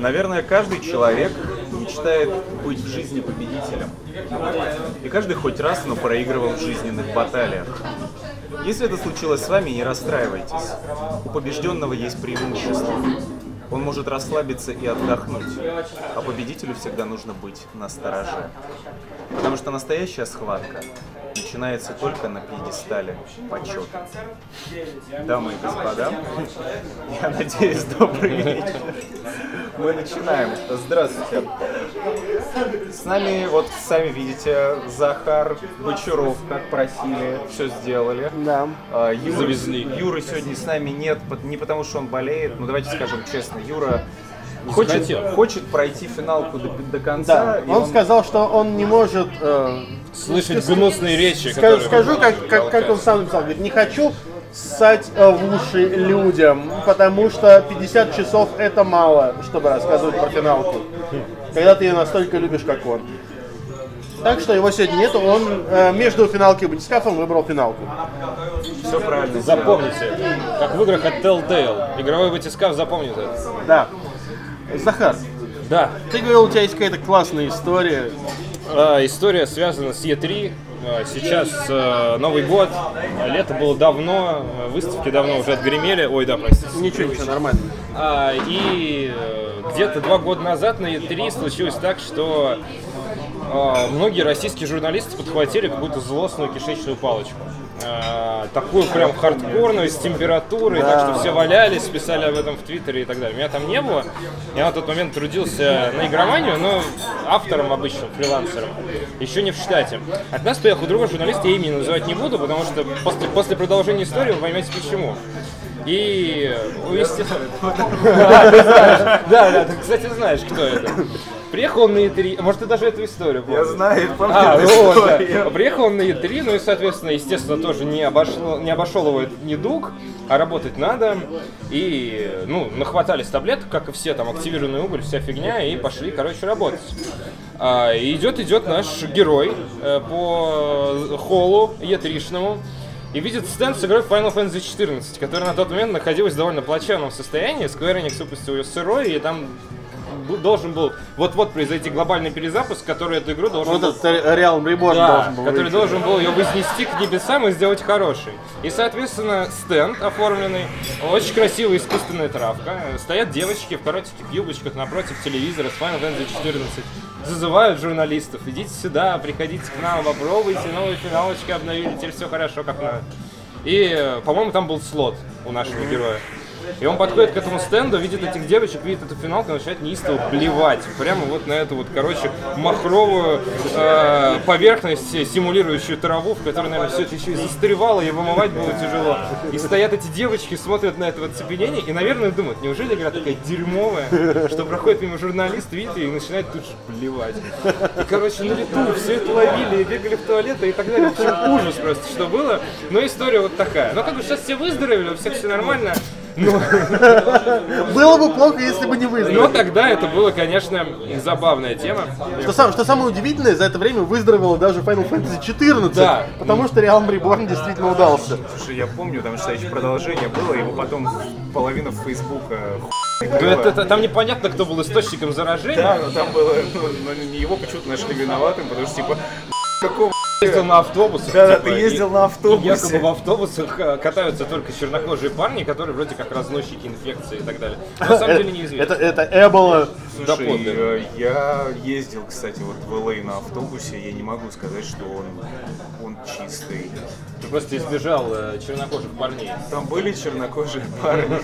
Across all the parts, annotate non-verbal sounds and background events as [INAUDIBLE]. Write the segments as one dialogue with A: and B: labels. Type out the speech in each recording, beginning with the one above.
A: Наверное, каждый человек мечтает быть в жизни победителем. И каждый хоть раз, но проигрывал в жизненных баталиях. Если это случилось с вами, не расстраивайтесь. У побежденного есть преимущество. Он может расслабиться и отдохнуть, а победителю всегда нужно быть на стороже. Потому что настоящая схватка начинается только на пьедестале почета. Дамы и господа, [LAUGHS] я надеюсь, добрый вечер. Мы начинаем. Здравствуйте. С нами, вот сами видите, Захар Бочаров, как просили, все сделали.
B: Да.
A: А, Юры, Юры сегодня с нами нет, пот- не потому что он болеет, но давайте скажем честно, Юра хочет,
C: захотел.
A: хочет пройти финалку до, до конца.
B: Да,
A: и
B: он сказал, что он не может... э,
C: Слышать гнусные речи,
B: ска-
C: которые...
B: скажу, как, как, как он сам написал, говорит, не хочу ссать э, в уши людям, потому что 50 часов это мало, чтобы рассказывать про финалку. Когда ты ее настолько любишь, как он. Так что его сегодня нету, он э, между финалкой и батискафом выбрал финалку.
A: все правильно.
C: Запомните, как в играх от Telltale. Игровой батискаф запомнит это.
B: Да. Захар,
C: Да.
B: ты говорил, у тебя есть какая-то классная история.
C: А, история связана с Е3. А, Сейчас э, Новый год, лето было давно, э, выставки давно уже отгремели. Ой, да, простите.
B: Ничего, ничего, нормально.
C: А, и э, где-то два года назад на Е3 случилось так, что а, многие российские журналисты подхватили какую-то злостную кишечную палочку. А, такую прям хардкорную, с температурой, так что все валялись, писали об этом в Твиттере и так далее. Меня там не было. Я на тот момент трудился на игроманию, но автором обычным, фрилансером. Еще не в штате. От нас приехал другой журналист, я имени называть не буду, потому что после, после продолжения истории вы поймете почему. И, ну, естественно... [LAUGHS] Да, ты знаешь. [LAUGHS] Да, да, ты, кстати, знаешь, кто это. Приехал он на E3, может, ты даже эту историю помнишь?
A: Я знаю, помню
C: А,
A: эту
C: вот,
A: историю.
C: да. Приехал он на E3, ну и, соответственно, естественно, тоже не, обошло, не обошел его этот недуг, а работать надо. И, ну, нахватались таблеток, как и все, там, активированный уголь, вся фигня, и пошли, короче, работать. А, идет, идет наш герой э, по холлу Е3-шному, и видит стенд с игрой Final Fantasy XIV, которая на тот момент находилась в довольно плачевном состоянии. Square Enix выпустил ее сырой, и там должен был вот-вот произойти глобальный перезапуск, который эту игру должен
B: Вот
C: был
B: этот Реал Reborn
C: да,
B: должен был
C: который
B: выйти.
C: должен был ее вознести к небесам и сделать хорошей. И, соответственно, стенд оформленный, очень красивая искусственная травка. Стоят девочки в коротеньких юбочках напротив телевизора с Final Fantasy 14. Зазывают журналистов, идите сюда, приходите к нам, попробуйте, новые финалочки обновили, теперь все хорошо, как надо. И, э, по-моему, там был слот у нашего героя. И он подходит к этому стенду, видит этих девочек, видит эту финалку начинает неистово блевать. Прямо вот на эту вот, короче, махровую э, поверхность, э, симулирующую траву, в которой, наверное, все это еще и застревало, и вымывать было тяжело. И стоят эти девочки, смотрят на это вот оцепенение и, наверное, думают, неужели игра такая дерьмовая, что проходит мимо журналист, видит и начинает тут же блевать. И, короче, на лету все это ловили и бегали в туалеты и так далее. В общем, ужас просто, что было. Но история вот такая. Но как бы сейчас все выздоровели, у всех все нормально. Но, [LAUGHS]
B: Было бы плохо, если бы не
C: но
B: выздоровел.
C: тогда это было, конечно, забавная тема.
B: Что, сам, что самое удивительное, за это время выздоровела даже Final Fantasy 14,
C: Да.
B: потому что Реал Reborn действительно удался.
A: Слушай, я помню, там что еще продолжение было, его потом половина Фейсбука
C: Ну, это- это- там непонятно, кто был источником заражения.
A: Да, но там было, ну, но его почему-то нашли виноватым, потому что типа какого
C: ездил на автобусах.
A: Да, да,
C: типа,
A: ты
C: и-
A: ездил на автобусе.
C: и Якобы в автобусах э, катаются только чернокожие парни, которые вроде как разносчики инфекции и так далее. Но на самом деле неизвестно.
B: Это, это Эбола.
A: Слушай, э, я ездил, кстати, вот в ЛА на автобусе, я не могу сказать, что он, он чистый.
C: Ты просто избежал э, чернокожих парней.
A: Там были чернокожие парни.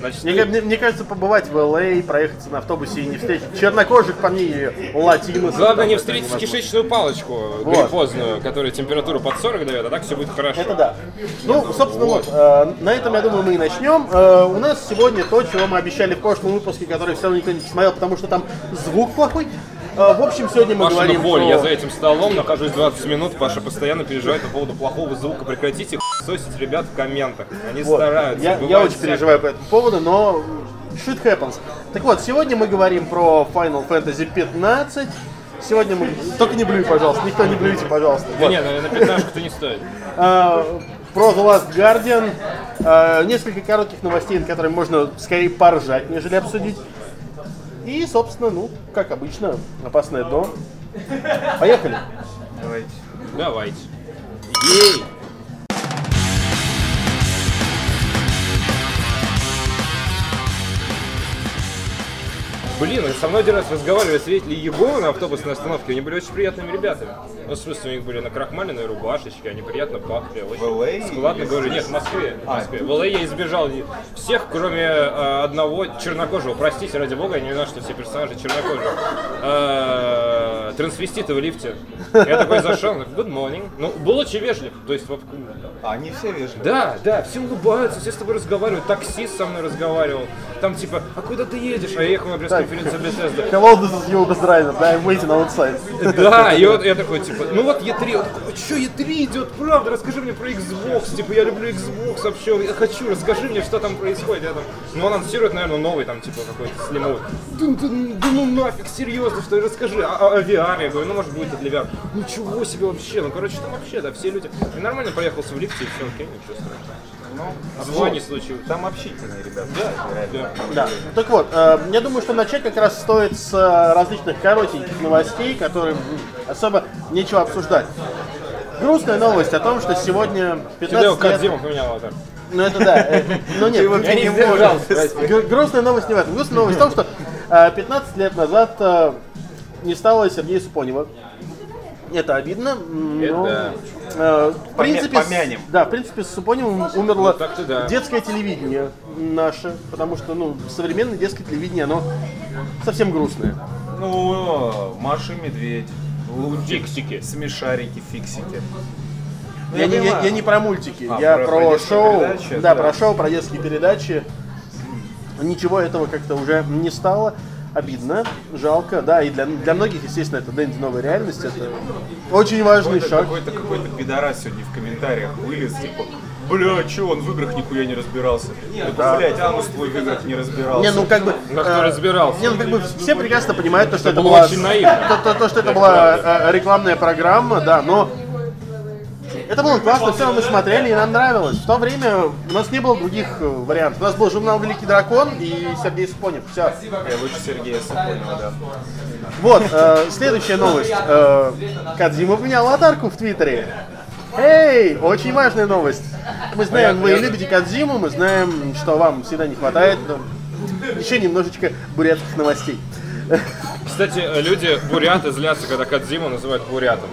C: Значит,
B: Мне, мне- мне кажется, побывать в Л.А., проехаться на автобусе и не встретить чернокожих парней и латиносов.
C: Главное не встретить кишечную палочку гриппозную, которая температуру под 40 дает, а так все будет хорошо.
B: Это да. Ну, собственно, вот, э, на этом, я думаю, мы и начнем. Э, у нас сегодня то, чего мы обещали в прошлом выпуске, который все равно никто не посмотрел, потому что там звук плохой. Э, в общем, сегодня мы
C: Пашина
B: говорим
C: боль, я за этим столом нахожусь 20 минут, Паша постоянно переживает по поводу плохого звука. Прекратите сосить ребят в комментах, они
B: Вот.
C: стараются.
B: Я, я очень
C: всякое.
B: переживаю по этому поводу, но shit happens. Так вот, сегодня мы говорим про Final Fantasy 15. Сегодня мы... Только не блюй, пожалуйста. Никто не блюйте, пожалуйста.
C: Да
B: Вот.
C: нет, на, на пятнашку-то не стоит.
B: А, про The Last Guardian. А, несколько коротких новостей, на которые можно скорее поржать, нежели обсудить. И, собственно, ну, как обычно, опасное дно. Поехали.
A: Давайте.
C: Давайте. Ей! Блин, со мной один раз разговаривали свидетели Егова на автобусной остановке, они были очень приятными ребятами. Ну, в смысле, у них были накрахмаленные рубашечки, они приятно пахли, очень
A: LA
C: складно говорили. Нет, в Москве. В Москве. В LA я избежал всех, кроме э, одного чернокожего. Простите, ради бога, я не знаю, что все персонажи чернокожие. Э, трансвеститы в лифте. Я такой зашел, good morning. Ну, был очень вежлив, то есть
A: А, они все вежливы.
C: да, да, все улыбаются, все с тобой разговаривают. Таксист со мной разговаривал. Там типа, а куда ты едешь? А я ехал на пресс-конференцию Bethesda.
B: Hello, this is Yoga Driver, да, I'm waiting outside.
C: Да, и вот я такой, типа, ну вот E3, он такой, что E3 идет, правда, расскаши мне про Xbox, типа, я люблю Xbox вообще, я хочу, расскажи мне, что там происходит. Я там, ну, он анонсирует, наверное, новый там, типа, какой-то слимовый. Да, да, да ну нафиг, серьезно, что, расскажи, а, а, а VR, я говорю, ну, может, будет и для VR. Ничего себе вообще, ну, короче, там вообще, да, все люди. И нормально проехался в лифте, и все окей, ничего страшного.
A: Ну,
C: Зла не случилось.
A: Там общительные ребята. Да.
C: Да.
B: Да. Так вот, э, я думаю, что начать как раз стоит с э, различных коротеньких новостей, которые особо нечего обсуждать. Грустная новость о том, что сегодня
C: Хидео
B: 15 лет...
C: Кадзима поменял аватар.
B: Ну это да, э, но нет,
C: Я не
A: не
C: сдержался.
B: Гр- грустная новость не в этом. Грустная новость в том, что э, 15 лет назад э, не стало Сергея Супонева. Это обидно. но,
C: Это-
B: э, в принципе,
A: помянем.
B: да, в принципе, с Супоневым умерло
C: Ну, да.
B: детское телевидение наше, потому что, ну, современное детское телевидение, оно совсем грустное.
A: Ну, Маша и Медведь. Лунтик,
C: Фиксики.
A: Смешарики, фиксики. Ну,
B: Я, не, я- я не про мультики,
A: А,
B: я
A: про-
B: про, шоу,
A: передачи,
B: да,
A: да.
B: про шоу, про детские передачи. Ничего этого как-то уже не стало. Обидно, жалко, да, и для, для многих, естественно, это Дэнди новая реальность, это очень важный
A: Какой-то,
B: шаг.
A: какой-то, какой-то пидорас сегодня в комментариях вылез, типа, бля, че он в играх нихуя не разбирался? Да. Блять, Анус твой в играх не разбирался.
B: Не, ну как бы.
C: Ну, кто
B: э,
C: разбирался?
B: Не, ну как бы все прекрасно понимают, то, что это,
C: было
B: была.
C: очень наивно.
B: То, то- то, что это была э, рекламная программа, да, но. Это было классно, все мы смотрели и нам нравилось. В то время у нас не было других э, вариантов. У нас был журнал Великий дракон и Сергей Спонев. Все.
A: Я лучше Сергея Сапонина, да.
B: Вот, э, следующая новость. Э, Кадзима поменял аватарку в Твиттере. Эй, очень важная новость. Мы знаем, вы любите Кадзиму, мы знаем, что вам всегда не хватает. но Еще немножечко бурятских новостей.
C: Кстати, люди буряты злятся, когда Кадзиму называют бурятом.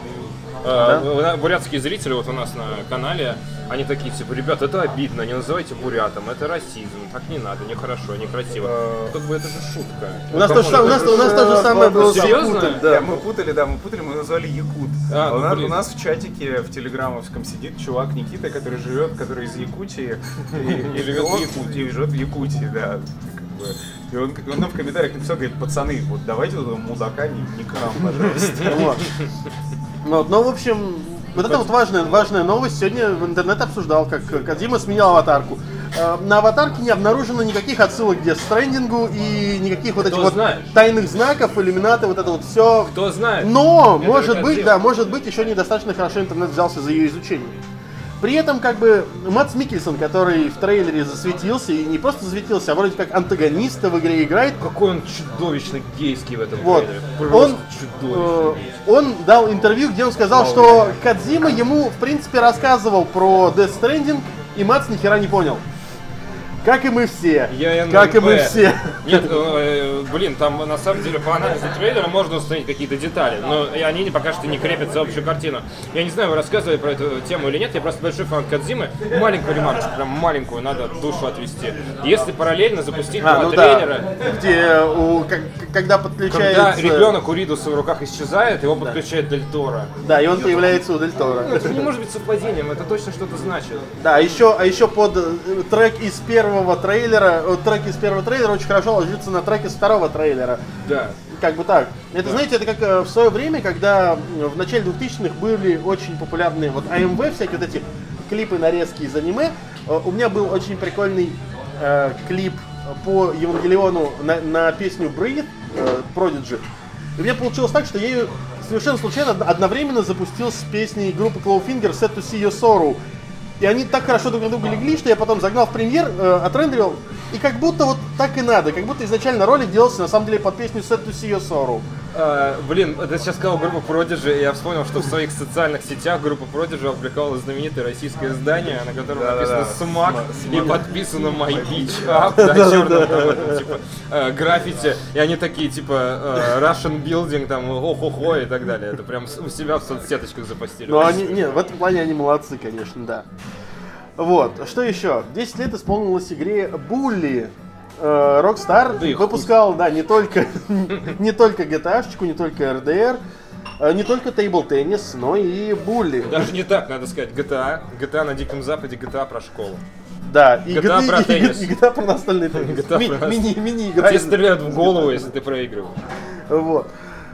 C: Э, у- Бурятские зрители вот у нас на канале, они такие, типа, ребят, это обидно, не называйте бурятом, это расизм, так не надо, нехорошо, некрасиво. Как бы это же шутка.
B: У нас, то же, у нас, у нас то же самое было
C: Серьезно?
B: Якутом,
A: Да,
B: да.
A: мы путали, да, мы путали, мы назвали Якут.
C: А,
A: у, нас,
C: блин.
A: у нас в чатике в телеграммовском сидит чувак Никита, который живет, который из Якутии. [LAUGHS] И,
C: живет в Якутии.
A: И живет в Якутии, да. И он, он нам в комментариях написал, говорит, пацаны, вот давайте этого мудака не, не к нам, пожалуйста. [LAUGHS]
B: Вот. Ну, в общем, вот это вот важная, важная новость. Сегодня в интернет обсуждал, как Кадима сменил аватарку. Э, На аватарке не обнаружено никаких отсылок к Stranding и никаких вот этих
C: Кто
B: вот
C: знает?
B: тайных знаков, иллюминаты, вот это вот все.
C: Кто знает?
B: Но,
C: Это
B: может
C: же
B: быть, да, может быть, еще недостаточно хорошо интернет взялся за ее изучение. При этом, как бы, Матс Микельсон, который в трейлере засветился, и не просто засветился, а вроде как антагониста в игре играет,
C: Какой он чудовищно гейский в этом
B: вот.
C: трейлере.
B: Он,
C: Просто
B: э, он дал интервью, где он сказал, что Кадзима ему, в принципе, рассказывал про Death Stranding, и Мац ни хера не понял. Как и мы все.
C: Я
B: как и мы все.
C: Нет, э, блин, там на самом деле по анализу трейлера можно установить какие-то детали, но и они пока что не крепят за общую картину. Я не знаю, вы рассказывали про эту тему или нет, я просто большой фан Кадзимы. Маленькую ремарочку, прям маленькую, надо душу отвести. Если параллельно запустить
B: А,
C: два
B: ну
C: трейлера,
B: да. Где, у, как- когда подключается...
C: когда ребенок у Ридуса в руках исчезает, его подключает Дель Торо.
B: Да, и он появляется у Дель Торо.
C: Ну, это не может быть совпадением, это точно что-то значит.
B: Да, а еще, а еще под э, трек из первого трейлера, э, трек из первого трейлера очень хорошо ложится на трек из второго трейлера.
C: Да.
B: Как бы так. Это, знаете, это как э, в свое время, когда в начале 2000-х были очень популярные вот AMV, всякие вот эти клипы, нарезки из аниме. Э, У меня был очень прикольный э, клип по Евангелиону на, на песню Breathe, э, Prodigy. И у меня получилось так, что я ее совершенно случайно од- одновременно запустил с песней группы Clawfinger Set to See Your Sorrow. И они так хорошо друг на друга легли, что я потом загнал в премьер, э, отрендерил И как будто вот так и надо, как будто изначально ролик делался на самом деле под песню Set to See Your Sorrow.
C: А, блин, ты сейчас сказал группа Prodigy, и я вспомнил, что в своих социальных сетях группа Prodigy опубликовала знаменитое российское издание, на котором
A: Да-да-да.
C: написано «Смак» и подписано «My Beach Up», да, черным типа, э, граффити, и они такие, типа, э, Russian Building, там, о-хо-хо и так далее. Это прям у себя в соцсеточках запостили.
B: Но они, не, в этом плане они молодцы, конечно, да. Вот, что еще? 10 лет исполнилось игре Булли. Э, Rockstar
C: Да
B: выпускал, да, не только, [LAUGHS] не только GTA-шечку, не только RDR, э, не только Table Tennis, но и Булли.
C: Даже не так, надо сказать, GTA, GTA на Диком Западе, GTA про школу.
B: Да, и
C: GTA [LAUGHS]
B: и-
C: про теннис.
B: и GTA про настольный [LAUGHS] теннис.
C: GTA
B: Ми-
C: про-
B: Мини, мини-игра.
C: Тебе стреляют в голову, если ты проигрываешь.
B: Вот.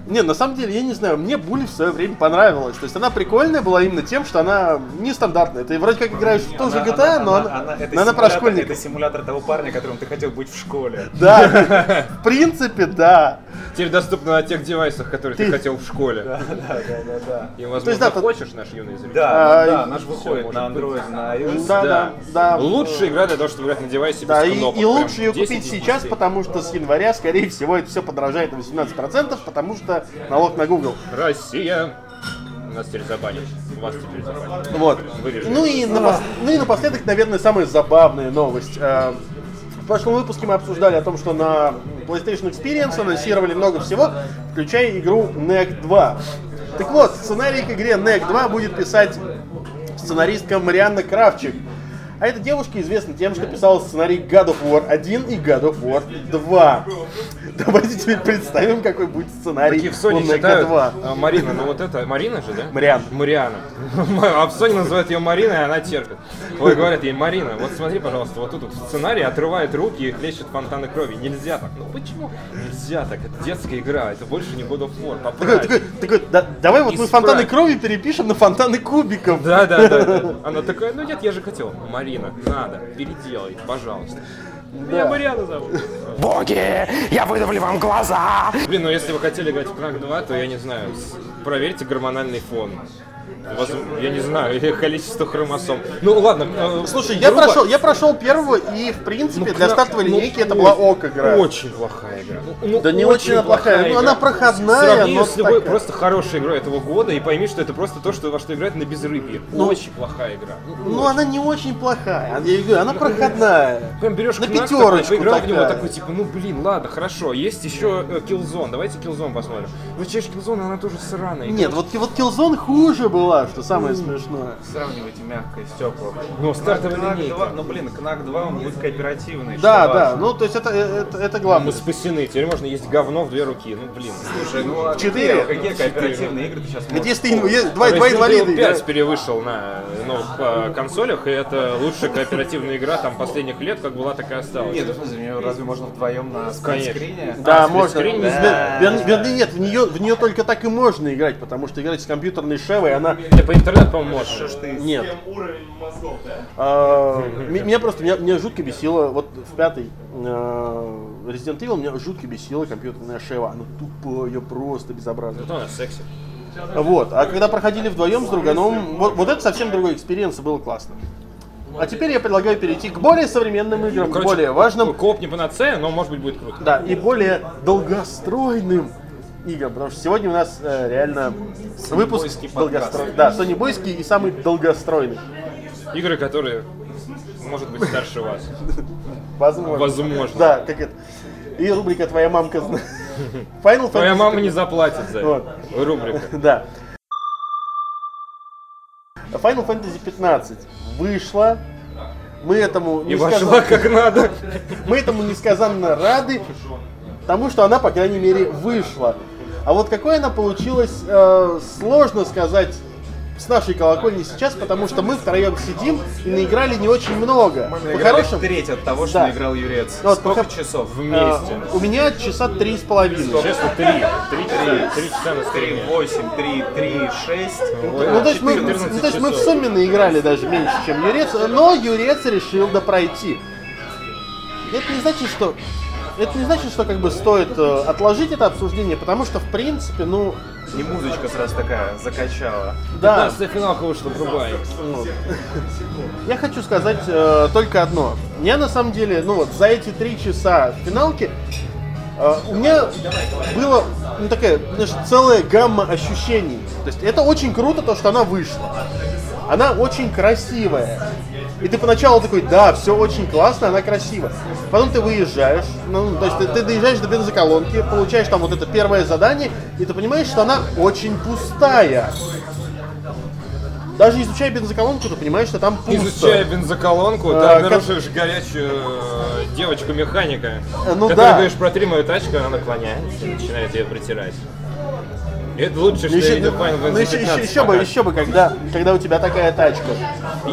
B: Не, на самом деле, я не знаю, мне Булли в свое время понравилась. То есть она прикольная была именно тем, что она нестандартная. Ты вроде как играешь в ту же GTA,
A: она-
B: но
A: она-
B: она,
A: она- это
B: но она про
A: симулятор-
B: школьников.
A: Это симулятор того парня, которым ты хотел быть в школе.
B: Да, [LAUGHS] в принципе, да.
C: Теперь доступно на тех девайсах, которые ты, хотел в школе.
A: Да, да, да, да.
C: И, возможно,
B: То есть, да, тут-
C: хочешь, наш юный зритель?
A: Да,
B: А,
A: ну да, наш выходит на. Android, на iOS.
B: Да, да, да.
C: Лучшая игра для того, чтобы играть на девайсе
B: Да,
C: без
B: и,
C: кнопок.
B: и лучше ее
C: 10
B: купить сейчас,
C: 10.
B: потому что с января, скорее всего, это все подорожает на 18%, потому что налог на Google.
C: Россия. Нас теперь забанят. Вас теперь забанят.
B: Вот.
C: Вырежи.
B: Ну и, напос- ну и напоследок, наверное, самая забавная новость. Э, В прошлом выпуске мы обсуждали о том, что на PlayStation Experience анонсировали много всего, включая игру NEC 2. Так вот, сценарий к игре NEC 2 будет писать сценаристка Марианна Кравчик. А эта девушка известна тем, что писала сценарий God of War 1 и God of War 2. Давайте теперь представим, какой будет сценарий
C: Такие в Sony читают
B: 2.
C: а, Марина, ну вот это, Марина же, да?
B: Мариан.
C: Мариана. [LAUGHS] А в Sony называют ее Марина, и она терпит. Ой, говорят ей, Марина, вот смотри, пожалуйста, вот тут вот в сценарии отрывает руки и хлещет фонтаны крови. Нельзя так. Ну почему? Нельзя так, это детская игра, это больше не God of War.
B: Такой, такой, такой, «Да- давай вот мы фонтаны крови перепишем на фонтаны кубиков.
C: Да, да, да, да. Она такая, ну нет, я же хотел. Марина, надо, переделай, пожалуйста. Меня Марьяна зовут.
D: Боги, я выдавлю вам глаза!
C: Блин, ну если вы хотели играть в Кнак 2, то я не знаю, проверьте гормональный фон. Воз- Я не знаю, [LAUGHS] количество хромосом. Ну ладно. э,
B: Слушай, я
C: грубо-
B: прошел, я прошел первого, и в принципе
C: Ну,
B: для стартовой
C: ну,
B: линейки это была
C: очень-
B: ок игра.
C: Очень плохая игра. Ну, ну,
B: Да не очень она плохая, ну, она проходная,
C: Сравни
B: но
C: с любой
B: такая.
C: просто хорошей игрой этого года и пойми, что это просто то, что, во что играть на безрыбье.
B: Ну,
C: очень плохая игра.
B: Ну
C: очень.
B: она не очень плохая, я говорю, она проходная.
C: Прям берешь
B: На
C: Кнак,
B: пятерочку
C: такой, поиграл в него такой, типа, ну блин, ладно, хорошо, есть еще э, Killzone, давайте Killzone посмотрим. Ну чеш Killzone, она тоже сраная.
B: Нет, вот, вот Killzone хуже была, что самое смешное.
A: Сравнивайте мягкое с теплым.
C: Ну, стартовая
A: Кнак
C: линейка.
A: 2, ну блин, Кнак 2 он будет кооперативный.
B: Да, да,
A: важно.
B: ну то есть это, это, это
C: Мы
B: главное.
C: спасены, теперь можно есть говно в две руки, ну блин.
A: Слушай, ну а
B: Четыре?
A: какие, какие кооперативные игры ты сейчас можешь
B: если ты два, два инвалида
C: Evil 5
B: играют.
C: перевышел на новых э, консолях, и это лучшая кооперативная игра там последних лет, как была, так и осталась.
A: Нет, смысле, мне разве можно вдвоем на скринскрине?
B: Да,
C: А,
B: можно. вер- Вернее, нет, в нее, в нее только так и можно играть, потому что играть с компьютерной шевой, она...
C: Ты по интернету, по-моему, можешь.
A: Что ж ты?
B: Нет. А, Меня просто, меня, меня жутко бесило, вот в пятой э, Resident Evil меня жутко бесила компьютерная шева, она тупая, просто безобразная.
C: Зато она секси.
B: Вот, а когда проходили вдвоем с друганом, вот, вот это совсем другой experience, и было классно. А теперь я предлагаю перейти к более современным играм, к более важным,
C: Кооп не панацея, но может быть будет круто.
B: да, и более долгостройным играм, потому что сегодня у нас э, реально выпуск долгостройный. Да, Sony Бойский и самый долгостройный.
C: Игры, которые, может быть, старше вас.
B: Возможно.
C: Возможно.
B: Да, как это. И рубрика «Твоя мамка знает». Final
C: Твоя мама не заплатит за это. Рубрика. [LAUGHS]
B: Да. Final Fantasy 15 вышла. Мы этому несказанно-
C: вошла как надо.
B: мы этому несказанно рады, потому что она, по крайней мере, вышла. А вот какой она получилась, э, сложно сказать с нашей колокольни сейчас, потому что мы втроем сидим и наиграли не очень много.
A: Мы
B: По-хорошему,
A: треть от того, что
B: Да.
A: играл Юрец.
B: Вот,
A: Сколько
B: пока-
A: часов?
B: э,
C: Вместе.
B: у меня часа три с половиной.
C: Честно, три. Три часа, три часа на
A: Три, восемь, три, три, шесть.
B: Ну, то есть, мы,
C: 14
B: ну, то есть мы в сумме наиграли даже меньше, чем Юрец, но Юрец решил допройти. Это не значит, что это не значит, что как бы стоит э, отложить это обсуждение, потому что в принципе, ну,
A: И музычка сразу такая закачала.
B: да.
C: финалка вышла,
B: ну, Я хочу сказать э, только одно. я на самом деле, ну вот за эти три часа финалки э, у меня было ну, такая, знаешь, целая гамма ощущений. То есть это очень круто, то, что она вышла. Она очень красивая. И ты поначалу такой, да, все очень классно, она красива. Потом ты выезжаешь, ну, то есть ты, ты доезжаешь до бензоколонки, получаешь там вот это первое задание, и ты понимаешь, что она очень пустая. Даже изучая бензоколонку, ты понимаешь, что там пусто.
C: Изучая бензоколонку, ты
B: А,
C: обнаружишь горячую э, девочку-механика,
B: ну
C: которой
B: да.
C: говоришь, протри мою тачку, она наклоняется и начинает ее протирать. Это лучшее, что
B: Ну,
C: я
B: еще,
C: видел в Final Fantasy
B: еще- еще-
C: 15
B: еще бы, еще бы, когда, когда у тебя такая тачка.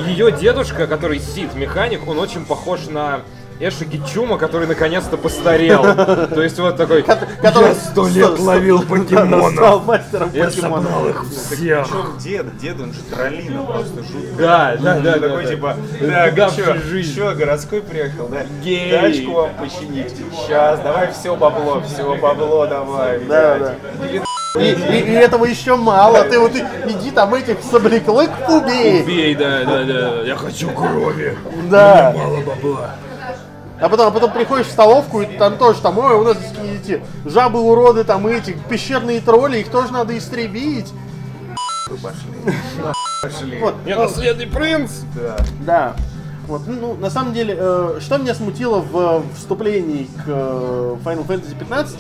C: Ее дедушка, который Сид, механик, он очень похож на Эши Кичума, который наконец-то постарел. [LAUGHS] То есть вот такой,
B: Который
D: сто лет ловил [LAUGHS] покемонов.
C: Я
B: покемонов.
D: их всех.
A: Причем дед, дед, он же троллина просто жутко.
C: Да, да, да, да,
A: такой
C: да.
A: типа, так, что, городской приехал, да?
C: Гей.
A: Тачку вам починить. Сейчас, давай все бабло, все бабло давай.
B: Да,
A: блядь.
B: И, и- и этого еще мало. Ты вот и- иди там этих саблеклык убей.
C: Убей, да, да, да. Я хочу крови.
B: Да.
D: Мало бабла.
B: А потом, а потом приходишь в столовку, и там тоже там, ой, у нас эти жабы уроды, там эти пещерные тролли, их тоже надо истребить.
A: пошли.
B: Вот.
C: Я наследный принц.
A: Да.
B: Да. Вот, ну, на самом деле, э, что меня смутило в э, вступлении к э, Final Fantasy 15,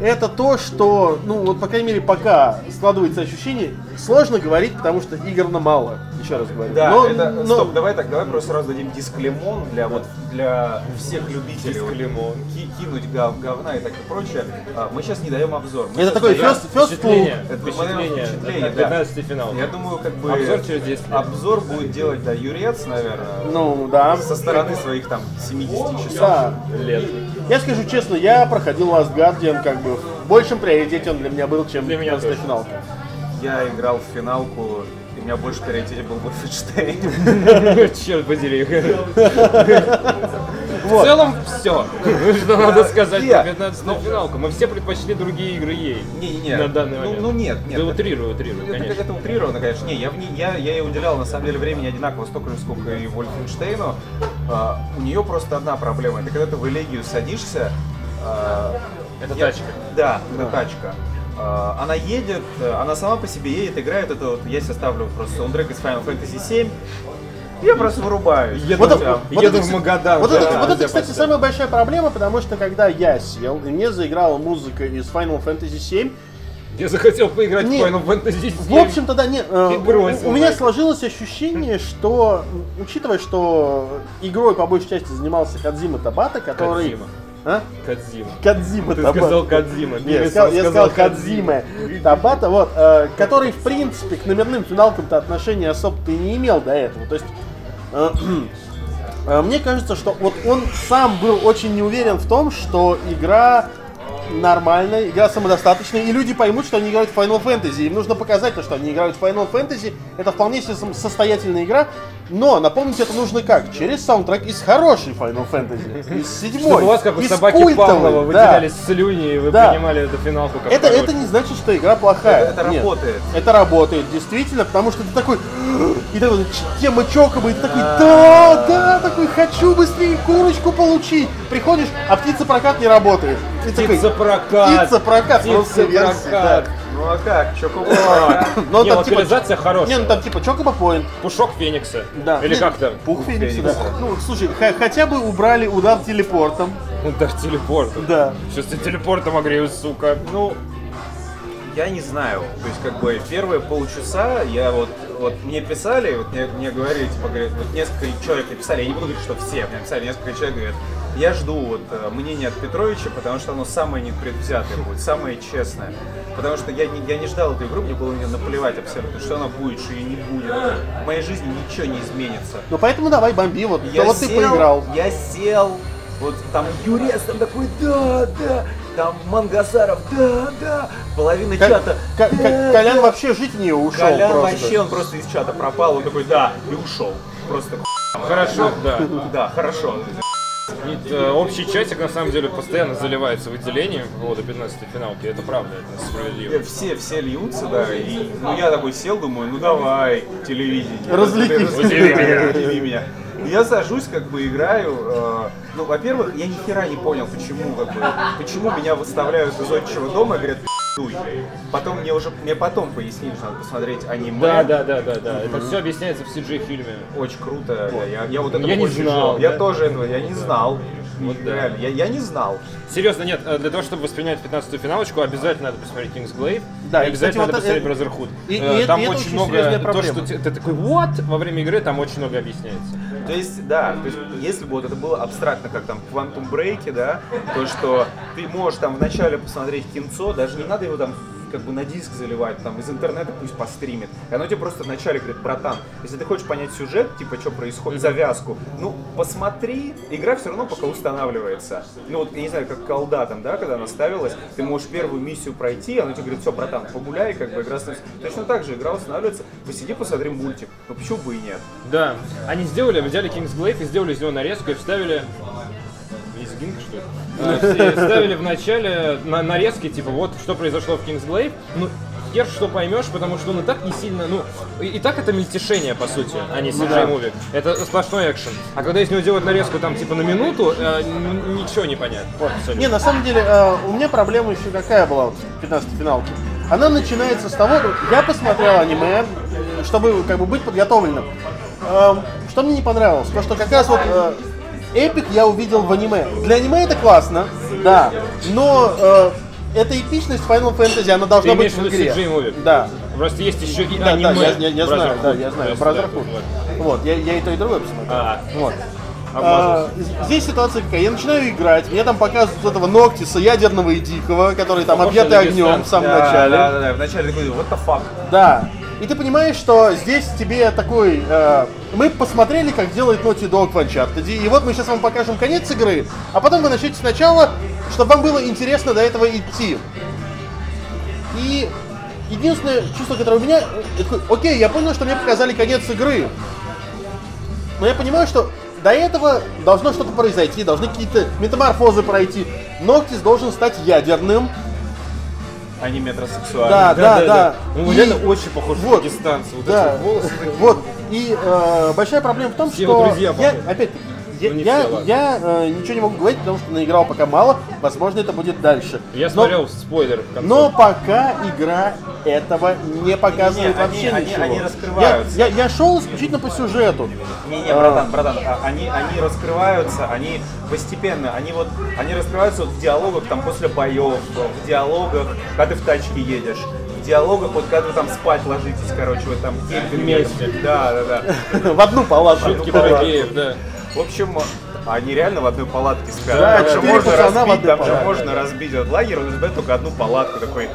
B: это то, что, ну, вот, по крайней мере, пока складывается ощущение, сложно говорить, потому что игр на мало, еще раз говорю.
A: Да,
B: Но-
A: это,
B: но-
A: стоп, давай так, давай просто сразу дадим дисклемон для вот для всех любителей вот
C: Дисклемон.
A: ки- кинуть гов- говна и так и прочее. А, мы сейчас не даем обзор. Мы
B: Это такой
A: даем-
B: first, first.
C: Впечатление.
A: Это
C: Впечатление.
A: впечатление, да.
C: 15 финал.
A: Я думаю, как бы
C: Обзор через 10 лет.
A: обзор будет делать да Юрец, наверное,
B: Ну, да.
A: со стороны своих там 70 часов.
B: Да.
C: лет.
B: Я скажу честно, я проходил Last Guardian как бы в большем приоритете он для меня был, чем
C: Для меня
B: 15
C: тоже.
B: финалка.
A: Я играл в финалку, меня больше приоритете был Wolfenstein. [LAUGHS]
C: Черт подери. В целом все, что надо сказать про 15 финалку. Мы все предпочли другие игры ей.
A: Не-не-не.
C: На данный
A: Ну-
C: момент.
A: Ну нет, нет.
C: Да утрирую, утрирую,
A: Это,
C: конечно.
A: это утрировано, конечно. Не, я, я, я ей уделял на самом деле времени одинаково столько же, сколько и Вольфенштейну. А, у нее просто одна проблема. Это когда ты в элегию садишься. а,
C: Это
A: я-
C: тачка.
A: Да, это тачка. А, она едет, она сама по себе едет, играет. Это вот я себе ставлю просто саундтрек из Final Fantasy 7. Я просто вырубаюсь.
C: Еду,
B: Вот
C: прям,
B: вот
C: еду
B: это,
C: в Магадан.
B: Вот
C: да,
B: это, вот это, кстати,
C: почти.
B: самая большая проблема, потому что когда я сел, и мне заиграла музыка из Final Fantasy 7,
C: Я захотел поиграть в
B: Нет.
C: Final Fantasy 7.
B: в общем-то, да, нет, э,
C: бросил,
B: у, у меня
C: да.
B: сложилось ощущение, [LAUGHS] что, учитывая, что игрой по большей части занимался Кадзима Табата, который...
C: Кодзима.
B: А?
C: Кадзима.
B: Кадзима
C: Ты
B: Табата.
C: сказал Кадзима.
B: Нет, я сказал, я сказал Кадзима Табата, вот, э, который, в принципе, к номерным финалкам-то отношения особо-то и не имел до этого. То есть, э, [CLEARS THROAT] э, мне кажется, что вот он сам был очень не уверен в том, что игра нормальная, игра самодостаточная, и люди поймут, что они играют в Final Fantasy. Им нужно показать то, что они играют в Final Fantasy. Это вполне себе сам- состоятельная игра, но напомнить это нужно как? Через саундтрек из хорошей Final Fantasy, из седьмой,
C: Чтобы у вас, как у
B: из
C: собаки
B: культовой,
C: Павлова,
B: да.
C: выделялись слюни, и вы
B: Да.
C: принимали эту финалку как
B: Это,
C: хорошую.
B: это не значит, что игра плохая.
A: Это- это
B: Нет.
A: работает.
B: Это работает, действительно, потому что ты такой, [GASPS] и такой, тема чокоба, и ты такой, да, да, такой, хочу быстрее курочку получить. Приходишь, а птица прокат не работает. И такой,
C: Птица-прокат.
B: Птица-прокат, русская версия,
C: Птица-прокат.
A: Ну а как? Чё, кого?
B: Но
C: Не,
B: там типа,
C: локализация хорошая.
B: не, ну там типа Чокоба Point.
C: Пушок Феникса.
B: Да.
C: Или
B: Не,
C: как там?
B: Пух Феникса, да. Ну, слушай, хотя бы убрали удар телепортом.
C: Удар телепортом.
B: Да.
C: Сейчас я телепортом огрею, сука.
A: Ну, я не знаю. То есть, как бы, первые полчаса я вот, вот мне писали, вот мне, мне говорили, типа, говорят, вот несколько человек написали, я не буду говорить, что все, мне написали несколько человек, говорят, я жду вот э, мнения от Петровича, потому что оно самое непредвзятое будет, самое честное. Потому что я не, я не ждал эту игру, мне было мне наплевать абсолютно, что она будет, что ее не будет. В моей жизни ничего не изменится.
B: Ну поэтому давай бомби, вот,
A: Я
B: вот ты
A: сел,
B: поиграл.
A: Я сел, вот там Юрец там такой, да, да, там Мангасаров, да, да, половина
B: Ка-
A: чата.
B: Ка-
A: да,
B: Ка- Колян
A: да».
B: вообще жить не ушел
A: Колян
B: просто.
A: вообще, он просто из чата пропал, он такой, да, и ушел. Просто
C: Хорошо, да.
A: да, хорошо.
C: И, э, общий чатик на самом деле постоянно заливается выделением по поводу 15 финалки. Это правда, это справедливо.
A: Все, все льются, да, и ну я такой сел, думаю, ну давай, телевидение.
B: Развлеки.
A: Развлеки меня, удиви меня. Я сажусь, как бы играю. э, ну, во-первых, я ни хера не понял, почему, как бы, почему меня выставляют из отчего дома и говорят, дуй. Потом мне уже, мне потом пояснили, что надо посмотреть аниме.
C: Да, да, да, да, да. Это все объясняется в CG-фильме.
A: Очень круто. да, Я, я вот это
C: Я не
A: очень
C: знал,
A: ждал. Я
C: да.
A: тоже этого, я не знал. Вот
C: да.
A: реально, я, я не знал.
C: Серьезно, нет, э, для того, чтобы воспринять 15-ю финалочку, обязательно надо посмотреть Kingsglaive.
B: Да,
C: и
B: и, кстати,
C: обязательно
B: вот
C: надо посмотреть Brotherhood.
B: и- и
C: Э,
B: это-
C: Там
B: и это
C: очень
B: очень
C: много,
B: серьезная
C: то,
B: проблема.
C: что ты, ты такой, вот, во время игры там очень много объясняется.
A: То есть, да, то есть, если бы вот это было абстрактно, как там в Quantum Break, да, то, что ты можешь там вначале посмотреть кинцо, даже не надо его там как бы на диск заливать, там из интернета пусть постримит. И оно тебе просто вначале говорит, братан, если ты хочешь понять сюжет, типа, что происходит, завязку, ну, посмотри, игра все равно пока устанавливается. Ну, вот, я не знаю, как колда там, да, когда она ставилась, ты можешь первую миссию пройти, оно тебе говорит, все, братан, погуляй, как бы игра становится. Точно так же игра устанавливается, посиди, посмотри мультик. Ну, почему бы и нет?
C: Да, они сделали, взяли Kingsglaive и сделали из него нарезку и вставили... Лезгинг, что ли? А, и Вставили в начале на нарезки, типа, вот что произошло в Kingsglaive. Ну, хер что поймешь, потому что он и так не сильно, ну, и, и так это мельтешение, по сути, а не CGI-муви. Это сплошной экшен. А когда из него делают нарезку там, типа, на минуту, э, ничего не понятно. Вот.
B: Не, на самом деле, э, у меня проблема еще какая была вот в 15 финалке. Она начинается с того, я посмотрел аниме, э, чтобы как бы быть подготовленным. Эм, Что мне не понравилось? То, что как раз вот э, эпик я увидел в аниме. Для аниме это классно, да, но э, эта эпичность Final Fantasy, она должна
C: Ты
B: быть в
C: в
B: игре.
C: CGI-муви?
B: Да.
C: Просто есть еще и
B: Да,
C: аниме.
B: да, я, я- я знаю, да, я знаю,
C: да,
B: Вот, я, я и то, и другое посмотрел.
C: А.
B: Вот. А, здесь ситуация какая? Я начинаю играть, мне там показывают вот этого Ноктиса, ядерного и дикого, который там
C: на
B: огнем в самом
A: Да,
B: начале.
A: Да, да, да. Вначале такой, what the fuck?
B: Да. И ты понимаешь, что здесь тебе такой... э, мы посмотрели, как делает Naughty Dog в Uncharted, и вот мы сейчас вам покажем конец игры, а потом вы начнете сначала, чтобы вам было интересно до этого идти. И единственное чувство, которое у меня, э, такой, окей, я понял, что мне показали конец игры. Но я понимаю, что до этого должно что-то произойти, должны какие-то метаморфозы пройти. Ноктис должен стать ядерным.
A: А не метросексуальный.
B: Да, да, да.
C: Ну,
B: И-
C: реально очень похож
B: вот,
C: на дагестанца. Вот
B: Да,
C: эти волосы такие.
B: вот. И э, большая проблема в том,
C: Все
B: что
C: друзья
B: я, опять-таки, я,
C: Ну, не
B: я,
C: все,
B: я, э, ничего не могу говорить, потому что наиграл пока мало. Возможно, это будет дальше.
C: Я
B: Но-
C: смотрел спойлер в конце.
B: Но пока игра этого не показывает
A: Не, не,
B: вообще
A: они- они-
B: ничего.
A: они раскрываются.
B: Я, я, я шел исключительно по сюжету.
A: Не-не, братан, братан, а- они, они раскрываются, они постепенно, они вот, они раскрываются вот в диалогах там после боев, в диалогах, когда ты в тачке едешь, в диалогах, вот когда вы там спать ложитесь, короче, вот там кемпинг.
C: Вместе.
A: Да, да, да. [LAUGHS]
B: В одну палатку.
C: Шутки про геев, да.
A: В общем, они реально в одной палатке спят.
B: Да,
A: там же можно разбить, там же можно разбить этот лагерь, он избавит только одну палатку такой.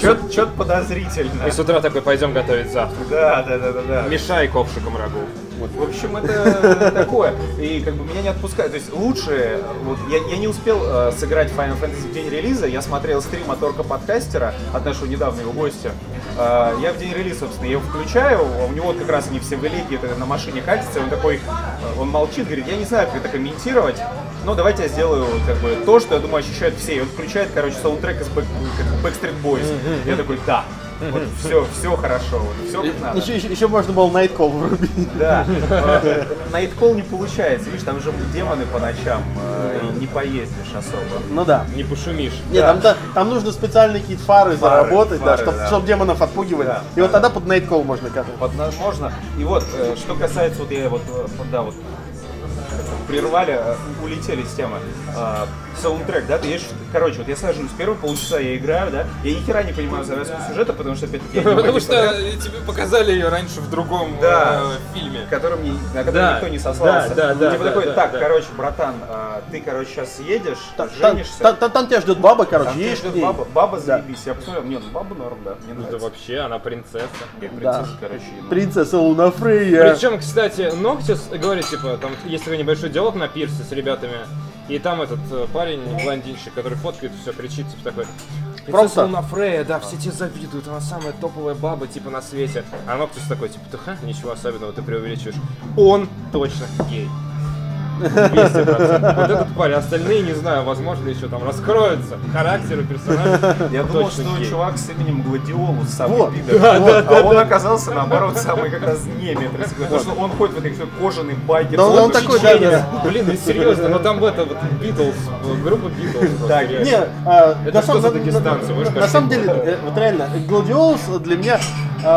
A: Чё-то подозрительно.
C: И с утра такой, пойдем готовить завтрак.
A: Да, да, да, да, да.
C: Мешай ковшиком рагу.
A: В общем, это такое. И как бы меня не отпускает. То есть лучше, вот я, я не успел э, сыграть Final Fantasy в день релиза. Я смотрел стрим от Орка подкастера, от нашего недавнего гостя. Э, я в день релиза, собственно, я его включаю, а у него вот как раз они все в это на машине катятся, он такой, э, он молчит, говорит, я не знаю, как это комментировать, но давайте я сделаю как бы то, что я думаю ощущают все. И он включает, короче, саундтрек из Backstreet Boys. Я такой, да, вот все, все хорошо, вот, все как надо.
B: Еще, еще- еще можно было Nightcall врубить.
A: Да. Э, Nightcall не получается. Видишь, там живут демоны по ночам. э, и Не поездишь особо.
B: Ну да.
C: Не пошумишь.
B: Нет,
A: Да.
B: там, та- там нужно специальные какие-то фары, заработать, да,
A: фары,
B: чтобы
A: да.
B: демонов отпугивать.
A: Да,
B: И вот
A: да,
B: тогда под Nightcall можно катать.
A: Вот на- можно. И вот, э, что касается, вот я вот, э, да, вот прервали, э, улетели с темы. Э, Саундтрек, да, ты едешь, короче, вот я сажусь, первые полчаса я играю, да, я ни хера не понимаю завязку сюжета, потому что, опять-таки, я не
C: Потому что тебе показали ее раньше в другом
A: Да.
C: э, фильме.
A: которым не- на который никто не сослался.
C: да, да, да,
A: Типа такой, так, короче, братан, ты, короче, сейчас едешь, женишься.
B: та- та- Там тебя ждет баба, короче, едешь
A: баба, баба заебись. Я посмотрел, не, ну баба норм, да, мне нравится.
C: вообще, она принцесса.
A: Принцесса, короче.
B: Принцесса Луна Фрейя.
C: Причем, кстати, Ноктис говорит, типа, там есть такой небольшой диалог на пирсе с ребятами, и там этот э, парень, блондинчик, который фоткает, все кричит, типа такой.
B: Просто.
C: Луна Фрея, да, все тебе завидуют, она самая топовая баба, типа, на свете. А Ноктис такой, типа, да ха, ничего особенного, ты преувеличиваешь. Он точно гей. 200%. Вот этот парень, остальные, не знаю, возможно, еще там раскроются. Характеры персонажей.
A: Я думал, что
C: гей.
A: чувак с именем Гладиолус самый
B: Вот.
A: пидор. Вот. А он оказался, наоборот, самый как раз не. Потому что он ходит в этой всё кожаной байке.
B: Да он- он такой, да.
C: Блин, ну серьезно, ну там в это вот Битлз, группа Битлз. реально.
B: Не, а,
C: Это что за дагестанцы?
B: На- самом деле, э, вот реально, Гладиолус для меня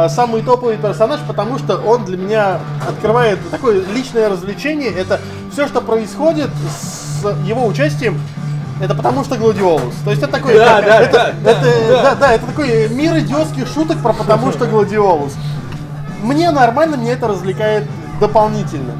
B: самый топовый персонаж, потому что он для меня открывает такое личное развлечение. Это все, что происходит с его участием. Это потому что Гладиолус. То есть это такой,
C: Да,
B: это,
C: да,
B: это,
C: да,
B: это-
C: да.
B: да, да, это такой мир идиотских шуток про потому что Гладиолус. Мне нормально, мне это развлекает дополнительно.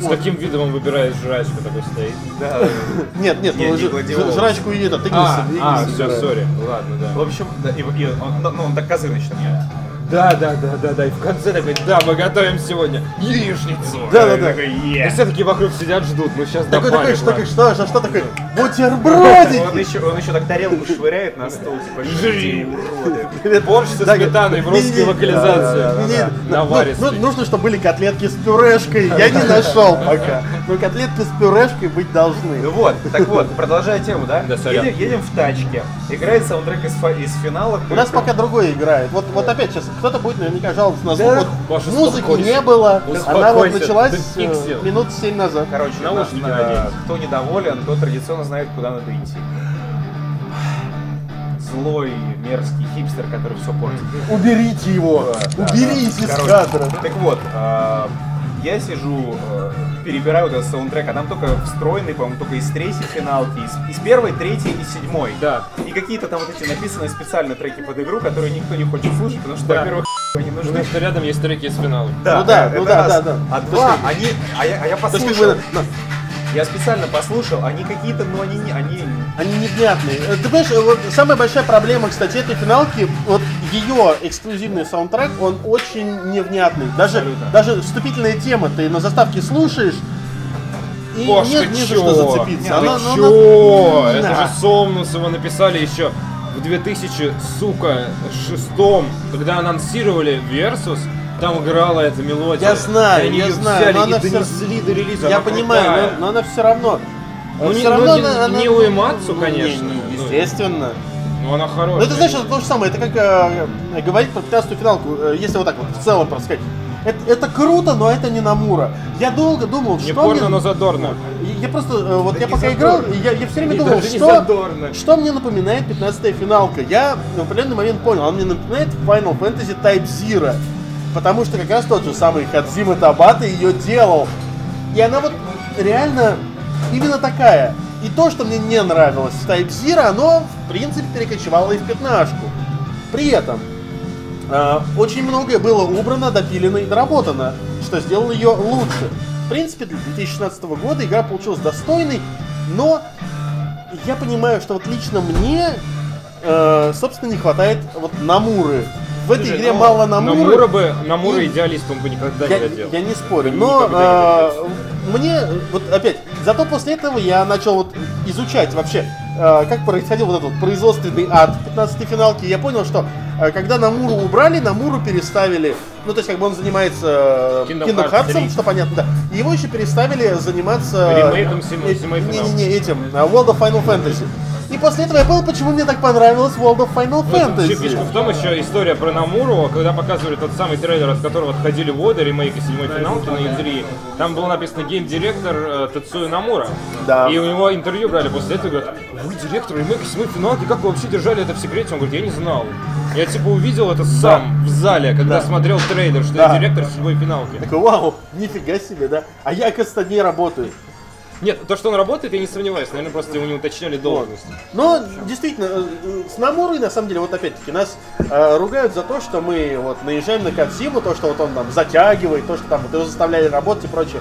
C: С каким видом он выбирает жрачку такой стоит?
A: Да. [LAUGHS]
B: Нет, нет,
A: Не,
B: ну, жрачку и этот, Игнис-
C: А, а, все, сори. Ладно, да.
A: В общем, да, и, и он, ну, он доказывает, значит, мне.
C: Да, да, да, да, да. И в конце такой, да, мы готовим сегодня яичницу.
B: Да, да, да.
A: Такой,
C: И все таки вокруг сидят, ждут. Ну сейчас
B: Такой, такой,
C: добавим.
B: такой, что, что, что такой? Бутербродики!
A: Он еще, он еще так тарелку швыряет на стол, типа, жри, уроды.
C: Борщ со сметаной в русской локализации.
B: Не, не,
C: На
B: ну,
C: варистой.
B: ну, нужно, чтобы были котлетки с пюрешкой. Я не нашел пока. Но котлетки с пюрешкой быть должны.
A: Ну вот, так вот, продолжая тему, да? Едем, в тачке. Играет саундтрек из, финала.
B: У нас пока другое играет. Вот, вот опять сейчас кто-то будет наверняка жаловаться на звук.
A: Да.
B: Вот
C: Паша,
B: музыки
C: успокойся.
B: не было. Она вот
C: Успокойся,
B: началась э, минут 7 назад.
A: Короче,
C: Наушники
A: на- на- кто недоволен, тот традиционно знает, куда надо идти. Злой, мерзкий хипстер, который все портит.
B: Уберите его!
A: Да, да,
B: Уберите
A: да.
B: из
A: Короче,
B: кадра!
A: Так вот, а, я сижу, э, перебираю вот этот саундтрек, а там только встроенный, по-моему, только из третьей финалки, из, из первой, третьей и седьмой.
C: Да.
A: И какие-то там вот эти написанные специально треки под игру, которые никто не хочет слушать, потому что,
C: Да.
A: во-первых, они нужны.
C: Потому что рядом есть треки из финала.
B: Ну да,
A: это
B: ну да,
A: раз.
B: да, да.
A: А
B: есть
A: два,
B: как-
A: они, а я, а я
B: есть,
A: послушал, я специально послушал, они какие-то, ну они не, они
B: Они невнятные. Э, Ты понимаешь, э, вот самая большая проблема, кстати, этой финалки, вот ее эксклюзивный саундтрек, он очень невнятный. Даже,
A: Абсолютно.
B: даже вступительная тема, ты на заставке слушаешь, и
C: Пашка,
B: нет не за что зацепиться.
A: Не,
B: Она- ну,
C: чё?
B: она-
C: Это
B: Да.
C: же Сомнусова написали еще в 2000, сука, шестом, когда анонсировали Versus, там играла эта мелодия.
B: Я знаю,
C: И они
B: я знаю,
C: взяли
B: но
C: и
B: она всё-
C: донесли до релиза.
B: Я
C: она
B: понимаю,
C: крутая.
B: но, но она все равно.
C: Ну,
B: всё
C: не-
B: равно
C: ну,
B: она-
C: не-
B: она-
C: не Уэмацу,
B: ну,
C: конечно.
B: не- не,
C: Ну,
B: естественно.
C: Ну она хорошая.
B: Ну это знаешь, это то же самое, это как э, говорить про 15 финалку, э, если вот так вот в целом просто сказать. Это, это круто, но это не Намура. Я долго думал,
C: Не
B: что
C: порно,
B: мне...
C: но задорно.
B: Я просто, э, вот я
A: не
B: пока
A: задорно.
B: играл, я, я все время
C: И
B: думал,
C: не
B: что, что мне напоминает 15 финалка. Я в определенный момент понял, она мне напоминает Final Fantasy Type Zero. Потому что как раз тот же самый Хадзима Табата ее делал. И она вот реально именно такая. И то, что мне не нравилось в Type Zero, оно в принципе перекочевало и в пятнашку. При этом э, очень многое было убрано, допилено и доработано, что сделало ее лучше. В принципе, для 2016 года игра получилась достойной, но я понимаю, что вот лично мне, э, собственно, не хватает вот Намуры. В этой игре мало Намуры.
C: Намура бы, Намура идеалист, он бы никогда
B: Я,
C: не доделал.
B: я не спорю, но
C: не
B: э, мне, вот опять, зато после этого я начал вот изучать вообще, э, как происходил вот этот производственный ад 15 финалки. Я понял, что э, когда Намуру убрали, Намуру переставили, ну то есть как бы он занимается
C: Kingdom
B: Kingdom
C: Hearts
B: Hearts,
C: 3.
B: что понятно, да. И Его еще переставили заниматься...
C: Ремейком
B: э,
C: седьмой финал.
B: Не-не-не, этим, э, World of Final Fantasy. И после этого я понял, почему мне так понравилось World of Final
C: Вот вообще
B: Fantasy.
C: фишка в том еще история про Намуру, когда показывали тот самый трейлер, от которого отходили воды, ремейка седьмой финалки на E3, там было написано гейм-директор э, Тацуя Намура.
B: Да.
C: И у него интервью брали после этого, говорят, вы директор ремейка седьмой финалки, как вы вообще держали это в секрете? Он говорит, я не знал. Я типа увидел это сам в зале, когда
B: Да.
C: смотрел трейлер, что
B: Да.
C: я директор седьмой финалки.
B: Такой, вау, нифига себе, да? А я, оказывается, не работаю.
C: Нет, то, что он работает, я не сомневаюсь, наверное, просто его не уточняли должность.
B: Но действительно, э, э, с Намурой, на самом деле, вот опять-таки, нас э, ругают за то, что мы вот наезжаем на Кадзиму, то, что вот он там затягивает, то, что там вот его заставляли работать и прочее.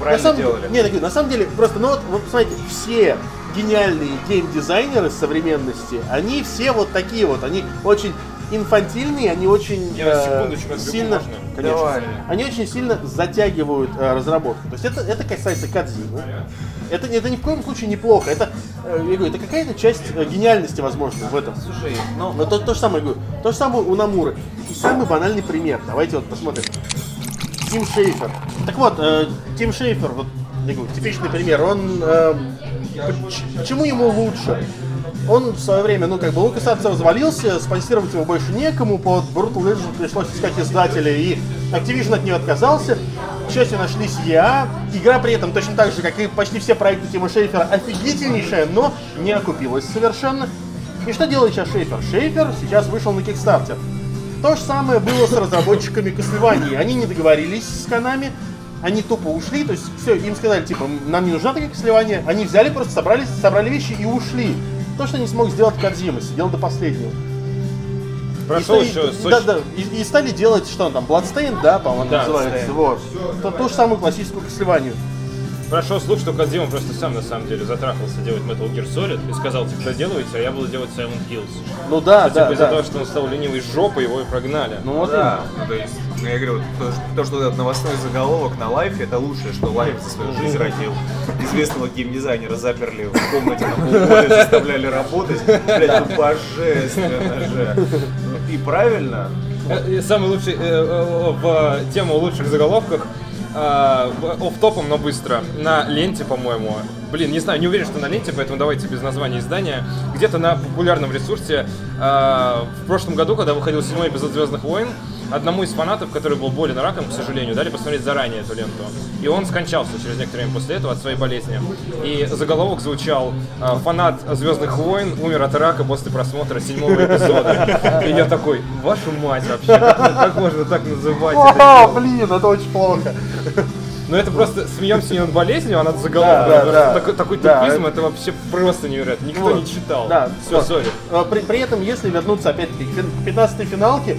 A: Правильно
B: на самом,
A: делали.
B: Не, так, на самом деле, просто, ну вот, вот посмотрите, все гениальные геймдизайнеры современности, они все вот такие вот, они очень инфантильные, они очень
C: Я
B: э,
C: секундочку
B: сильно,
C: можно?
B: конечно,
A: Давай.
B: они очень сильно затягивают э, разработку. То есть это, это касается Кадзимы. Это, это ни в коем случае неплохо. Это, э, я говорю, это какая-то часть э, гениальности, возможно, в этом.
A: Слушай, ну,
B: Но то, то же самое, я говорю, то же самое у Намуры. И самый банальный пример. Давайте вот посмотрим. Тим Шейфер. Так вот, э, Тим Шейфер, вот такой типичный пример. Он э, поч- почему ему лучше? Он в свое время, ну как бы Лукас Артс развалился, спонсировать его больше некому, под Brutal Legend пришлось искать издателя, и Activision от нее отказался. К счастью, нашлись EA. Игра при этом точно так же, как и почти все проекты Тима Шейфера, офигительнейшая, но не окупилась совершенно. И что делает сейчас Шейфер? Шейфер сейчас вышел на Kickstarter. То же самое было с разработчиками Castlevania. Они не договорились с Konami, они тупо ушли, то есть все, им сказали, типа, нам не нужна такая Castlevania. Они взяли, просто собрались, собрали вещи и ушли. То, что не смог сделать Кадзима, сидел до последнего.
C: Прошел
B: и,
C: еще
B: и- да, да, и, и стали делать, что он там, Bloodstained, да, по-моему,
C: Да,
B: называется. Вот. То, ту же самую классическую Castlevania.
C: Прошел слух, что Кодзима просто сам на самом деле затрахался делать Metal Gear Solid и сказал, типа, доделывайте, а я буду делать Silent Hills.
B: Ну да,
C: Типа
B: да,
C: из-за
B: да.
C: того, что он стал ленивой жопой, его и прогнали.
B: Ну вот
A: Да, ну, есть, ну, я говорю, то, то, что этот новостной заголовок на лайфе, это лучшее, что лайф за свою жизнь родил. Известного геймдизайнера заперли в комнате на полгода, заставляли работать. Блять, ну божественно же. И правильно,
C: Э, Самый лучший э, э, в тему лучших заголовках офф-топом, но быстро. На ленте, по-моему. Блин, не знаю, не уверен, что на ленте, поэтому давайте без названия издания. Где-то на популярном ресурсе э, в прошлом году, когда выходил седьмой эпизод Звездных войн, одному из фанатов, который был болен раком, к сожалению, дали посмотреть заранее эту ленту. И он скончался через некоторое время после этого от своей болезни. И заголовок звучал э, «Фанат Звездных войн умер от рака после просмотра седьмого эпизода». И я такой, вашу мать вообще, как, как можно так называть
B: О,
C: дело?»
B: блин, это очень плохо.
C: Ну это просто смеемся не над болезнью, а над заголовком.
B: Да, да, да.
C: Такой, такой
B: Да,
C: тупизм,
B: это-
C: вообще просто невероятно. Никто
B: Вот.
C: не читал.
B: Да,
C: Все,
B: вот.
C: сори.
B: Э, При, при этом, если вернуться опять-таки к фин- к 15 финалке,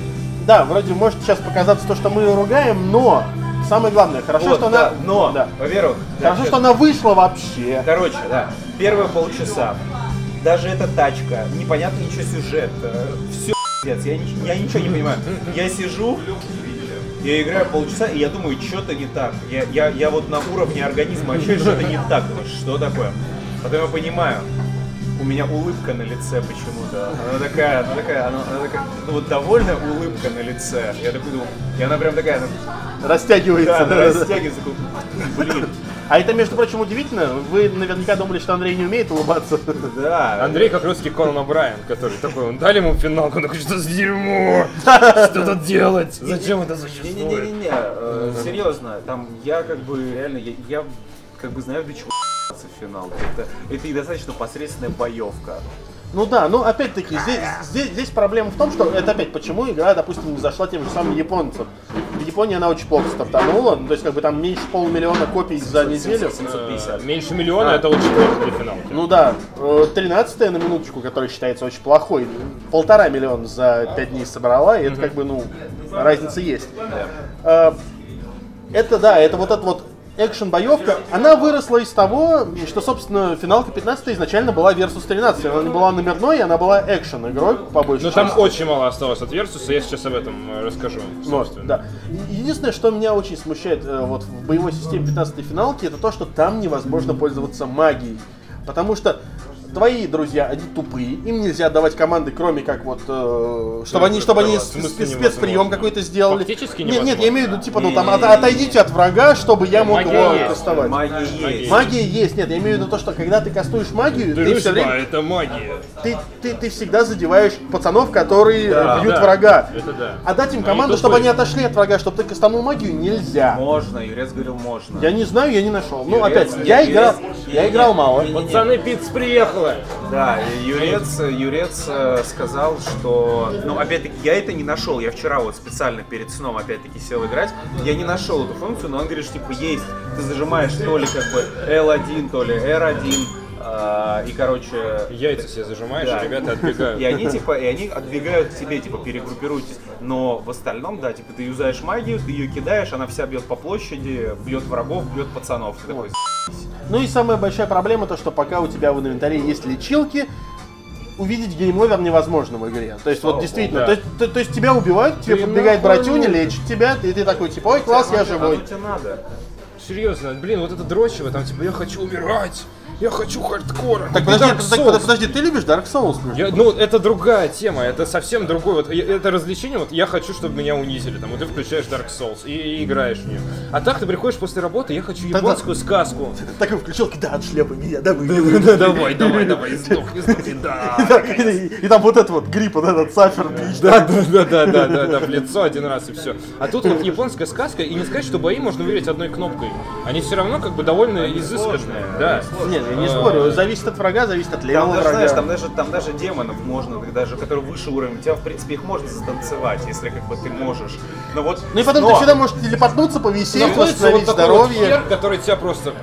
B: да, вроде может сейчас показаться то, что мы ее ругаем, но самое главное, хорошо,
A: Вот,
B: что
A: да,
B: она...
A: но,
B: да.
A: во-первых, да,
B: Хорошо,
A: чё-
B: что она вышла вообще.
A: Короче, да, первые полчаса. Даже эта тачка, непонятно ничего сюжет. Все пиздец, я, я ничего не понимаю. Я сижу, я играю полчаса, и я думаю, что-то не так. Я, я, я вот на уровне организма ощущаю, что-то не так. Что такое? Потом я понимаю, у меня улыбка на лице почему-то. Она такая, она такая, она, она такая, ну вот довольная улыбка на лице. Я такой думаю, и она прям такая, ну,
B: Растягивается.
A: да,
B: да,
A: она
B: да.
A: растягивается, такой, блин,
B: А это, между прочим, удивительно. Вы наверняка думали, что Андрей не умеет улыбаться.
A: да.
C: Андрей как русский Конан О'Брайен, который такой, он дали ему финалку, он такой, что за дерьмо? Что тут делать? Зачем это существует?
A: Не-не-не-не, э, серьезно, там я как бы реально, я, как бы знаю, до чего финал. Это, это и достаточно посредственная боевка.
B: Ну да, ну опять-таки, здесь, здесь, здесь проблема в том, что это опять почему игра, допустим, не зашла тем же самым японцам. В Японии она очень плохо стартанула, ну, то есть как бы там меньше полумиллиона копий за неделю.
A: 750.
C: Э, Меньше миллиона, это вот четвертый для финалки.
B: Ну да, 13 на минуточку, которая считается очень плохой, полтора миллиона за 5 дней собрала, и это как бы, ну, разница есть. Э, Это да, это вот эта вот экшен-боевка, она выросла из того, что, собственно, финалка 15 изначально была Versus 13. Она не была номерной, она была экшен-игрой, по большей
C: Но там
B: части.
C: очень мало осталось от Версуса, я сейчас об этом э, расскажу.
B: Вот,
C: собственно.
B: да. И- Единственное, что меня очень смущает э, вот в боевой системе 15 финалки, это то, что там невозможно пользоваться магией. Потому что твои друзья, они тупые, им нельзя давать команды, кроме как вот, э, чтобы они, чтобы они спецприем какой-то сделали.
C: Фактически
B: нет, нет, я имею в виду, типа, ну там, от- отойдите от врага, чтобы я мог его кастовать.
A: Магия есть.
B: Магия есть, нет, я имею в виду то, что когда ты кастуешь магию, ты, все время,
C: это магия.
B: ты, ты, ты всегда задеваешь пацанов, которые
A: Да,
B: э, бьют
C: да,
B: врага.
C: это да.
B: А дать им
C: Они
B: команду, чтобы они отошли от врага, чтобы ты кастанул магию, нельзя.
A: Можно, Юрец говорил, можно.
B: Я не знаю, я не нашел. Ну, опять, я играл, я играл мало.
A: не- не-
C: Пацаны, приехала.
A: Да, Юрец, Юрец э, сказал, что... Ну, опять-таки, я это не нашел. Я вчера вот специально перед сном, опять-таки, сел играть. Я не нашел эту функцию, но он говорит, что, типа, есть. Ты зажимаешь то ли, как бы, L1, то ли R1. А, и, короче...
C: Яйца себе зажимаешь,
A: Да.
C: и ребята отбегают.
A: И они типа, и они отбегают к тебе, типа, перегруппируйтесь. Но в остальном, да, типа, ты юзаешь магию, ты ее кидаешь, она вся бьет по площади, бьет врагов, бьет пацанов. Ты такой,
B: Ну и самая большая проблема то, что пока у тебя в инвентаре есть лечилки, увидеть game over невозможно в игре. То есть вот
A: Слава
B: действительно,
C: богу,
B: то, есть, то, то есть тебя убивают, тебе
C: Ты
B: подбегает братюня, лечит тебя, и ты такой типа, ой, класс, я
A: «Оно-
B: живой.
A: оно тебе надо.
C: серьезно, блин, вот это дрочево, там типа я хочу умирать, я хочу хардкора.
B: Так, подожди,
C: Dark
B: так,
C: Souls».
B: подожди, подожди, ты любишь Dark Souls?
C: Я- ну, это другая тема, это совсем другой. Вот я- это развлечение, вот я хочу, чтобы меня унизили. Там, вот ты включаешь Dark Souls и, и играешь в нее. А так ты приходишь после работы, я хочу японскую сказку. [LAUGHS]
B: Такой включил, да, от шляпы меня, да, [LAUGHS] вы.
C: Давай, давай, давай, сдохни, сдохни, да. [LAUGHS]
B: И и там вот этот вот грипп, вот этот сафер бич.
C: Да, да, да, да, да, да, да, в лицо один раз и все. А тут вот японская сказка, и не сказать, что бои можно выиграть одной кнопкой. Они все равно как бы довольно изысканные. Да.
B: Нет, я не спорю, зависит от врага, зависит от
A: Там
B: левого
A: даже, знаешь, там
B: врага.
A: даже, там даже демонов можно, даже, которые выше уровня, тебя, в принципе, их можно застанцевать, если как бы ты можешь. Но вот...
B: Ну и потом
A: но-
B: ты всегда можешь телепортнуться, повисеть,
C: Находится вот
B: восстановить
C: вот
B: здоровье.
C: хер, который тебя просто...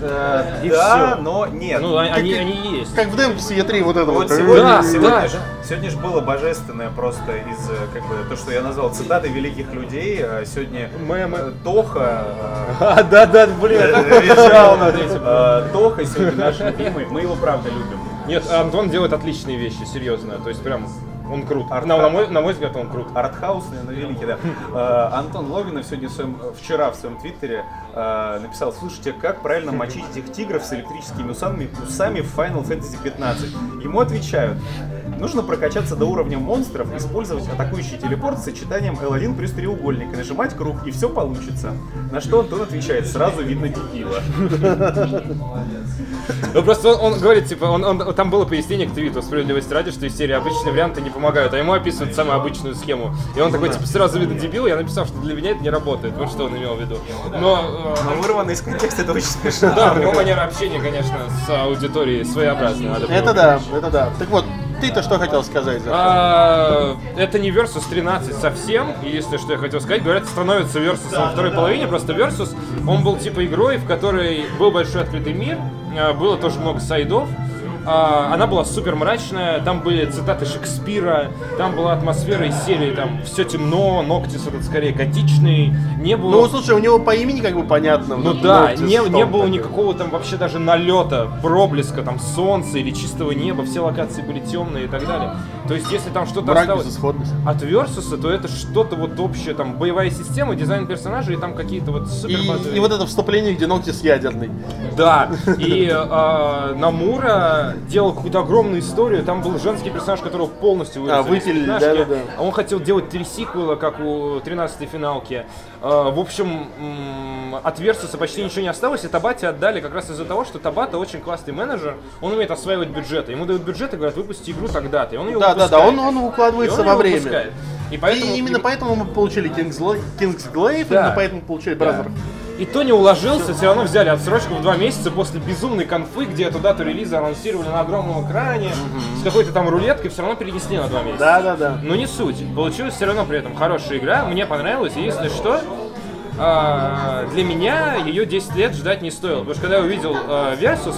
A: Э,
C: И
A: да,
C: всё.
A: но нет.
C: Ну, они, они есть.
B: Как в Демпсе Е3 вот это
A: Вот
B: вот.
A: сегодня,
C: Да,
A: сегодня,
C: да,
A: же, сегодня же было божественное просто из э, как бы то, что я назвал цитаты великих людей. а Сегодня
C: Мемы.
A: э, Тоха [LAUGHS]
C: А, да, да, блин, этим.
A: э, Тоха сегодня наш любимый. Мы его правда любим.
C: Нет, Антон делает отличные вещи, серьезно. То есть прям он крут.
A: Арт-
C: На, на мой, на мой взгляд, он крут.
A: Артхаусный, но великий, да. Э, Антон Логинов сегодня в своем, э, вчера в своем твиттере э, написал, слушайте, как правильно мочить этих тигров с электрическими усами, усами в Final Fantasy 15? Ему отвечают, нужно прокачаться до уровня монстров, использовать атакующий телепорт с сочетанием L1 плюс треугольник и нажимать круг, и все получится. На что Антон отвечает, сразу видно дебила.
C: Ну просто он, он говорит, типа, он, он- там было пояснение к твиту, справедливости ради, что из серии обычные варианты не помогают, а ему описывают самую обычную схему. И он такой, типа, сразу видно дебил, я написал, что для меня это не работает. Вот что он имел в виду. Но,
A: Но вырвано из контекста это очень
C: э, [LAUGHS]
A: смешно.
C: да, но манера общения, конечно, с аудиторией своеобразная.
B: Это да, это да. Так вот, ты-то что хотел сказать?
C: А, это не Versus 13 совсем. Единственное, что я хотел сказать, говорят, становится Versus во второй половине. Просто Versus, он был типа игрой, в которой был большой открытый мир, а, было тоже много сайдов. А, Она была супер мрачная, там были цитаты Шекспира, там была атмосфера из серии, там все темно, Ноктис этот скорее готичный, не было...
B: Ну, слушай, у него по имени как бы понятно.
C: Ну да,
B: Ноктис,
C: не, не было никакого там вообще даже налета, проблеска, там солнца или чистого неба, все локации были темные и так далее. То есть если там что-то осталось от Версуса, то это что-то вот общее, там боевая система, дизайн персонажей и там какие-то вот супер
B: И, и вот это вступление, где Ноктис ядерный.
C: Да, и э, Намура делал какую-то огромную историю, там был женский персонаж, которого полностью вырезали
B: А,
C: из
B: выпилили,
C: пятнашки.
B: да-да-да.
C: А Он хотел делать три сиквела, как у 13-й финалки. Э, в общем, от Версуса почти ничего не осталось, и Табате отдали как раз из-за того, что Табата очень классный менеджер, он умеет осваивать бюджеты. Ему дают бюджет и говорят, выпусти игру тогда-то, и он ее
B: Да, да, да, он, он укладывается
C: И он
B: во время.
C: выпускает. И, поэтому
B: И именно поэтому мы получили Kingsgla- Kingsglaive,
C: Да.
B: именно поэтому получили Brother.
C: И то не уложился, все равно взяли отсрочку в два месяца после безумной конфы, где эту дату релиза анонсировали на огромном экране, с какой-то там рулеткой, все равно перенесли на два месяца.
B: Да, да, да.
C: Но не суть. Получилась все равно при этом хорошая игра, мне понравилось, и если что, а, для меня ее 10 лет ждать не стоило. Потому что когда я увидел а, Versus,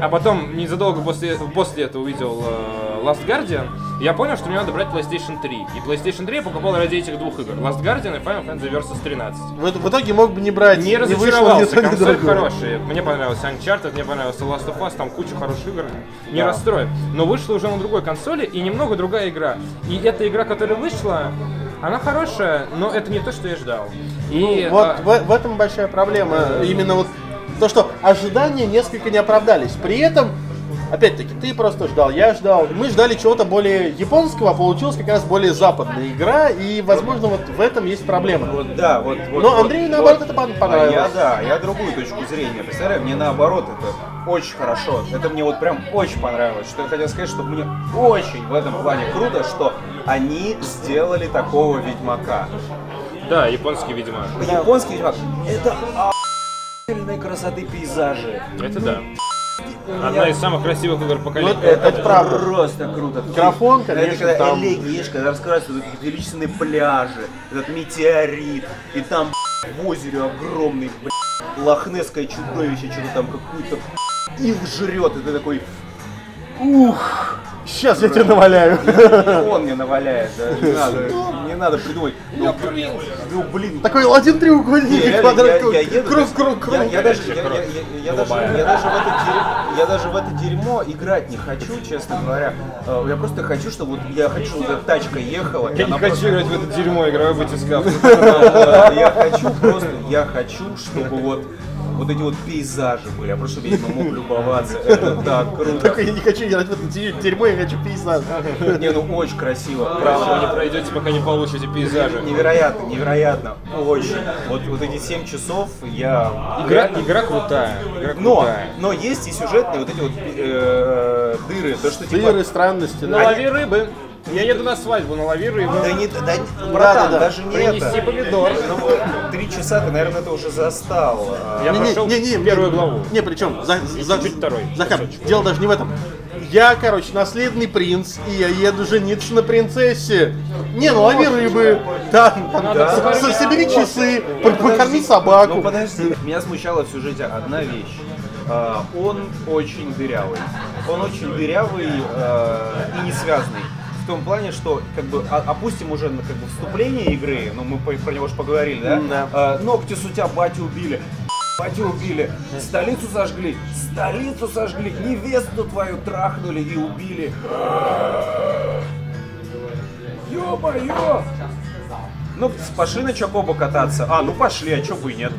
C: а потом незадолго после, после этого увидел а, Last Guardian, я понял, что мне надо брать PlayStation 3. И PlayStation 3 я покупал ради этих двух игр. Last Guardian и Final Fantasy Versus 13.
B: В, в итоге мог бы не брать.
C: Не
B: вышло ни
C: разочаровался,
B: ни
C: консоль
B: другое.
C: хорошая. Мне понравился Uncharted, мне понравился Last of Us, там куча хороших игр. Не расстроит. Но вышла уже на другой консоли и немного другая игра. И эта игра, которая вышла, она хорошая, но это не то, что я ждал. И
B: Вот
C: а,
B: в, в этом большая проблема. Именно вот то, что ожидания несколько не оправдались. При этом, опять-таки, ты просто ждал, я ждал. Мы ждали чего-то более японского, а получилась как раз более западная игра. И, возможно, вот в этом есть проблема.
A: Вот да, вот. вот
B: Но
A: вот,
B: Андрею, наоборот, это пон-
A: А
B: понравилось.
A: я, да, я другую точку зрения. Представляю, мне наоборот это очень хорошо. Это мне вот прям очень понравилось. Что я хотел сказать, что мне очень в этом плане круто, что они сделали такого Ведьмака.
C: да, японский Ведьмак.
A: Японский Ведьмак — это охуенной красоты пейзажи.
C: Это да. Одна из самых красивых игр поколения.
B: это, это правда.
A: просто круто.
B: Микрофон,
A: Это
B: конечно,
A: когда
B: там-
A: элегии, едешь, когда раскрываются вот величественные пляжи, этот метеорит, и там в озере огромный, блядь, лохнесское чудовище, что-то там какую-то ил жрет, и ты такой, ух,
B: Сейчас я тебе наваляю.
A: Он мне наваляет, да, не надо, не надо придумать. Ну, ну, блин,
B: Такой один треугольник,
A: Я-
B: квадрат, круг, круг, круг.
A: Я, даже, в это дерьмо, я даже в это дерьмо играть не хочу, честно говоря. Э, Я просто хочу, чтобы вот я хочу, чтобы эта тачка ехала.
C: Я не хочу играть в это дерьмо, играю в. [LAUGHS]
A: Да, Я хочу просто, я хочу, чтобы вот вот эти вот пейзажи были, я просто чтобы я мог любоваться. Это так круто.
B: Такой, я не хочу играть в это де- дерьмо, я хочу пейзаж. [LAUGHS]
A: Не, ну очень красиво.
C: Вы
A: Правда.
C: не пройдете, пока не получите пейзажи.
A: Невероятно, невероятно, очень. Вот, вот эти 7 часов я...
C: Игра, игра крутая. Игра
A: Но,
C: крутая.
A: но есть и сюжетные вот эти вот э, дыры, то что типа...
B: Дыры, странности, да.
C: Налови рыбы. Я еду на свадьбу, налови рыбы.
A: Да не, да, не- братан,
B: да.
A: даже не
C: Принести
A: это.
C: помидор.
A: Ну, три часа ты, наверное, это уже застал. А,
C: Я
B: Не,
C: прошел
B: не, не,
C: первую главу.
B: Не, причем, за, за-
C: второй.
B: Захар, дело даже не в этом. Я, короче, наследный принц, и я еду жениться на принцессе. Не, ну лови рыбы, да, там,
C: Надо
B: с-
C: покормить.
B: с- собери часы, пор- покорми
A: Ну
B: собаку.
A: подожди, меня смущала в сюжете одна вещь. А, он очень дырявый. Он очень дырявый а, и не связанный. В том плане, что как бы опустим уже на как бы вступление игры, ну мы про него же поговорили, да?
B: Да.
A: А, ногти с у тебя батю убили. Батю убили, столицу сожгли, столицу сожгли, невесту твою трахнули и убили. Ё-моё! Ну, пошли на Чокобо кататься. А, ну пошли, а чё бы и нет.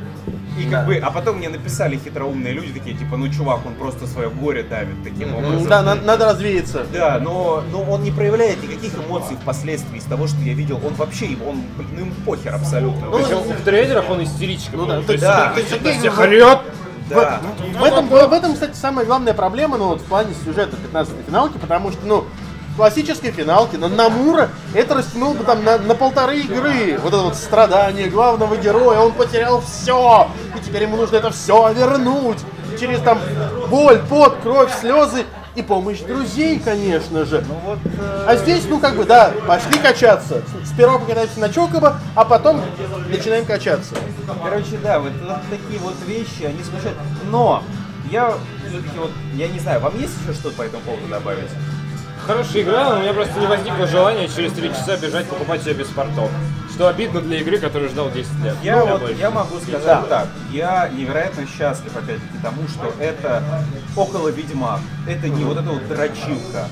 A: И как бы, а потом мне написали хитроумные люди такие, типа, ну чувак, он просто свое горе давит таким образом.
B: Да, на- надо развеяться.
A: Да, но, но он не проявляет никаких эмоций впоследствии из того, что я видел. Он вообще, его- он, блин, ну ему похер абсолютно.
C: Причем в трейлерах он истеричка.
B: Ну да,
C: То
B: то
C: есть
B: есть,
A: да,
B: то есть,
C: на
B: окей,
C: всех
B: в-
A: да.
B: В этом, в этом, кстати, самая главная проблема, ну, вот в плане сюжета 15-й финалки, потому что, ну, классической финалке на Намура это растянуло бы там на, на полторы игры. Вот это вот страдание главного героя, он потерял все, и теперь ему нужно это все вернуть. Через там боль, пот, кровь, слезы и помощь друзей, конечно же.
A: Ну вот, э,
B: А здесь, ну как бы, да, пошли качаться. Сперва покатаемся на Чокоба, а потом начинаем качаться.
A: короче, да, вот, вот такие вот вещи, они смущают. Но я все-таки вот, я не знаю, вам есть еще что-то по этому поводу добавить?
C: Хорошая игра, но у меня просто не возникло желания через 3 часа бежать покупать ее без портов. Что обидно для игры, которую ждал 10 лет.
A: Я
C: Ну,
A: вот, я могу сказать так, я невероятно счастлив опять-таки тому, что это около Ведьмак, это не вот эта вот дрочилка.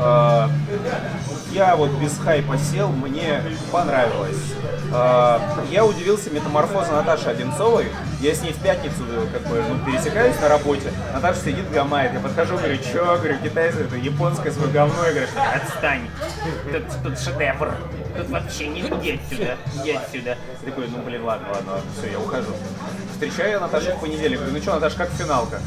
A: А, Я вот без хайпа сел, мне понравилось. А, Я удивился метаморфоза Наташи Одинцовой. Я с ней в пятницу как бы ну, пересекаюсь на работе. Наташа сидит, гамает. Я подхожу, говорю, чё, говорю, китайцы, это японское свое говно. Я говорю, отстань, тут, тут шедевр. Тут вообще не иди отсюда, иди отсюда. Я такой, ну блин, ладно, ладно, ладно, все, я ухожу. Встречаю я Наташу в понедельник. Говорю, ну что, Наташа, как финалка?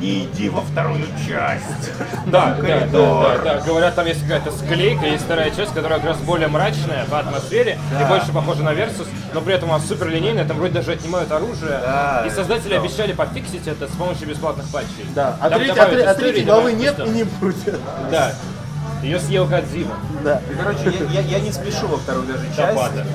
A: Не иди во вторую часть.
C: Да, да, да, да, да. Говорят, там есть какая-то склейка, есть вторая часть, которая как раз более мрачная по атмосфере и больше похожа на Versus, но при этом она супер линейная, там вроде даже отнимают оружие.
A: Да,
C: и создатели
A: да.
C: обещали пофиксить это с помощью бесплатных патчей.
B: Да, а, треть- а а
C: истории,
B: третьей главы нет и не будет.
C: Да. Ее съел Кадзима.
B: Да.
A: И, короче, я, я- я не спешу во вторую даже часть.
C: Топата.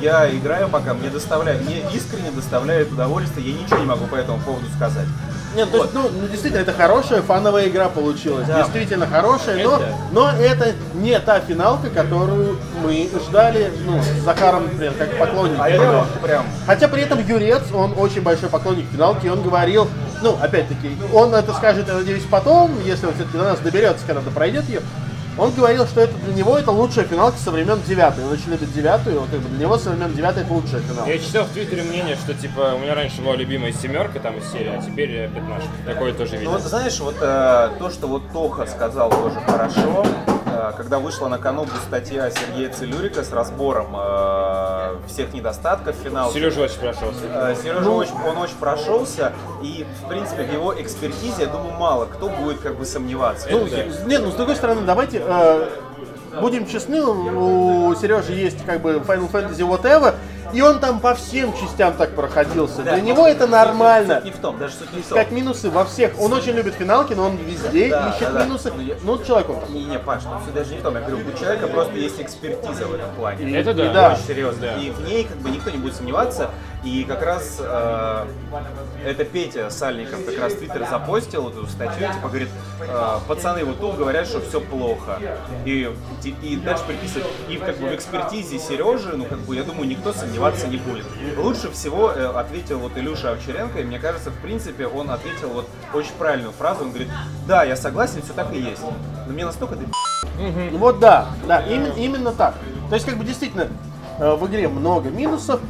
A: Я играю пока, мне доставляет, мне искренне доставляет удовольствие, я ничего не могу по этому поводу сказать.
B: Нет, то есть, ну, ну, действительно, это хорошая фановая игра получилась.
A: Да.
B: Действительно хорошая, но,
C: Это-
B: но это не та финалка, которую мы ждали, ну, с Захаром, например, как поклонник.
A: А я прям
B: Хотя при этом Юрец, он очень большой поклонник финалки, и он говорил, ну, опять-таки, он это скажет, я надеюсь, потом, если он все-таки до нас доберется, когда-то пройдет ее, он говорил, что это для него это лучшая финалка со времен девятой. Он очень любит девятую, и вот как бы для него со времен девятой это лучшая финалка.
C: Я читал в Твиттере мнение, что типа у меня раньше была любимая семерка там из серии, а теперь пятнашка. Такое тоже
A: Ну
C: видел.
A: вот знаешь, вот э, то, что вот Тоха сказал тоже хорошо, когда вышла на Канобу статья Сергея Целюрика с разбором э, всех недостатков финала.
C: Сережа очень прошелся.
A: Э, Сережа очень, он очень прошелся, и в принципе в его экспертизе, я думаю, мало кто будет как бы сомневаться.
B: Ну,
C: да.
B: нет, ну с другой стороны, давайте э, будем честны, у Сережи есть как бы Final Fantasy Whatever, и он там по всем частям так проходился.
A: Да.
B: Для него это нормально.
A: Суть не в том, даже суть не в том.
B: Искать минусы во всех. Он очень любит финалки, но он везде
A: Да,
B: ищет
A: да, да.
B: минусы.
A: Ну, я-
B: Ну, человек он.
A: Не, не, Паш, тут все даже не в том. Я говорю, у человека просто есть экспертиза в этом плане.
C: Это да.
B: да.
A: Очень серьезно.
C: Да.
A: И в ней как бы никто не будет сомневаться. И как раз э, это Петя Сальников как раз в Твиттер запостил эту статью, типа говорит, э, пацаны вот тут говорят, что все плохо. И, и, и дальше приписывает, и как бы в экспертизе Сережи, ну как бы я думаю, никто сомневаться не будет. Лучше всего э, ответил вот Илюша Овчаренко, и мне кажется, в принципе, он ответил вот очень правильную фразу, он говорит, да, я согласен, все так и есть. Но мне настолько это
B: Ну Вот да, да, именно, именно так. То есть, как бы действительно, э, в игре много минусов,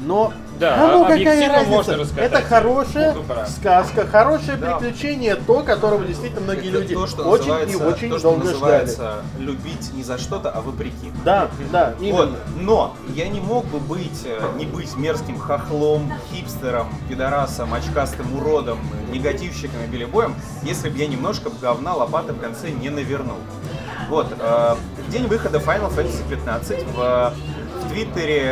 B: но
C: Да,
B: кому какая
C: объективно
B: разница?
C: можно раскатать.
B: Это хорошая
C: Ну,
B: сказка, хорошее
A: Да.
B: приключение, то, которого действительно многие
A: Это
B: люди
A: то, что
B: очень и очень
A: то, что
B: долго ждали.
A: называется любить не за что-то, а вопреки.
B: Да, да,
A: Вот,
B: именно.
A: но я не мог бы быть, э, не быть мерзким хохлом, хипстером, пидорасом, очкастым уродом, негативщиком и белебоем, если бы я немножко говна лопаты в конце не навернул. Вот, э, в день выхода Final Fantasy 15 в, в Твиттере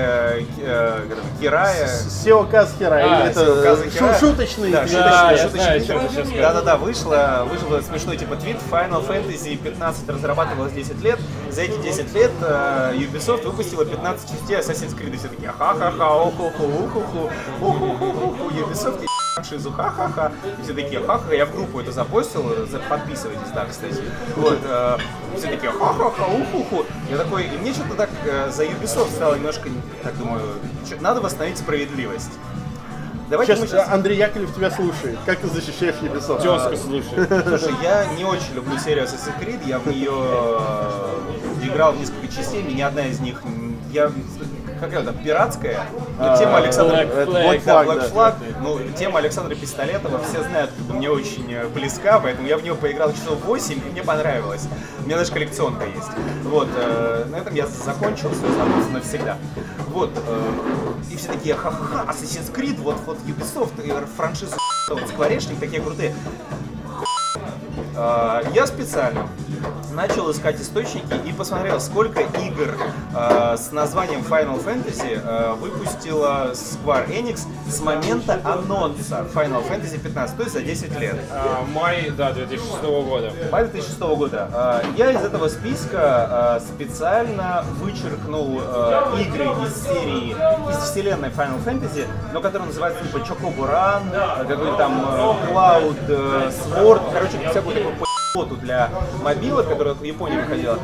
A: э, как это, Кирая...
B: Сео Казхера,
C: А,
B: это шуточный.
A: Да,
B: твит.
C: Да,
A: шуточный. Да-да-да, вышло, вышел смешной типа твит. Final Fantasy 15 разрабатывалась 10 лет. За эти 10 лет э, Ubisoft выпустила 15 частей Assassin's Creed. И все такие ха-ха-ха, оху-ху, уху-ху, уху-ху-ху, Ubisoft франшизу, ха-ха-ха. Все такие, ха-ха, я в группу это запостил, за- подписывайтесь, да, кстати. Вот, э, все такие, ха-ха-ха, уху-ху. Я такой, и мне что-то так э, за Ubisoft стало немножко, так думаю, надо восстановить справедливость. Давайте мы
B: Сейчас
A: сейчас...
B: Андрей Яковлев тебя слушает. Как ты защищаешь Ubisoft?
C: Тезка слушает.
A: Слушай, я не очень люблю серию Assassin's Creed, я в нее э, играл в несколько частей, ни одна из них, я как это, пиратская, но тема Александра
C: Black
A: это
C: Flag,
A: Black Flag,
B: да.
A: Black Flag, ну, тема Александра Пистолетова все знают, как бы мне очень э, близка, поэтому я в нее поиграл часов 8, и мне понравилось. У меня даже коллекционка есть. Вот, э, на этом я закончил свое знакомство навсегда. Вот, э, и все такие, ха-ха-ха, Assassin's Creed, вот, вот Ubisoft, франшиза, вот, Скворечник, такие крутые. А, Я специально начал искать источники и посмотрел, сколько игр а, с названием Final Fantasy а, выпустила Square Enix с момента анонса Final Fantasy 15, то есть за 10 лет.
C: А, Май, да, 2006 года.
A: Май 2006 года. Я из этого списка специально вычеркнул игры из серии, из вселенной Final Fantasy, но которые называются типа а, какой-то там Cloud Sword, короче, всякую такую по***ту для мобилок, которая в Японии выходила,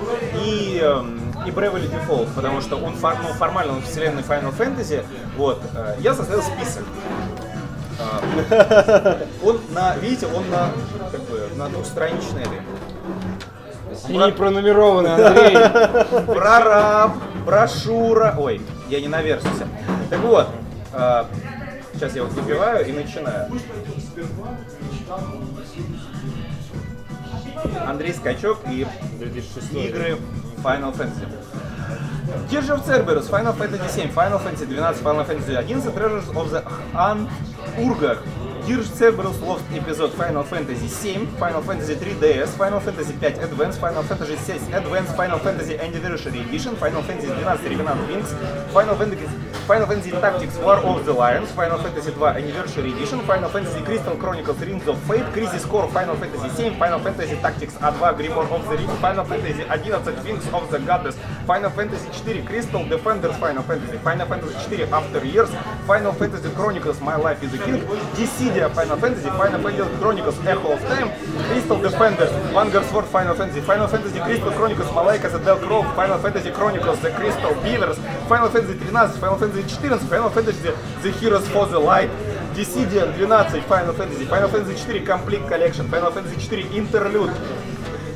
A: и, эм, и Bravely Default, потому что он фор- ну, формально он вселенной Final Fantasy. Вот. э, Я составил список. А, Он на, видите, он на, как бы, на двухстраничной этой.
C: Они не пронумерованы, Андрей. [LAUGHS]
A: Прораб, брошюра. Ой, я не на версусе. Так вот, а, сейчас я вот выпиваю и начинаю. Андрей Скачок и
C: 2006.
A: игры Final Fantasy. Gears of Cerberus, Final Fantasy 7, Final Fantasy 12, Final Fantasy 11, Treasures of the An Urga, Gears of Cerberus Lost Episode, Final Fantasy 7, Final Fantasy 3 DS, Final Fantasy 5 Advance, Final Fantasy 6 Advance, Final Fantasy Anniversary Edition, Final Fantasy 12 Revenant Wings, Final Fantasy, Final Fantasy Tactics War of the Lions, Final Fantasy 2 Anniversary Edition, Final Fantasy Crystal Chronicles Rings of Fate, Crisis Core, Final Fantasy 7, Final Fantasy Tactics A2 Grimoire of the Ring, Final Fantasy 11 Wings of the Goddess, Final Fantasy 4 Crystal Defenders Final Fantasy, Final Fantasy 4 After Years, Final Fantasy Chronicles My Life is a King, Dissidia Final Fantasy, Final Fantasy Chronicles Echo of Time, Crystal Defenders, Vanguard Sword Final Fantasy, Final Fantasy Crystal Chronicles Malaika the Del Crow, Final Fantasy Chronicles The Crystal Beavers, Final Fantasy 13, Final Fantasy 14, Final Fantasy The Heroes for the Light, Dissidia 12, Final Fantasy, Final Fantasy 4 Complete Collection, Final Fantasy 4 Interlude,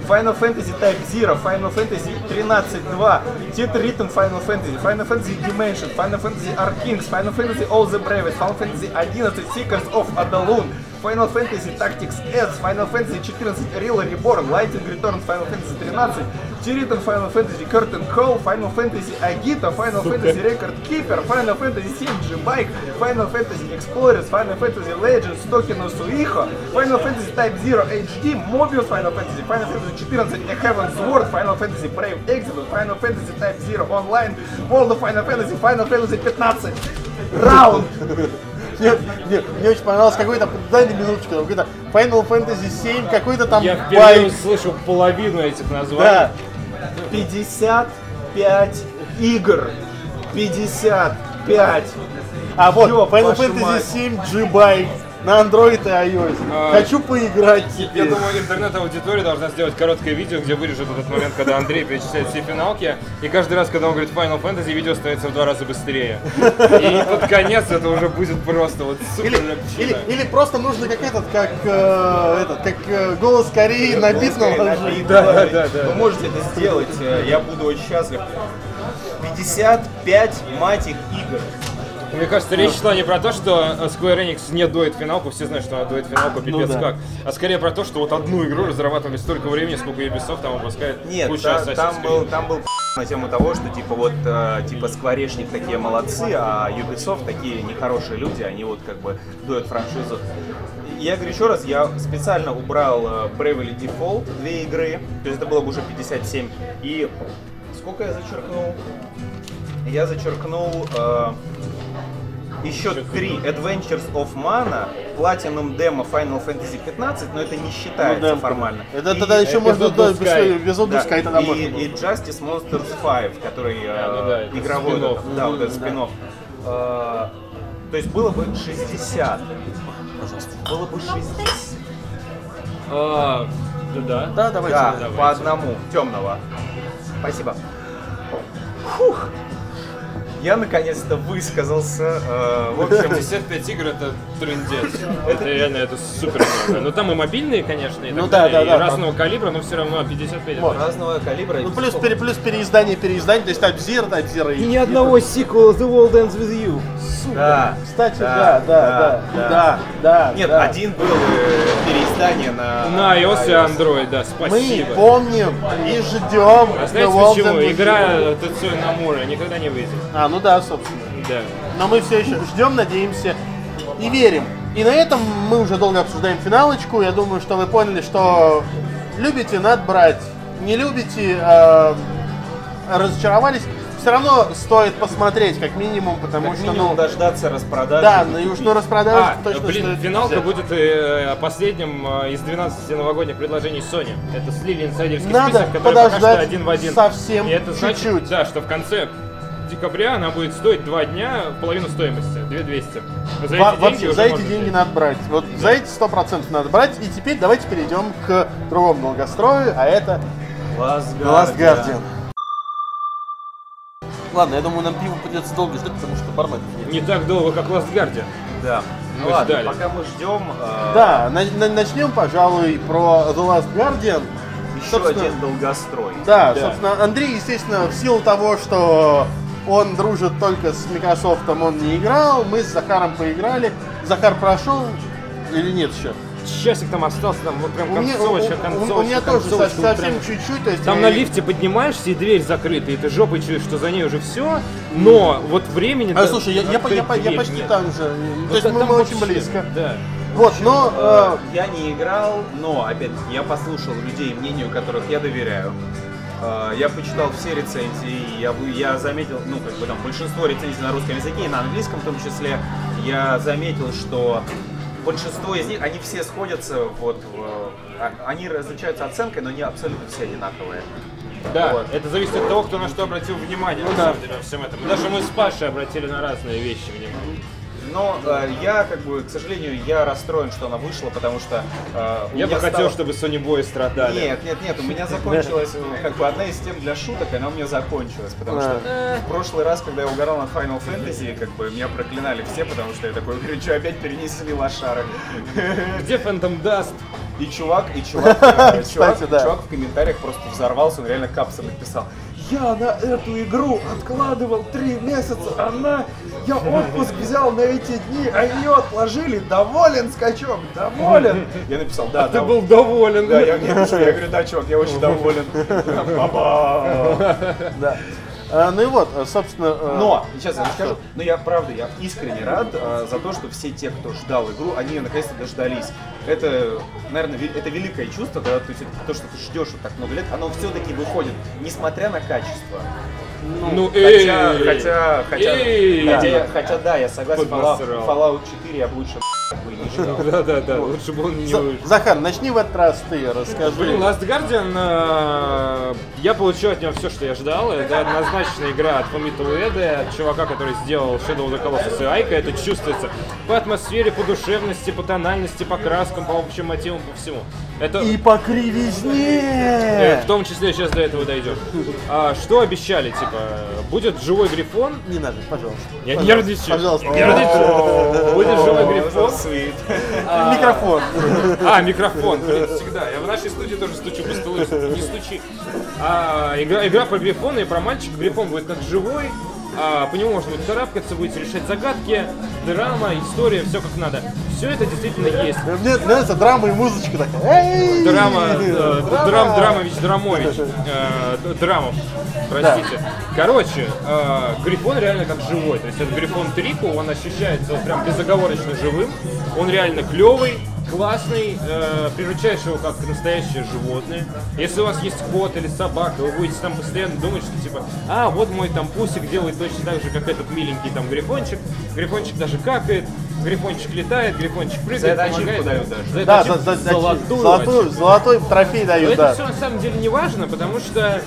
A: Final Fantasy Type Zero, Final Fantasy 13.2, Theater Written Final Fantasy, Final Fantasy Dimension, Final Fantasy Arkings, Final Fantasy All the Bravest, Final Fantasy 11 Seekers of Adalun, Final Fantasy Tactics S, Final Fantasy 14 Real Reborn, Lightning Returns, Final Fantasy 13, Tiritan Final Fantasy Curtain Call, Final Fantasy Agita, Final Fantasy Record Keeper, Final Fantasy 7 G-Bike, Final Fantasy Explorers, Final Fantasy Legends, Token of Suiho, Final Fantasy Type Zero HD, Mobius Final Fantasy, Final Fantasy 14 A Heaven's Sword, Final Fantasy Brave Exodus, Final Fantasy Type Zero Online, World of Final Fantasy, Final Fantasy 15. Раунд!
B: Нет, нет, мне очень понравилось какой-то, дай на минуточку, какой-то Final Fantasy 7, какой-то там
C: Я впервые
B: байк.
C: слышу половину этих названий.
B: Да,
A: 55 игр. 55
B: А вот,
A: Ёб
B: Final Fantasy
A: мать.
B: 7 G-Byte на Android и iOS.
C: А,
B: Хочу поиграть
C: Я
B: теперь.
C: думаю, интернет-аудитория должна сделать короткое видео, где вырежет этот момент, когда Андрей перечисляет все финалки, и каждый раз, когда он говорит Final Fantasy, видео становится в два раза быстрее. И под конец это уже будет просто вот супер
B: Или, или, или просто нужно как этот, как э, этот, как э, голос Кореи на бит наложить.
C: Да, да, да, да.
A: Вы можете это сделать, э, я буду очень счастлив. 55, мать их, игр.
C: Мне кажется, речь шла не про то, что Square Enix не дует финалку, все знают, что она дует финалку, пипец
B: да.
C: как, а скорее про то, что вот одну игру разрабатывали столько времени, сколько Ubisoft там выпускает
A: Нет,
C: кучу
A: та-
C: Assassin's
A: там был, там был на тему того, что типа вот э, типа скворечник такие молодцы, а Ubisoft такие нехорошие люди, они вот как бы дуют франшизу. Я говорю еще раз, я специально убрал э, Bravely Default, две игры, то есть это было бы уже 57. И сколько я зачеркнул? Я зачеркнул э, еще три Adventures of Mana, Platinum Demo Final Fantasy 15, но это не считается
B: демка.
A: формально.
B: Это
A: И-
B: тогда еще можно
C: Episode
B: да,
C: of Sky.
A: да,
B: тогда
A: и,
B: можно
A: и. Justice Monsters 5, который э,
C: А, ну да,
A: игровой,
C: спин-офф.
A: да, вот этот спин то есть было бы 60. Было бы 60.
C: А, да, да.
B: Да, давайте.
A: Да,
C: давайте.
A: по одному. Темного. Спасибо. Фух. Я наконец-то высказался. Э, в общем, [LAUGHS]
C: 55 игр это трендец. [LAUGHS] Это реально, это супер много. Ну там и мобильные, конечно, и
B: Ну да, да, да,
C: разного калибра, но все равно 55 это
A: разного калибра.
B: Ну, плюс, пере- плюс переиздание, переиздание, то есть Type Zero, Type Zero.
E: И ни одного сиквела The World Ends With You.
A: Да.
B: Кстати, да, да, да, да, да.
A: Нет, один был э, переиздание на...
C: На iOS и Android, да,
B: Мы
C: спасибо.
B: помним и ждем
C: А
B: The
C: знаете
B: World
C: почему?
B: Ends With
C: Игра
B: You.
C: Тецуя Намура никогда не выйдет.
B: А, ну да, собственно.
C: Да.
B: Но мы все еще ждем, надеемся и верим. И на этом мы уже долго обсуждаем финалочку. Я думаю, что вы поняли, что любите, надо брать. Не любите, э, разочаровались. Все равно стоит посмотреть, как минимум, потому
A: Как
B: что,
A: минимум
B: ну,
A: дождаться распродажи.
B: да, ну и уж ну распродаж
C: А,
B: точно
C: блин,
B: стоит
C: финалка
B: взять.
C: будет э, последним э, из 12 новогодних предложений Sony. Это слили инсайдерский
B: Надо
C: список, который пока что
B: подождать
C: один в один.
B: совсем
C: И это значит,
B: чуть-чуть.
C: да, что в конце декабря она будет стоить два дня половину стоимости, 2200. За
B: Во-
C: эти деньги
B: вообще,
C: уже
B: за эти деньги надо брать. Вот за эти сто процентов надо брать. И теперь давайте перейдем к другому долгострою, а это
A: Last
B: Last Guardian. Ладно, я думаю, нам пиво придется долго ждать, потому что барменов нет.
C: Не так долго, как Last Guardian.
A: Да. Ну
C: Мы
A: ладно,
C: ждали.
A: пока мы ждем, э,
B: Да, на- на- начнем, пожалуй, про The Last Guardian.
A: еще
B: собственно,
A: один долгострой.
B: Да,
C: Да.
B: собственно, Андрей, естественно, в силу того, что он дружит только с Microsoft, он не играл, мы с Захаром поиграли. Захар прошел или нет еще?
C: Часик там остался, там вот прям концовочка, концовочка,
B: у меня тоже совсем
C: прям.
B: чуть-чуть. То есть
C: Там
B: я-
C: на лифте поднимаешься, и дверь закрыта, и ты жопой чуешь, что за ней уже все, но вот времени...
B: А, слушай, я, я, я, я почти
C: нет.
B: там же.
C: Вот
B: То есть мы, мы очень
C: вообще,
B: близко.
C: Да.
B: Вот, но э,
A: Э, Я не играл, но, опять я послушал людей, мнению которых я доверяю. Э, Я почитал все рецензии, я, я заметил, ну, как бы там большинство рецензий на русском языке и на английском в том числе, я заметил, что большинство из них, они все сходятся, вот, в- а- они различаются оценкой, но они абсолютно все одинаковые.
C: Да,
A: Вот.
C: это зависит от того, кто на что обратил внимание, на самом деле, во всем этом. Даже мы с Пашей обратили на разные вещи внимание.
A: Но э, я, как бы, к сожалению, я расстроен, что она вышла, потому что э,
C: Я бы
A: меня
C: хотел,
A: стало-
C: чтобы Sony Boy страдали.
A: Нет, нет, нет, у меня закончилась э, как бы одна из тем для шуток, она у меня закончилась, потому что в прошлый раз, когда я угорал на Final Fantasy, как бы меня проклинали все, потому что я такой, говорю, что опять перенесли лошары.
C: Где Phantom Dust?
A: И чувак, и чувак, э, [LAUGHS] чувак, чувак в комментариях просто взорвался, он реально капсом написал. Я на эту игру откладывал три месяца, она, я отпуск взял на эти дни, а ее отложили, доволен скачок, доволен. Я написал, да,
C: Ты
A: дов-
C: был доволен.
A: Да, я, я я говорю, да, чувак, я очень доволен. [LAUGHS] Ба-ба.
B: да. А, ну и вот, э, собственно. э,
A: Но, сейчас я расскажу, но я правда, я искренне рад э, за то, что все те, кто ждал игру, они наконец-то дождались. Это, наверное, ве- это великое чувство, когда ты то, что ты ждешь вот так много лет, оно все-таки выходит, несмотря на качество.
C: Ну,
A: Хотя,
C: эй,
A: хотя, хотя, хотя, хотя да, я согласен, Fallout,
C: Поднасрал.
A: Fallout 4 я бы лучше бы и не [LAUGHS] ждал.
C: Да-да-да, лучше бы он не вышел.
B: Захар, начни в этот раз ты, расскажи.
C: Блин, Last Guardian, э, я получил от него все, что я ждал. Это однозначно игра от Фумито Уэды, от чувака, который сделал Shadow of the Colossus и Айка. Это чувствуется по атмосфере, по душевности, по тональности, по краскам, по общим мотивам, по всему. Это
B: И по
C: Э,
B: кривизне!
C: В том числе сейчас до этого дойдем. А, что обещали, типа, будет живой грифон?
B: Не надо, пожалуйста.
C: Я
B: Пожалуйста,
C: нервничаю.
B: Пожалуйста.
C: Нервничаю. Будет живой грифон.
B: Микрофон. [LAUGHS]
C: А, микрофон, блин, всегда. Я в нашей студии тоже стучу по столу, не стучи. А, игра, игра про грифона и про мальчика. Грифон будет как живой. А, по нему можно будет карабкаться, будете решать загадки, драма, история, все как надо. Все это действительно есть.
B: Мне нравится драма и музычка такая. Эй!
C: Драма, э, драм, Драмович Драмович, э, Драмов, простите. Короче, э, Грифон реально как живой, то есть это Грифон Трико, он ощущается прям безоговорочно живым, он реально клевый, классный, э, приручаешь его как настоящее животное. Если у вас есть кот или собака, вы будете там постоянно думать, что типа, а, вот мой там пусик делает точно так же, как этот миленький там Грифончик, Грифончик даже какает, Грифончик летает, Грифончик прыгает,
A: За это
C: помогает.
A: дают даже.
C: За это
B: Да, за, за-
C: золотую
B: золотую, золотой трофей
C: Но
B: дают,
C: это
B: да.
C: все на самом деле не важно, потому что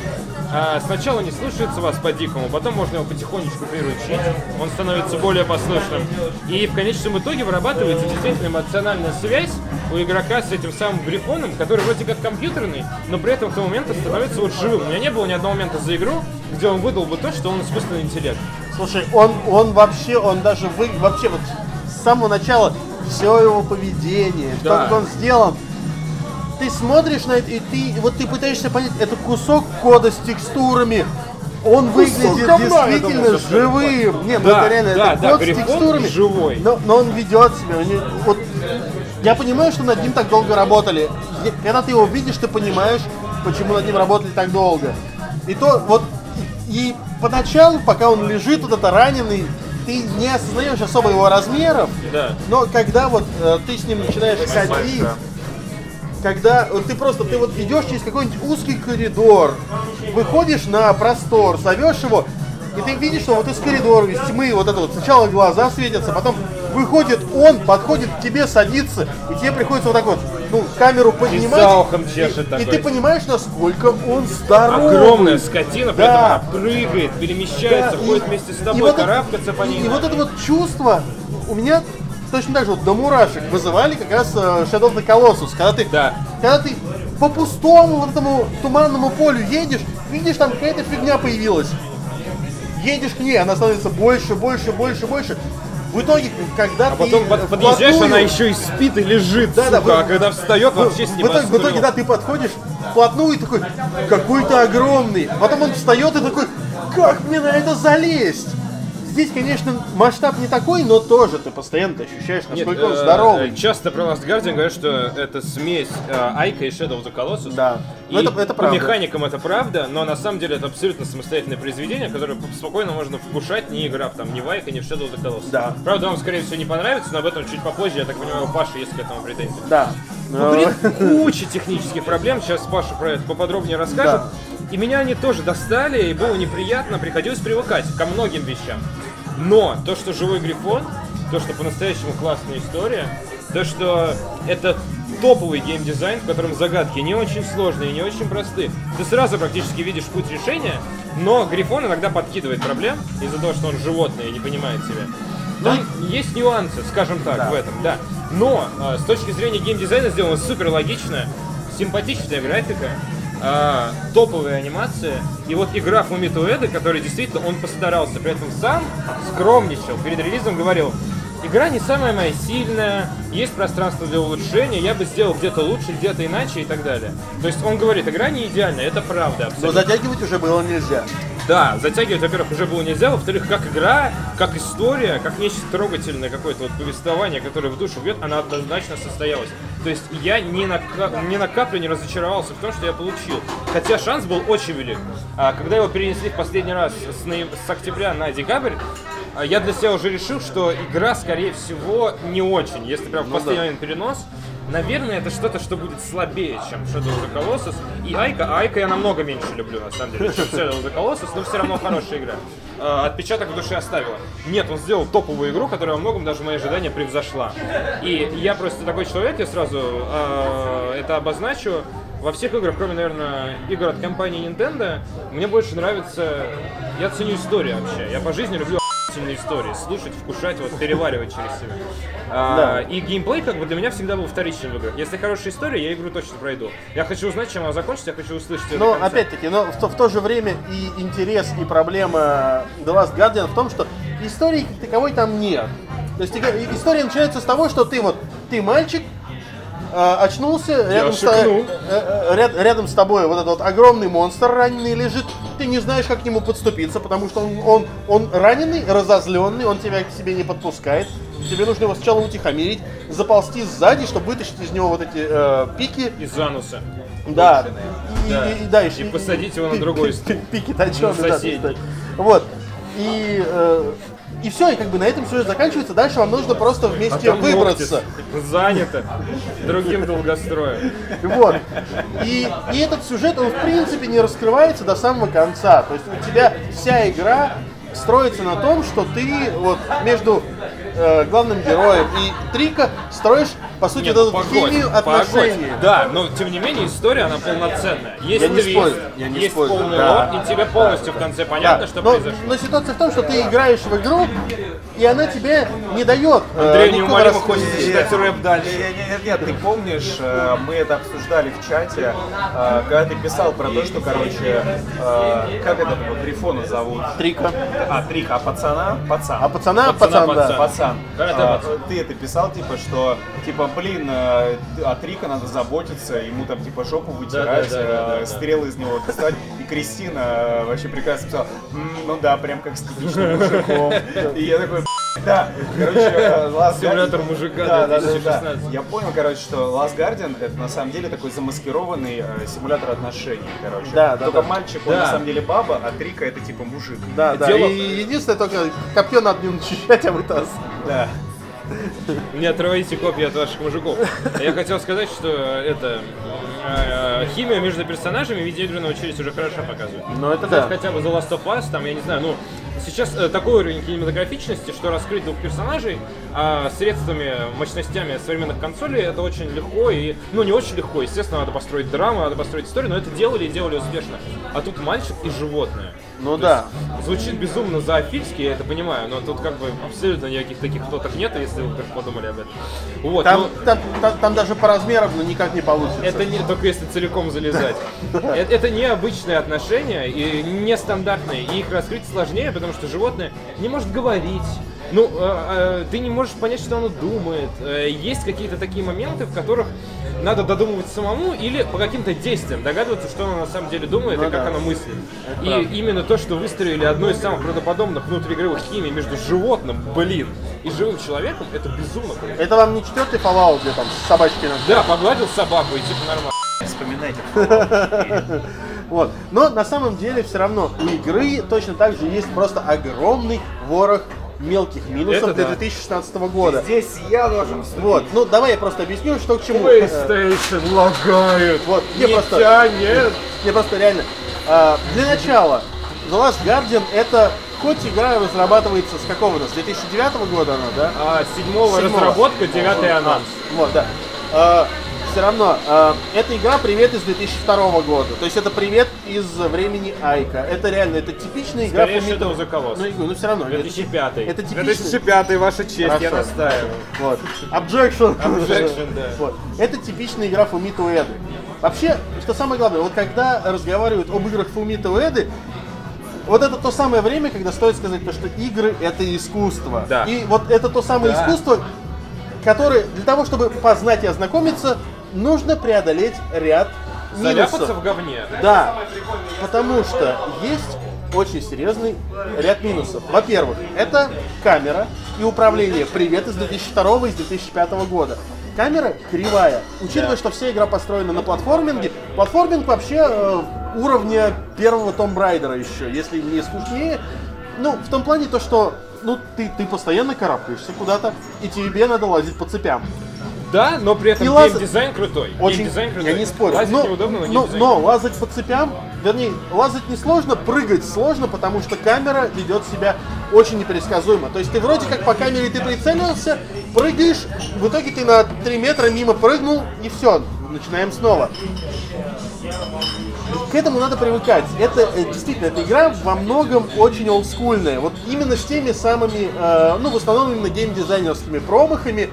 C: а, сначала не слушается вас по-дикому, потом можно его потихонечку приручить, он становится более послушным. И в конечном итоге вырабатывается действительно эмоциональная связь у игрока с этим самым грифоном, который вроде как компьютерный, но при этом в тот момент становится вот живым. У меня не было ни одного момента за игру, где он выдал бы то, что он искусственный интеллект.
B: Слушай, он, он вообще, он даже вы, вообще вот с самого начала все его поведение,
C: Да.
B: как он сделан. Ты смотришь на это, и ты, вот ты пытаешься понять, это кусок кода с текстурами. Он выглядит действительно
C: думал,
B: живым. Не, ну
C: Да,
B: это реально,
C: да,
B: это
C: да,
B: код с
C: Грифон
B: текстурами.
C: живой.
B: Но, но он ведет себя. него- вот, я понимаю, что над ним так долго работали. Когда ты его видишь, ты понимаешь, почему над ним работали так долго. И то вот и, и поначалу, пока он лежит вот это раненый, ты не осознаешь особо его размеров.
C: Да.
B: Но когда вот э, ты с ним начинаешь ходить,
A: да.
B: Когда вот ты просто ты вот идешь через какой-нибудь узкий коридор, выходишь на простор, зовешь его, и ты видишь, что вот из коридора, из тьмы, вот это вот сначала глаза светятся, потом выходит он, подходит к тебе, садится, и тебе приходится вот так вот, ну, камеру поднимать.
C: ухом чешет
B: и, и ты понимаешь, насколько он здоровый.
C: Огромная скотина,
B: Да.
C: прыгает, перемещается,
B: Да,
C: ходит
B: и-
C: вместе с
B: и
C: тобой,
B: вот это-
C: карабкаться по ней.
B: И вот это вот чувство у меня точно так же вот до мурашек вызывали как раз э, Shadow of the Colossus, когда ты,
C: Да.
B: когда ты по пустому вот этому туманному полю едешь, видишь там какая-то фигня появилась, едешь к ней, она становится больше, больше, больше, больше. В итоге, когда
C: А
B: ты
C: потом под- подъезжаешь,
B: вплотную-
C: она еще и спит и лежит,
B: Да, да,
C: сука,
B: вы-
C: а когда встает, вообще с
B: в итоге, в итоге, да, ты подходишь вплотную и такой, какой ты огромный. Потом он встает и такой, как мне на это залезть? Здесь, конечно, масштаб не такой, но тоже ты постоянно ощущаешь, насколько он
C: э,
B: здоровый.
C: э, Часто про Last Guardian говорят, что это смесь э, Айка и Shadow of the Colossus.
B: Да.
C: И
B: Ну, это- это
C: по
B: правда.
C: механикам это правда, но на самом деле это абсолютно самостоятельное произведение, которое спокойно можно вкушать, не играв там ни в Айка, ни в Shadow of the Colossus.
B: Да.
C: Правда, вам, скорее всего, не понравится, но об этом чуть попозже, я так понимаю, у Паши есть к этому претензии.
B: Да.
C: Ну, блин, куча технических проблем. Сейчас Паша про это поподробнее расскажет.
B: Да.
C: И меня они тоже достали, и было неприятно, приходилось привыкать ко многим вещам. Но то, что живой грифон, то, что по-настоящему классная история, то, что это топовый геймдизайн, в котором загадки не очень сложные, не очень простые. Ты сразу практически видишь путь решения, но грифон иногда подкидывает проблем из-за того, что он животное и не понимает себя. Там есть нюансы, скажем так, в этом, да. Но э, с точки зрения геймдизайна сделано супер логично, симпатичная графика, э, топовая анимация, и вот игра Фумито Уэда, который действительно он постарался, при этом сам скромничал, перед релизом говорил, игра не самая моя сильная, есть пространство для улучшения, я бы сделал где-то лучше, где-то иначе и так далее. То есть он говорит, игра не идеальная, это правда,
B: Но
C: абсолютно.
B: затягивать уже было нельзя.
C: Да, затягивать, во-первых, уже было нельзя, во-вторых, как игра, как история, как нечто трогательное какое-то вот повествование, которое в душу бьет, она однозначно состоялась. То есть я ни на, ни на каплю не разочаровался в том, что я получил. Хотя шанс был очень велик. А когда его перенесли в последний раз с, ноя- с октября на декабрь, а, я для себя уже решил, что игра, скорее всего, не очень. Если прям в последний момент перенос, наверное, это что-то, что будет слабее, чем Shadow of the Colossus. И Айка, Айка я намного меньше люблю, на самом деле, чем Shadow of the Colossus, но все равно хорошая игра. Э, Отпечаток в душе оставила. Нет, он сделал топовую игру, которая во многом даже мои ожидания превзошла. И я просто такой человек, я сразу э, это обозначу. Во всех играх, кроме, наверное, игр от компании Nintendo, мне больше нравится... Я ценю историю вообще. Я по жизни люблю охуительные истории. Слушать, вкушать, вот, переваривать через себя. А, И геймплей, как бы, для меня всегда был вторичным в играх. Если хорошая история, я игру точно пройду. Я хочу узнать, чем она закончится, я хочу услышать ее
B: Но опять-таки, но в то, в то же время и интерес, и проблема The Last Guardian в том, что истории таковой там нет. То есть история начинается с того, что ты вот, ты мальчик, очнулся, рядом с, э, э, ряд- рядом с тобой вот этот вот огромный монстр раненый лежит, ты не знаешь, как к нему подступиться, потому что он, он, он раненый, разозленный, он тебя к себе не подпускает. Тебе нужно его сначала утихомирить, заползти сзади, чтобы вытащить из него вот эти э, пики,
C: Из ануса.
B: да. И,
C: Да.
B: и- и- да,
C: И посадить его на другой стул.
B: Пики точеные, да, Вот. И, э, и все, и как бы на этом сюжет заканчивается. Дальше вам нужно просто вместе
C: А
B: выбраться.
C: ногти Занято. Другим долгостроем.
B: Вот. И, и этот сюжет, он в принципе не раскрывается до самого конца. То есть у тебя вся игра строится на том, что ты вот между э, главным героем и Трика строишь, по сути,
C: Нет,
B: вот эту
C: погодь,
B: химию
C: погодь.
B: отношений.
C: Да, но тем не менее история, она полноценная. Есть
B: Я не
C: твист,
B: спорю, я не
C: есть
B: спорю,
C: полный
B: да.
C: лор, и тебе полностью в конце понятно,
B: Да,
C: что
B: но,
C: произошло.
B: но ситуация в том, что ты играешь в игру, и она тебе не дает
C: Андрей
B: никакого
C: неумолимо хочет читать рэп дальше.
A: Нет, нет, нет, ты помнишь, э, мы это обсуждали в чате, э, когда ты писал про то, что, короче, э, как этого Грифона зовут?
B: Трика.
A: А, Трик, а пацана? Пацан.
B: А пацана, пацан, да.
C: пацан. Карате
A: а,
C: пацан.
A: ты это писал, типа, что, типа, блин, э, от Рика надо заботиться, ему там, типа, жопу вытирать,
C: да, да, да,
A: э,
C: да.
A: стрелы из него достать. И Кристина э, вообще прекрасно писала, «М, ну да, прям как с типичным мужиком. И я такой, да, короче, Last
C: Симулятор мужика
A: Да, да, да,
C: 2016.
A: да. Я понял, короче, что Last Guardian это на самом деле такой замаскированный э, симулятор отношений, короче.
B: Да, да,
A: Только
B: да.
A: мальчик, он
C: Да.
A: на самом деле баба, а Трика это типа мужик.
B: Да, да.
C: Дело-
B: И единственное только копье надо не начищать, а вытаскивать.
A: Да.
C: Не отрывайте копии от ваших мужиков. Я хотел сказать, что это э, химия между персонажами в видеоигры научились уже хорошо показывать.
B: Ну это да.
C: хотя бы The Last of Us, там, я не знаю, ну, сейчас э, такой уровень кинематографичности, что раскрыть двух персонажей а средствами, мощностями современных консолей, это очень легко и, ну, не очень легко, естественно, надо построить драму, надо построить историю, но это делали и делали успешно. А тут мальчик и животное.
B: Ну
C: То
B: да.
C: есть Звучит безумно зоофильски, я это понимаю, но тут как бы абсолютно никаких таких фоток нет, если вы вдруг подумали об этом. Вот,
B: Там,
C: но-
B: там, там- там даже по размерам ну, никак не получится.
C: это не только если целиком залезать. Это, это необычные отношения и нестандартные. И их раскрыть сложнее, потому что животное не может говорить. Ну, э, э, ты не можешь понять, что оно думает. Э, есть какие-то такие моменты, в которых надо додумывать самому или по каким-то действиям догадываться, что оно на самом деле думает
B: Ну
C: и как
B: да.
C: оно мыслит.
B: Это
C: и
B: правда.
C: именно то, что выстроили одну из самых правдоподобных внутриигровых химий между животным, блин, и живым человеком, это безумно круто.
B: Это вам не четвертый Fallout, где там собачки на
C: Да, погладил собаку и типа нормально.
A: Вспоминайте. [LAUGHS]
B: Вот. Но на самом деле все равно у игры точно так же есть просто огромный ворох мелких минусов
C: Это
B: для
C: да.
B: 2016 года.
A: Здесь я должен
B: Вот, ну давай я просто объясню, что к чему.
C: PlayStation лагает.
B: Вот, не
C: Не
B: просто-
C: тянет.
B: Не просто реально. а, для начала, The Last Guardian это хоть игра разрабатывается с какого у нас? С 2009 года она, да?
C: А, седьмого
B: Седьмого.
C: разработка, девятый анонс.
B: Вот, да. Все равно, а, эта игра привет из 2002 года. То есть это привет из времени Айка. Это реально, это типичная игра
C: Скорее
B: Фумито-
C: the Colossus.
B: Ну, ну все равно. это-
C: 2005.
B: Это типичный.
C: 2005, ваша честь, я
B: Хорошо.
C: настаиваю.
B: Вот. Objection.
C: Objection, да.
B: Вот. Это типичная игра Фумито Уэды. Вообще, что самое главное, вот когда разговаривают об играх Фумито Уэды, вот это то самое время, когда стоит сказать, то, что игры это искусство.
C: Да.
B: И вот это то самое
C: Да.
B: искусство, которое для того, чтобы познать и ознакомиться, нужно преодолеть ряд
C: Заляпаться
B: минусов.
C: в говне.
B: Да, потому что есть очень серьезный ряд минусов. Во-первых, это камера и управление. Привет из 2002 и из 2005 года. Камера кривая. Учитывая, что вся игра построена на платформинге, платформинг вообще э, уровня первого Том Брайдера еще, если не скучнее. Ну, в том плане то, что ну, ты, ты постоянно карабкаешься куда-то, и тебе надо лазить по цепям.
C: Да, но при этом
B: И лаз-
C: геймдизайн крутой.
B: Очень,
C: Геймдизайн крутой.
B: я не спорю.
C: Лазить
B: но,
C: неудобно, но
B: но, но лазать по цепям, вернее, лазать несложно, прыгать сложно, потому что камера ведет себя очень непредсказуемо. То есть ты вроде как по камере ты прицелился, прыгаешь, в итоге ты на 3 метра мимо прыгнул, и все, начинаем снова. К этому надо привыкать. Это э, действительно, эта игра во многом очень олдскульная. Вот именно с теми самыми, э, ну, в основном именно геймдизайнерскими промахами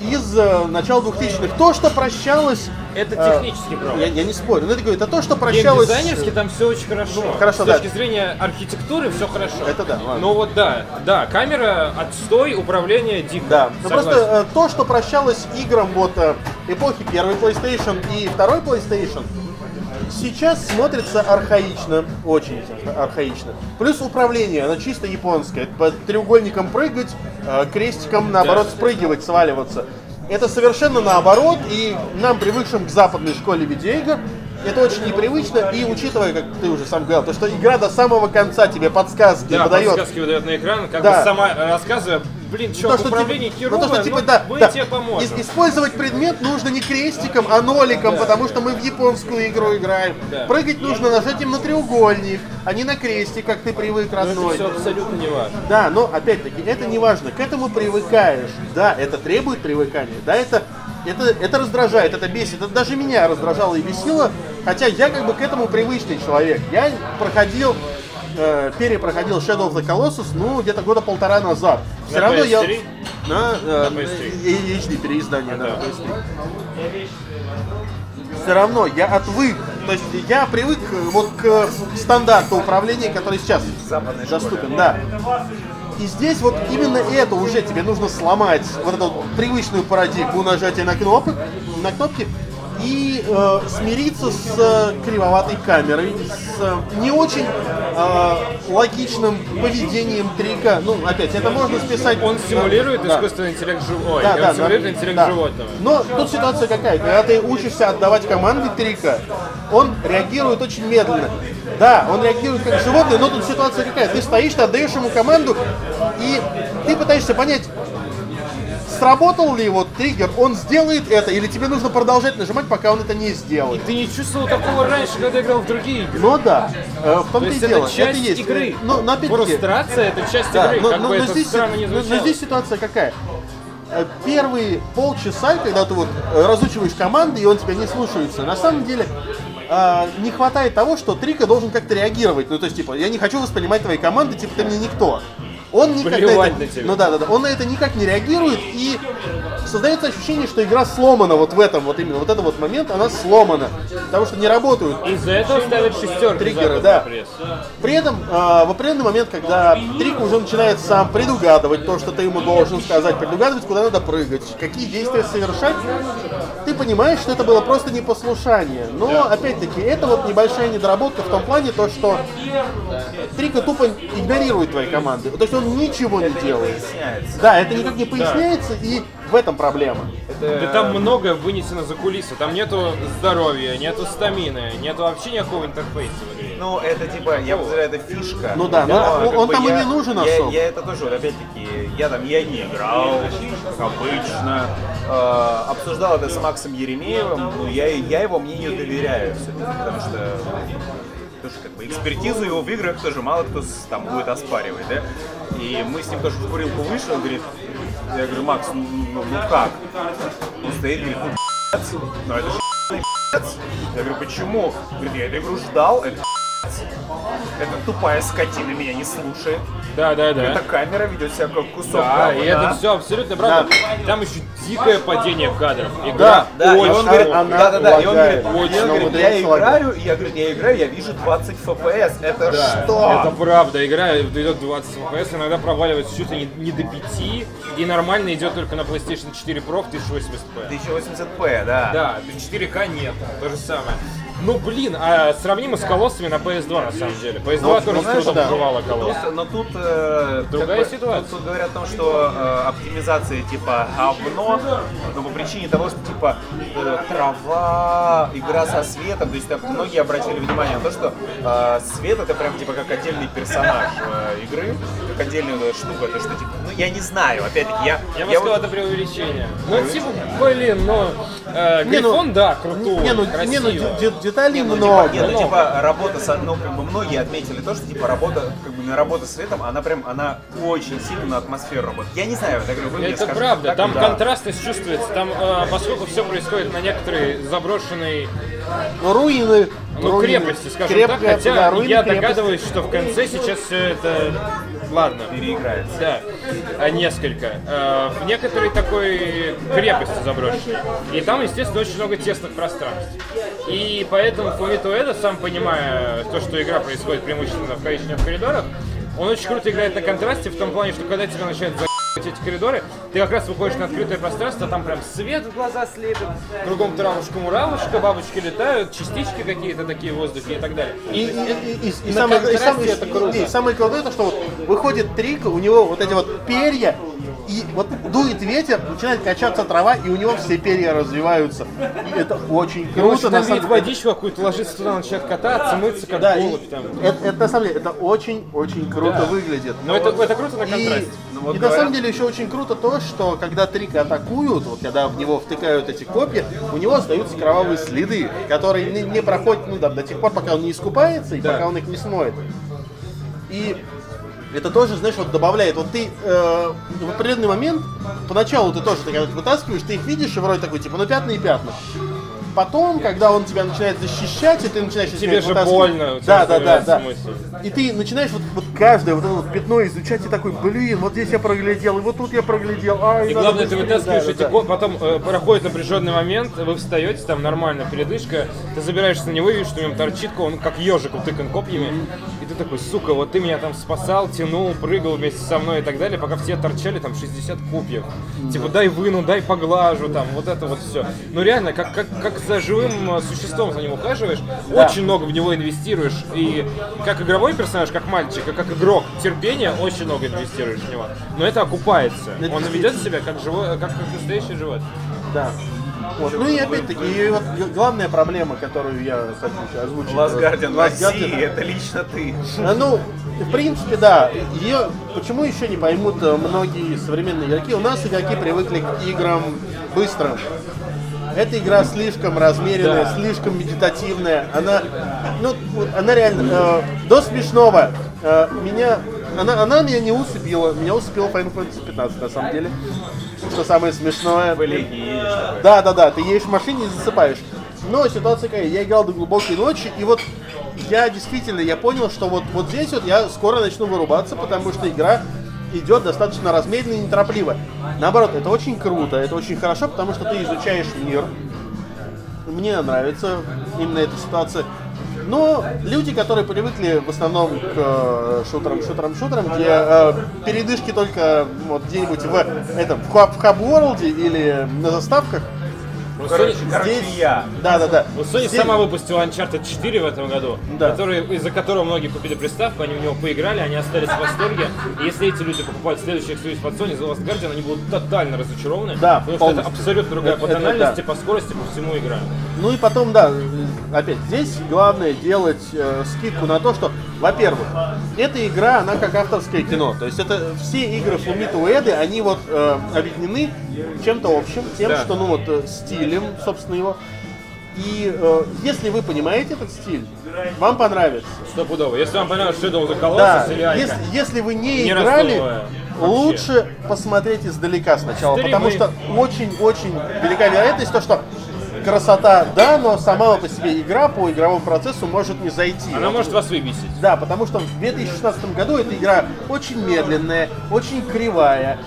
B: из э, начала 2000-х. То, что прощалось...
C: Это
B: э,
C: технический промах.
B: Я, я не спорю, но это говорю, это то, что прощалось...
C: Геймдизайнерски там все очень хорошо.
B: хорошо,
C: С
B: да.
C: точки зрения архитектуры все хорошо.
B: Это да, ладно.
C: Ну вот да, да, камера отстой, управление дико.
B: Да, ну
C: Согласен.
B: просто э, то, что прощалось играм вот э, эпохи первой PlayStation и второй PlayStation, сейчас смотрится архаично, очень архаично. Плюс управление, оно чисто японское. По треугольникам прыгать, э, крестиком наоборот спрыгивать, сваливаться. Это совершенно наоборот, и нам, привыкшим к западной школе видеоигр, это очень непривычно, и учитывая, как ты уже сам говорил, то, что игра до самого конца тебе подсказки
C: да,
B: выдает.
C: подсказки выдает на экран, как
B: Да.
C: бы сама э, рассказывая, блин, что,
B: То, что
C: управление
B: типа,
C: херовое,
B: ну, то, что, типа,
C: ну,
B: да,
C: мы
B: да.
C: тебе поможем.
B: Ис- использовать предмет нужно не крестиком, а ноликом, потому что мы в японскую игру играем.
C: Да.
B: Прыгать нужно нажатием на треугольник, а не на крестик, как ты привык,
C: Но это
B: родной.
C: все абсолютно не важно.
B: Да, но опять-таки, это не важно. К этому привыкаешь. Да, это требует привыкания. Да, это, это, это раздражает, это бесит. Это даже меня раздражало и бесило. Хотя я как бы к этому привычный человек. Я проходил, э, перепроходил Shadow of the Colossus, ну, где-то года полтора назад. Все
C: На
B: равно я...
C: PS3?
B: На, э,
C: На PS3.
B: и- HD переиздание, да,
C: Да.
B: на PS3. Все равно я отвык. То есть я привык э, вот к стандарту управления, который сейчас
A: Западной
B: доступен, да. И здесь вот именно это уже тебе нужно сломать, вот эту привычную парадигму нажатия на кнопок, на кнопки, и э, смириться с э, кривоватой камерой, с э, не очень э, логичным поведением трика. Ну, опять, это можно списать...
C: Он симулирует
B: Да.
C: искусственный интеллект живой.
B: Да,
C: он
B: да,
C: симулирует
B: да,
C: интеллект
B: да.
C: животного.
B: Но тут ситуация какая? Когда ты учишься отдавать команды трика, он реагирует очень медленно. Да, он реагирует как животное, но тут ситуация какая? Ты стоишь, ты отдаешь ему команду, и ты пытаешься понять, сработал ли вот триггер, он сделает это, или тебе нужно продолжать нажимать, пока он это не сделает.
C: Ты не чувствовал такого раньше, когда играл в другие игры.
B: Но да, э, в
C: То
B: том-то и дело.
C: это часть
B: есть.
C: игры.
B: Но, но опять-таки,
C: Фрустрация это часть
B: Да,
C: игры,
B: но,
C: как
B: но-
C: бы
B: но
C: это
B: здесь,
C: странно не
B: но- но здесь ситуация какая? Э, Первые полчаса, когда ты вот э, разучиваешь команды, и он тебя не слушается, на самом деле э, не хватает того, что Трика должен как-то реагировать. Ну, то есть, типа, я не хочу воспринимать твои команды, типа, ты мне никто. Он
C: Плевать
B: это,
C: на тебя.
B: Ну да, да, да. Он на это никак не реагирует, и создается ощущение, что игра сломана вот в этом, вот именно вот этот вот момент, она сломана. Потому что не работают
C: Из-за этого ставят шестерки.
B: Триггеры, да. при этом э, в определенный момент, когда Трик уже начинает сам предугадывать то, что ты ему должен сказать, предугадывать, куда надо прыгать, какие действия совершать, ты понимаешь, что это было просто непослушание. Но, опять-таки, это вот небольшая недоработка в том плане, то, что Трика тупо игнорирует твои команды. То есть он ничего не делает.
A: Поясняется.
B: Да, это никак не поясняется, и в этом проблема.
C: Да там многое вынесено за кулисы. Там нету здоровья, нету стамины, нету вообще никакого интерфейса в игре.
A: Ну, это типа, я бы это фишка.
B: Ну да, но
A: как
B: он
A: бы
B: там и
A: я-
B: не нужен
A: я,
B: особо.
A: Я это тоже, опять-таки, я там, я не играл, как обычно. Э, обсуждал это с Максом Еремеевым, ну, я, я его мнению доверяю все-таки, потому что тоже как бы экспертизу его в играх тоже мало кто там будет оспаривать, да? И мы с ним тоже в курилку вышли, он говорит, я говорю, Макс, ну, ну, ну как? Он стоит, говорит, ну, «Пи***ц, ну это ж ***ц». Я говорю, почему? Говорит, я эту игру ждал, это ***ц». Эта тупая скотина меня не слушает.
C: Да, да, да.
A: Эта камера ведет себя как кусок
C: Да, и
A: говна.
C: это все абсолютно правда. Там еще дикое падение кадров.
B: Да,
C: Игра
A: Да, и
C: очень
A: он говорит,
B: она
A: да, да, да, и он говорит,
B: Очень
A: и он говорит, я играю, и я говорю, я играю, я вижу 20 FPS, это
C: Да,
A: что?
C: Это правда, игра идет 20 FPS, иногда проваливается чуть ли не, не до 5, и нормально идет только на PlayStation 4 Pro в 1080p.
A: 1080p, да.
C: Да, 4К нет, то же самое. Ну блин, а сравнимо с колоссами на PS2 на самом деле. PS2
A: Ну,
C: тоже
A: ну,
C: с
A: знаешь,
C: трудом
B: да.
C: проживала колосс.
A: Тут- но тут э,
C: Другая
A: как
C: ситуация.
A: Тут, тут говорят о том, что э, оптимизация типа говно, но по причине того, что типа э, трава, игра со светом, то есть так, многие обратили внимание на то, что э, свет это прям типа как отдельный персонаж э, игры, как отдельная штука, то что типа, ну я не знаю, опять-таки, я...
C: Я бы сказал,
A: вот-
C: это преувеличение. Ну, типа, блин, ну, э,
B: Не, ну,
C: Грифон, да, крутой,
B: Не, ну,
C: красиво.
B: не, ну де- де- деталей
A: Ну,
B: много.
A: типа, нет, ну, типа, работа, со, ну, как бы многие отметили то, что, типа, работа, как бы, на работа с светом, она прям, она очень сильно на атмосферу работает. Я не знаю, я говорю, вы мне
C: Это
A: скажете,
C: правда,
A: так,
C: там
A: да.
C: контрастность чувствуется, там, э, поскольку все происходит на некоторой заброшенной
B: Ну, руины.
C: ну,
B: руины.
C: крепости, скажем
B: Креп-
C: так, хотя
B: да, руины
C: я
B: крепости.
C: догадываюсь, что в конце сейчас все это... Ладно.
A: Переиграется.
C: Да, а, несколько. Э, В некоторой такой крепости заброшенной. И там, естественно, очень много тесных пространств. И поэтому Фумито Эда, сам понимая то, что игра происходит преимущественно в коричневых коридорах, он очень круто играет на контрасте в том плане, что когда тебя начинают эти коридоры, ты как раз выходишь на открытое пространство, там прям свет в глаза слепит, кругом травушка-муравушка, бабочки летают, частички какие-то такие в воздухе и так далее.
B: И, и, и- и- и самое, и самое-
C: это круто.
B: и самое крутое, то, что вот выходит трик, у него вот эти вот перья, и вот дует ветер, начинает качаться трава, и у него все перья развиваются. И это очень
C: И
B: круто.
C: еще
B: на самом
C: водичку какую-то, ложится туда, начинает кататься, мыться, как
B: Да, и
C: голубь там.
B: это, это на самом деле, это очень-очень круто
C: Да.
B: выглядит.
C: Но это, это круто на
B: И,
C: контрасте.
A: Ну вот
B: и на
A: говорят-
B: самом деле еще очень круто то, что когда Трика атакуют, вот когда в него втыкают эти копья, у него остаются кровавые следы, которые не, не проходят ну, да, до тех пор, пока он не искупается и
C: Да.
B: пока он их не смоет. И это тоже, знаешь, вот добавляет. Вот ты э, в определенный момент, поначалу ты тоже, ты когда вытаскиваешь, ты их видишь и вроде такой, типа, ну пятна и пятна. Потом, когда он тебя начинает защищать, и ты начинаешь
C: Тебе же больно,
B: Да, да, да, да. И ты начинаешь вот, вот каждое вот это вот пятно изучать и такой, блин, вот здесь я проглядел, и вот тут я проглядел. Ай,
C: И
B: надо
C: главное, ты
B: быстрее».
C: вытаскиваешь
B: Да,
C: эти
B: да,
C: ко- потом э, проходит напряженный момент, вы встаете, там нормально, передышка, ты забираешься на него, видишь, что у него торчит, он как ежик утыкан копьями, и такой, сука, вот ты меня там спасал, тянул, прыгал вместе со мной и так далее, пока все торчали там 60 копьев. Типа, дай выну, дай поглажу, там, вот это вот все. Ну реально, как, как, как за живым э, существом за ним ухаживаешь,
B: Да.
C: очень много в него инвестируешь, и как игровой персонаж, как мальчик, и как игрок, терпение очень много инвестируешь в него. Но это окупается. Он ведет себя как живой, как, как настоящий живот.
B: Да. Вот. Ну и опять-таки, и вот главная проблема, которую я хочу озвучить.
A: Last России, это лично ты.
B: А, Ну, в принципе, да. Ее почему еще не поймут э, многие современные игроки? У нас игроки привыкли к играм быстрым. Эта игра слишком размеренная,
C: Да.
B: слишком медитативная. Она, ну, она реально э, до смешного. Э, меня, она, она меня не усыпила. Меня усыпила Final Fantasy 15 на самом деле. Что самое смешное.
A: Такой.
B: Да, да, да, ты едешь в машине и засыпаешь. Но ситуация какая, я играл до глубокой ночи, и вот я действительно, я понял, что вот, вот здесь вот я скоро начну вырубаться, потому что игра идет достаточно размеренно и неторопливо. Наоборот, это очень круто, это очень хорошо, потому что ты изучаешь мир. Мне нравится именно эта ситуация. Но люди, которые привыкли в основном к э, шутерам, шутерам, шутерам, где э, передышки только вот где-нибудь в этом в, хаб- в Хаб-Ворлде или на заставках,
C: Ну,
A: Короче,
C: Sony-
A: короче,
B: здесь,
A: я.
B: да, да, да.
C: Вот Sony
B: Здесь-
C: сама выпустила Uncharted 4 в этом году,
B: Да.
C: который, из-за которого многие купили приставку, они в него поиграли, они остались в восторге. И если эти люди покупают следующий эксклюзив под Sony, The Last Guardian, они будут тотально разочарованы.
B: Да,
C: потому что это
B: полностью.
C: абсолютно другая
B: Это-
C: по
B: это
C: тональности,
B: да.
C: по скорости, по всему игра.
B: Ну и потом, да, опять, здесь главное делать э, скидку на то, что, во-первых, эта игра, она как авторское кино. То есть это все игры Фумито Уэды, они вот э, объединены чем-то общим, тем,
C: Да.
B: что, ну вот, э, стилем, собственно, его. И э, если вы понимаете этот стиль, вам понравится.
C: Стопудово. Если вам понравилось of the Colossus
B: Да, если, если вы не,
C: Не
B: играли, лучше посмотреть издалека сначала,
C: Стримы.
B: потому что очень-очень велика вероятность, то, что красота, да, но сама по себе игра по игровому процессу может не зайти.
C: она может вас выбесить.
B: Да, потому что в 2016 году эта игра очень медленная, очень кривая,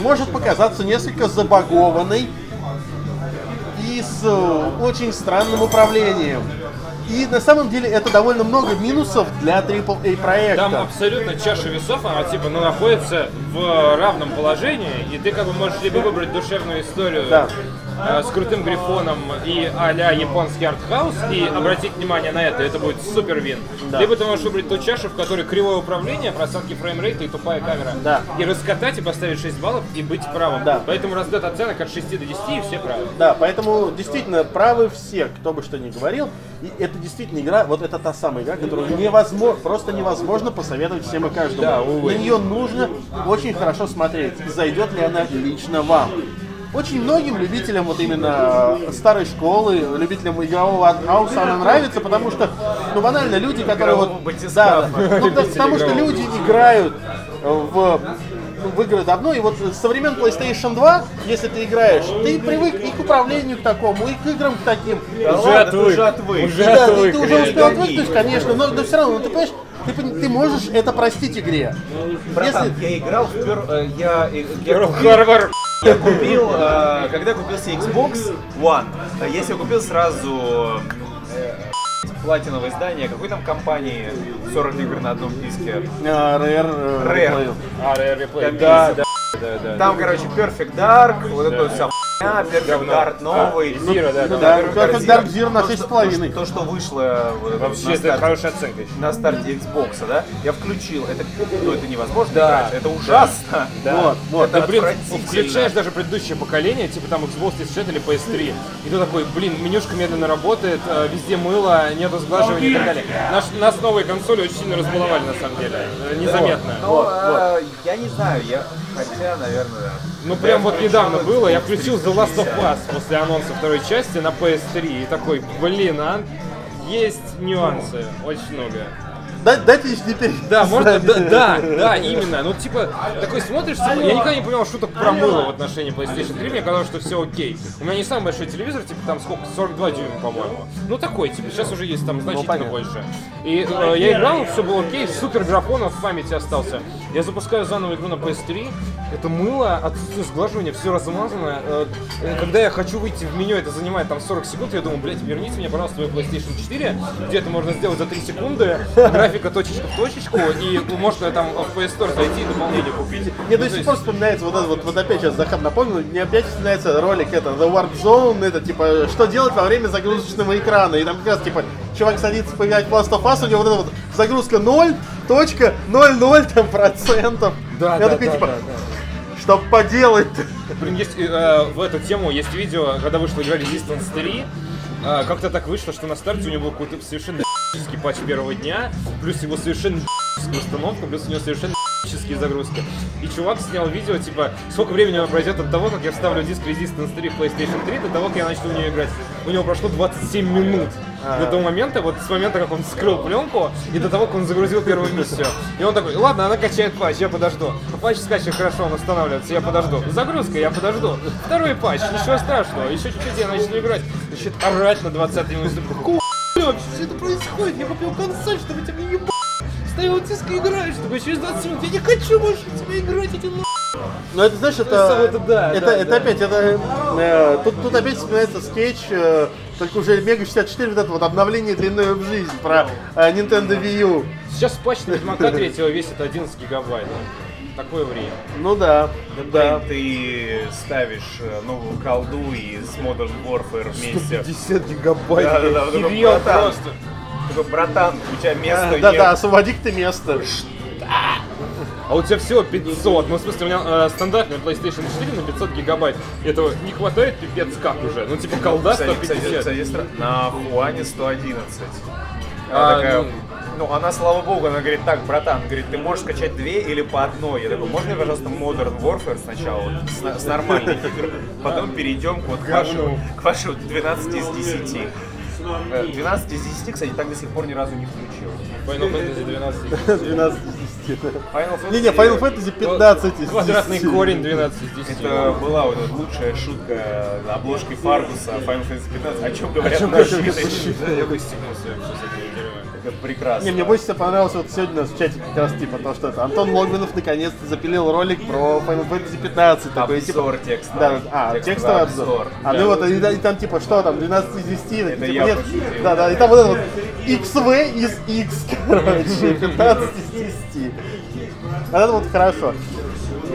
B: может показаться несколько забагованной и с очень странным управлением. И на самом деле это довольно много минусов для AAA проекта.
C: Там абсолютно чаша весов, она типа ну, находится в равном положении, и ты как бы можешь либо выбрать душевную историю
B: Да.
C: Э, с крутым грифоном и а-ля японский артхаус и обратить внимание на это, это будет супер вин.
B: Да.
C: Либо ты можешь выбрать ту чашу, в которой кривое управление, просадки фреймрейта и тупая камера.
B: Да.
C: И раскатать и поставить 6 баллов и быть правым.
B: Да.
C: Поэтому раздат оценок от 6 до 10 и все правы.
B: Да, поэтому действительно правы все, кто бы что ни говорил. И это действительно игра, вот это та самая игра, которую невозможно, просто невозможно посоветовать всем и каждому.
C: Да, увы.
B: На нее нужно очень хорошо смотреть, зайдет ли она лично вам. Очень многим любителям вот именно старой школы, любителям игрового артхауса она нравится, потому что, ну банально, люди, которые вот... Да, ну, [LAUGHS] потому что люди играют в в игры давно, и вот со времен PlayStation 2, если ты играешь, ты привык и к управлению к такому, и к играм к таким.
A: Да
C: Уже
A: ладно, ты
C: отвык.
A: уже отвык.
C: Уже
B: Да, ты,
C: отвык,
B: ты уже
C: реально.
B: успел отвыкнуть, конечно, но, но все равно, ну, ты понимаешь, ты, ты можешь это простить игре.
A: Братан,
B: Если-
A: я играл в пер... э, Я, э, я
C: Харбор.
A: Я купил, э, когда купил себе Xbox One, э, я себе купил сразу э, платиновое издание какой там компании 40 игр на одном диске.
B: А, Rare, э,
A: Rare.
C: А, Rare Replay.
A: Там
C: Да, да, да, да.
A: Там, короче, Perfect Dark, вот это вот вся хуйня, Perfect. Dark новый.
C: А, да,
B: Ну
C: да.
B: да,
A: Perfect
B: Dark Zero на
A: То, что-
B: 6,5.
A: То, что вышло вот вот
C: Вообще,
A: на
C: это
A: старте.
C: хорошая оценка
A: на старте Xbox, да, я включил, это, ну, это невозможно
C: Да.
A: играть, это ужасно.
C: Да.
B: Вот, вот.
A: Это
C: Да, блин, включаешь даже предыдущее поколение, типа там Xbox 360 или PS3, и ты такой, блин, менюшка медленно работает, э, везде мыло, нету сглаживания и так далее. Наш, нас новые консоли очень сильно разбаловали, на самом деле, э, незаметно.
A: Но, э, я не знаю, я, хотя, наверное,
C: Ну прям вот недавно было, я включил The Last of Us после анонса второй части на PS3 и такой, блин, а есть нюансы, очень много.
B: Да- Дайте теперь.
C: Да, можно, да, да, да, именно. Ну, типа, такой смотришь, типа, я никогда не понимал шуток про мыло в отношении PlayStation 3, мне казалось, что все окей. У меня не самый большой телевизор, типа, там сколько, 42 дюйма, по-моему. Ну, такой, типа, сейчас уже есть там значительно больше. И э, я играл, все было окей, супер графон в памяти остался. Я запускаю заново игру на PS3, это мыло, отсутствие сглаживания, все размазано. Э, э, когда я хочу выйти в меню, это занимает там 40 секунд, я думаю, блядь, верните мне, пожалуйста, свою PlayStation 4, где это можно сделать за 3 секунды, графика точечка в точечку, и можно там в PS Store зайти и дополнение купить.
B: Мне
C: Ну,
B: до
C: то
B: сих
C: есть-
B: пор вспоминается вот это вот, вот опять сейчас Захар напомнил, мне опять вспоминается ролик это The Warp Zone, это типа, что делать во время загрузочного экрана, и там как раз типа, чувак садится поиграть в Last of Us, у него вот эта вот загрузка 0.00 там процентов.
C: Да,
B: Я
C: да,
B: такой
C: да,
B: типа,
C: да, да.
B: что поделать-то?
C: Блин, есть э, в эту тему есть видео, когда вышла игра Resistance 3. Э, как-то так вышло, что на старте у него был какой-то совершенно патч первого дня, плюс его совершенно ***ская установка, плюс у него совершенно загрузки. И чувак снял видео, типа, сколько времени пройдет от того, как я вставлю диск Resistance 3 в PlayStation 3, до того, как я начну в нее играть. У него прошло 27 минут. До того момента, вот с момента, как он скрыл пленку, и до того, как он загрузил первую миссию. И он такой, ладно, она качает патч, я подожду. Патч скачивает хорошо, он устанавливается, я подожду. Загрузка, я подожду. Второй патч, ничего страшного, еще чуть-чуть я начну играть. Начнет орать на 20 минуте. Вообще все это происходит? Я купил консоль, чтобы тебя не ебать. Ставил диск и играешь. Такой, через 20 минут, я не хочу больше тебя играть, эти нахуй.
B: Ну это знаешь, это,
C: Это да,
B: это,
C: да,
B: это
C: да.
B: опять, это, э, тут, тут опять вспоминается скетч, э, только уже Мега 64, вот это вот обновление длиной в жизнь про э, Nintendo Wii U.
C: Сейчас патч на Ведьмака 3 весит 11 гигабайт. Такое время.
B: Ну да, да.
A: ты ставишь э, новую колду и с Modern Warfare вместе.
B: 50 гигабайт.
A: Да, да, да, такой, братан,
C: просто.
A: такой, братан, у тебя места
B: Да, да,
A: нет.
B: да, освободи ты место.
C: А у тебя всего 500. Ну, в смысле, у меня э, стандартная PlayStation 4 на 500 гигабайт. Этого не хватает пипец как уже. Ну, типа, колда
A: Кстати, кстати,
C: 150.
A: кстати, стра- на Хуане 111.
C: А,
A: Она такая,
C: ну.
A: ну, она, слава богу, она говорит, так, братан, говорит, ты можешь скачать две или по одной. Я такой, можно пожалуйста, Modern Warfare сначала, с, с нормальных игр, потом перейдем к, вот, к, вашему, к вашему 12 из 10. Э, 12 из 10, кстати, так до сих пор ни разу не включил.
C: Final Fantasy 12.
B: 12 из 10.
A: Final Fantasy-
B: Не-не, Final Fantasy 15 из
C: Квадратный
B: 10.
C: корень 12 из 10.
A: Это была вот эта лучшая шутка на обложке Фаргуса Final Fantasy 15. О чем говорят
C: Да, я бы стегнулся
A: прекрасно.
B: Не, мне больше всего понравилось вот сегодня у нас в чате как раз типа то, что это Антон Логвинов наконец-то запилил ролик про Final Fantasy 15. Такой, типа,
A: Обзор текстовый.
B: Да, а,
A: Текстовый
B: текстовый обзор. А,
C: Да.
B: ну вот, и, и там типа, что там, 12 из 10,
A: Это
B: типа,
A: я
B: нет,
A: пошутил.
B: да, да, и там вот это вот XV из X, [LAUGHS] короче, 15 из 10. Вот это вот хорошо.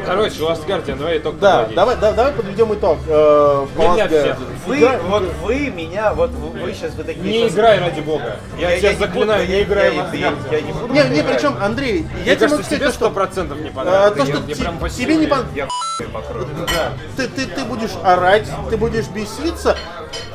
C: Короче, Last Guardian, давай итог
B: Да,
C: подводить.
B: давай, да- давай подведем итог. Э,
C: Не для всех.
A: Вы,
B: Игра-
A: вот вы меня, вот вы, вы сейчас вы такие...
C: Не
A: щас-
C: играй ради бога. Я, тебя
A: не
C: заклинаю,
A: буду,
C: не играй в
A: я,
C: Last
A: я,
C: Guardian.
A: я не буду
B: Не, не, причем, Андрей, я
C: Мне
B: тебе могу
C: кажется,
B: сказать,
C: тебе
B: то, что,
C: сто процентов не
B: э,
C: понравится.
B: то,
C: Я-
B: что
C: я прям по
B: тебе не
C: силе.
B: пон-
A: Я покрою.
B: Ты, ты, ты будешь орать, ты будешь беситься.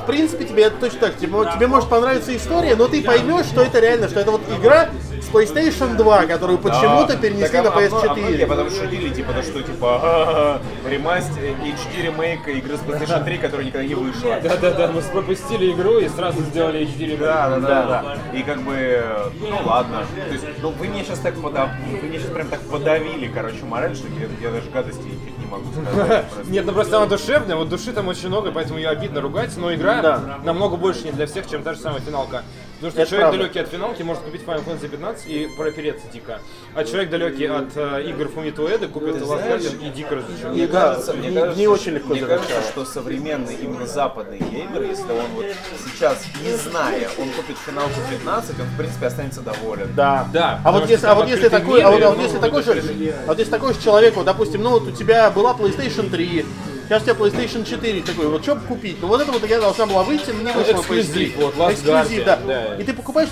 B: В принципе, тебе это точно так. Тебе, тебе может понравиться история, но ты поймешь, что это реально, что это вот игра с PlayStation 2, которую почему-то перенесли
A: Так,
B: на
A: а- а мно- а многие
B: PS4.
A: потом шутили, типа, да что, типа, «А-а-а, ремастер, HD ремейк игры с PlayStation 3, которая никогда не вышла.
C: Да-да-да, мы пропустили игру и сразу сделали HD ремейк.
A: Да, да, да, да. И как бы, ну ладно. То есть, ну вы меня сейчас так подав... вы меня сейчас прям так подавили, короче, мораль, что я, я даже гадости не могу сказать. [LAUGHS]
C: Нет, ну просто она душевная, вот души там очень много, поэтому ее обидно ругать, но игра намного больше не для всех, чем та же самая финалка. Потому что
B: Это
C: человек
B: правда.
C: далекий от финалки может купить Final Fantasy 15 и пропереться дико. А человек далекий от э, игр Фумито Эды купит Last Guardian и дико разочаруется.
A: Мне кажется, мне
B: не-
A: кажется,
B: не очень легко
A: Мне кажется,
B: завершалось.
A: что современный именно западный геймер, если он вот сейчас, не зная, он купит финалку 15, он в принципе останется доволен.
B: Да.
C: Да,
B: А вот если, а вот если такой, а вот, а вот если такой же, а вот если такой же человек, вот, допустим, ну вот у тебя была PlayStation 3, сейчас у тебя PlayStation 4, такой, вот что купить? Ну вот это вот игра должна была выйти, но не вышла
C: Эксклюзив,
B: PS3.
C: вот, Last
B: Эксклюзив, да.
C: да.
B: И ты покупаешь,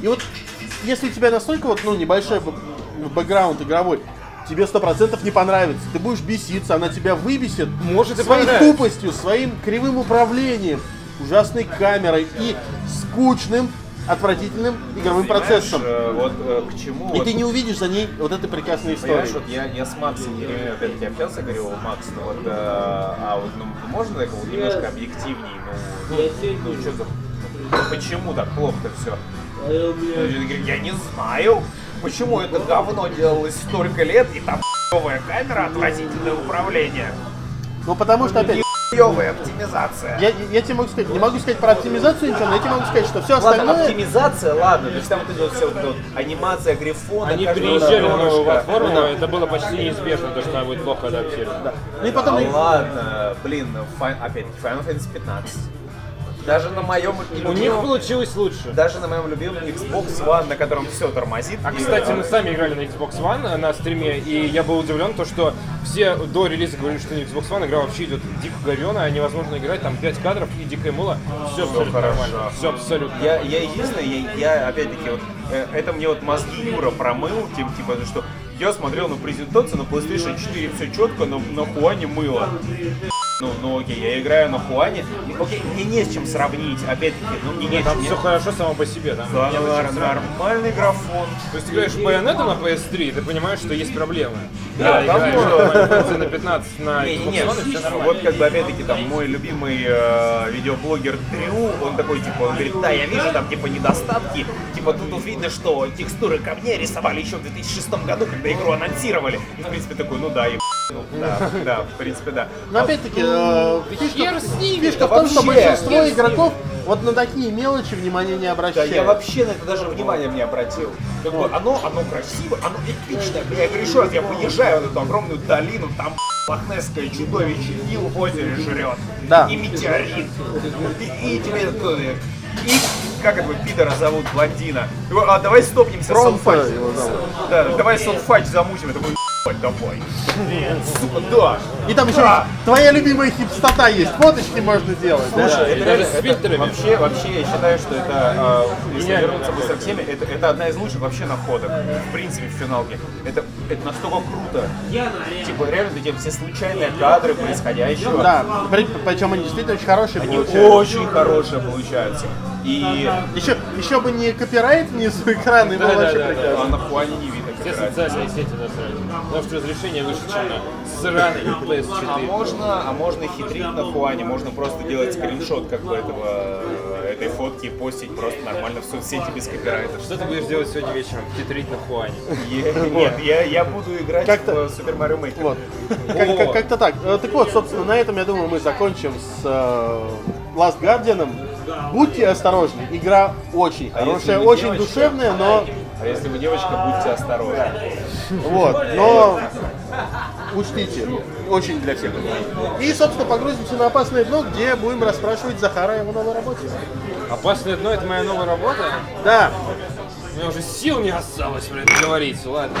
B: и вот если у тебя настолько вот, ну, небольшой бэкграунд игровой, тебе сто процентов не понравится. Ты будешь беситься, она тебя выбесит.
C: Может
B: своей тупостью, своим кривым управлением, ужасной камерой и скучным, отвратительным игровым процессом.
A: Знаешь, э, вот э, к чему...
B: И
A: вот-
B: ты не увидишь за ней вот этой прекрасной
A: Понимаешь,
B: истории.
A: вот я, я с Максом Еремеевым опять-таки общался, говорил, Макс, ну вот, э, а вот ну, можно так вот немножко объективнее, ну, ну, ну что за, ну, почему так плохо-то все? Я не знаю, почему это говно делалось столько лет, и там [LAUGHS] новая камера, отвратительное управление,
B: Ну потому что опять,
A: хуёвая оптимизация.
B: я, я тебе могу сказать, не могу сказать про оптимизацию ничего, но я тебе могу сказать, что все
A: Ладно,
B: остальное...
A: оптимизация, ладно, то есть там вот эти вот все вот, вот анимация грифона,
C: Они переезжали на новую платформу, но это было почти неизбежно, то, что она будет плохо адаптирована.
B: Ну и потом...
A: А
B: и-
A: ладно, блин, Фай- опять-таки Final Fantasy 15. Даже на моем
C: У них
A: любимом,
C: получилось лучше.
A: даже на моем любимом Xbox One, на котором все тормозит.
C: А
A: и-
C: кстати, мы сами играли на Xbox One э, на стриме, и я был удивлен, то, что все до релиза говорили, что на Xbox One игра вообще идет дико говёная, невозможно играть, там 5 кадров и дикая мыла, все абсолютно
A: хорошо.
C: нормально, все абсолютно.
A: Я, я единственное, я, я опять-таки вот, э, это мне вот мозги Юра промыл, тем, типа, что я смотрел на презентацию на PlayStation 4, все четко, но на Хуане мыло. Ну, ну окей, я играю на Хуане, и, окей, мне не с чем сравнить, опять-таки, ну, мне не с
C: Там все хорошо само по себе, там
A: Да, нормальный графон.
C: То есть ты играешь в Bayonetta на PS3, ты понимаешь, что есть проблемы.
A: Да, там
C: играешь
A: можно.
C: на 15 на
A: Не, не, не,
C: и
A: вот как бы опять-таки там мой любимый э, видеоблогер Дрю, он такой типа, он говорит, да, я вижу там типа недостатки, типа тут вот видно, что текстуры камней рисовали еще в 2006 году, когда игру анонсировали. И в принципе такой, ну да, и да, да, в принципе да.
B: Но опять-таки, э, фишка,
A: да
B: в том, что большинство игроков вот на такие мелочи внимания не
A: Да,
B: обращают.
A: я вообще на это даже внимания не обратил. Как бы оно, оно красиво, оно эпичное. Я говорю, еще раз, я выезжаю в эту огромную долину, там лохнесское чудовище Нил в озере жрет.
B: Да.
A: И метеорит. И, и тебе кто И как этого пидора зовут, блондина? Его, А давай стопнемся,
B: его зовут.
A: Да, давай салфач замутим. Я такой, «Ебать, давай. Сука, да.
B: И там еще
A: Да.
B: твоя любимая хипстота есть, фоточки можно делать. да?
A: Слушай, это,
C: даже с фильтрами.
A: вообще, вообще, я считаю, что это, э, если вернуться быстро к теме, это, это одна из лучших вообще находок, в принципе, в финалке. Это, это настолько круто. Типа, реально, эти все случайные кадры происходящего,
B: Да, при- причем они действительно очень хорошие
A: они
B: получаются.
A: очень хорошие получаются. И
B: Еще, еще бы не копирайт внизу экрана, и было
C: Да, да,
B: вообще
C: да, да.
B: прекрасно.
A: а на фоне не видно
C: Все социальные сети насрали. Потому что разрешение выше, чем на сраный
A: А
C: PS4.
A: можно, а можно хитрить на Хуане, можно просто делать скриншот как бы этого, э, этой фотки и постить просто нормально в соцсети без копирайта.
C: Что ты будешь делать сегодня вечером? Хитрить на Хуане.
A: Нет, я, я буду играть в Супер Марио Мейкер.
B: Вот. [LAUGHS] Как- как- Как-то так. Э, Так вот, собственно, на этом, я думаю, мы закончим с э, Last Guardian. Будьте осторожны, игра очень
A: А
B: хорошая, очень душевная, но
A: А если вы девочка, будьте осторожны.
B: вот, но учтите, очень для всех. И, собственно, погрузимся на опасное дно, где будем расспрашивать Захара о его новой работе.
C: Опасное дно это моя новая работа.
B: Да,
C: У меня уже сил не осталось, блин, говорить. Ладно.